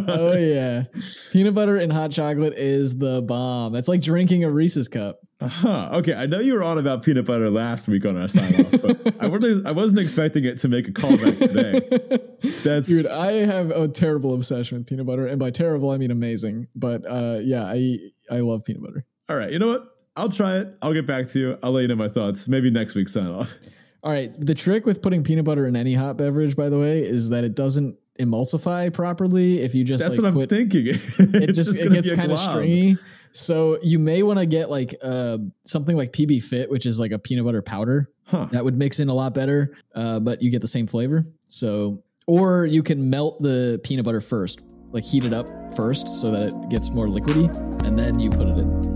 Speaker 1: oh (laughs) yeah, peanut butter and hot chocolate is the bomb. It's like drinking a Reese's cup.
Speaker 2: Uh-huh. Okay, I know you were on about peanut butter last week on our sign off, but I (laughs) wasn't, I wasn't expecting it to make a callback today. (laughs)
Speaker 1: That's dude. I have a terrible obsession with peanut butter, and by terrible I mean amazing. But uh, yeah, I I love peanut butter.
Speaker 2: All right, you know what? I'll try it. I'll get back to you. I'll let you know my thoughts. Maybe next week sign off.
Speaker 1: All right. The trick with putting peanut butter in any hot beverage, by the way, is that it doesn't emulsify properly. If you just
Speaker 2: that's
Speaker 1: like,
Speaker 2: what I'm thinking. (laughs)
Speaker 1: it just, just it gets kind of stringy. So you may want to get like uh, something like PB Fit, which is like a peanut butter powder. Huh. That would mix in a lot better, uh, but you get the same flavor. So, or you can melt the peanut butter first, like heat it up first so that it gets more liquidy, and then you put it in.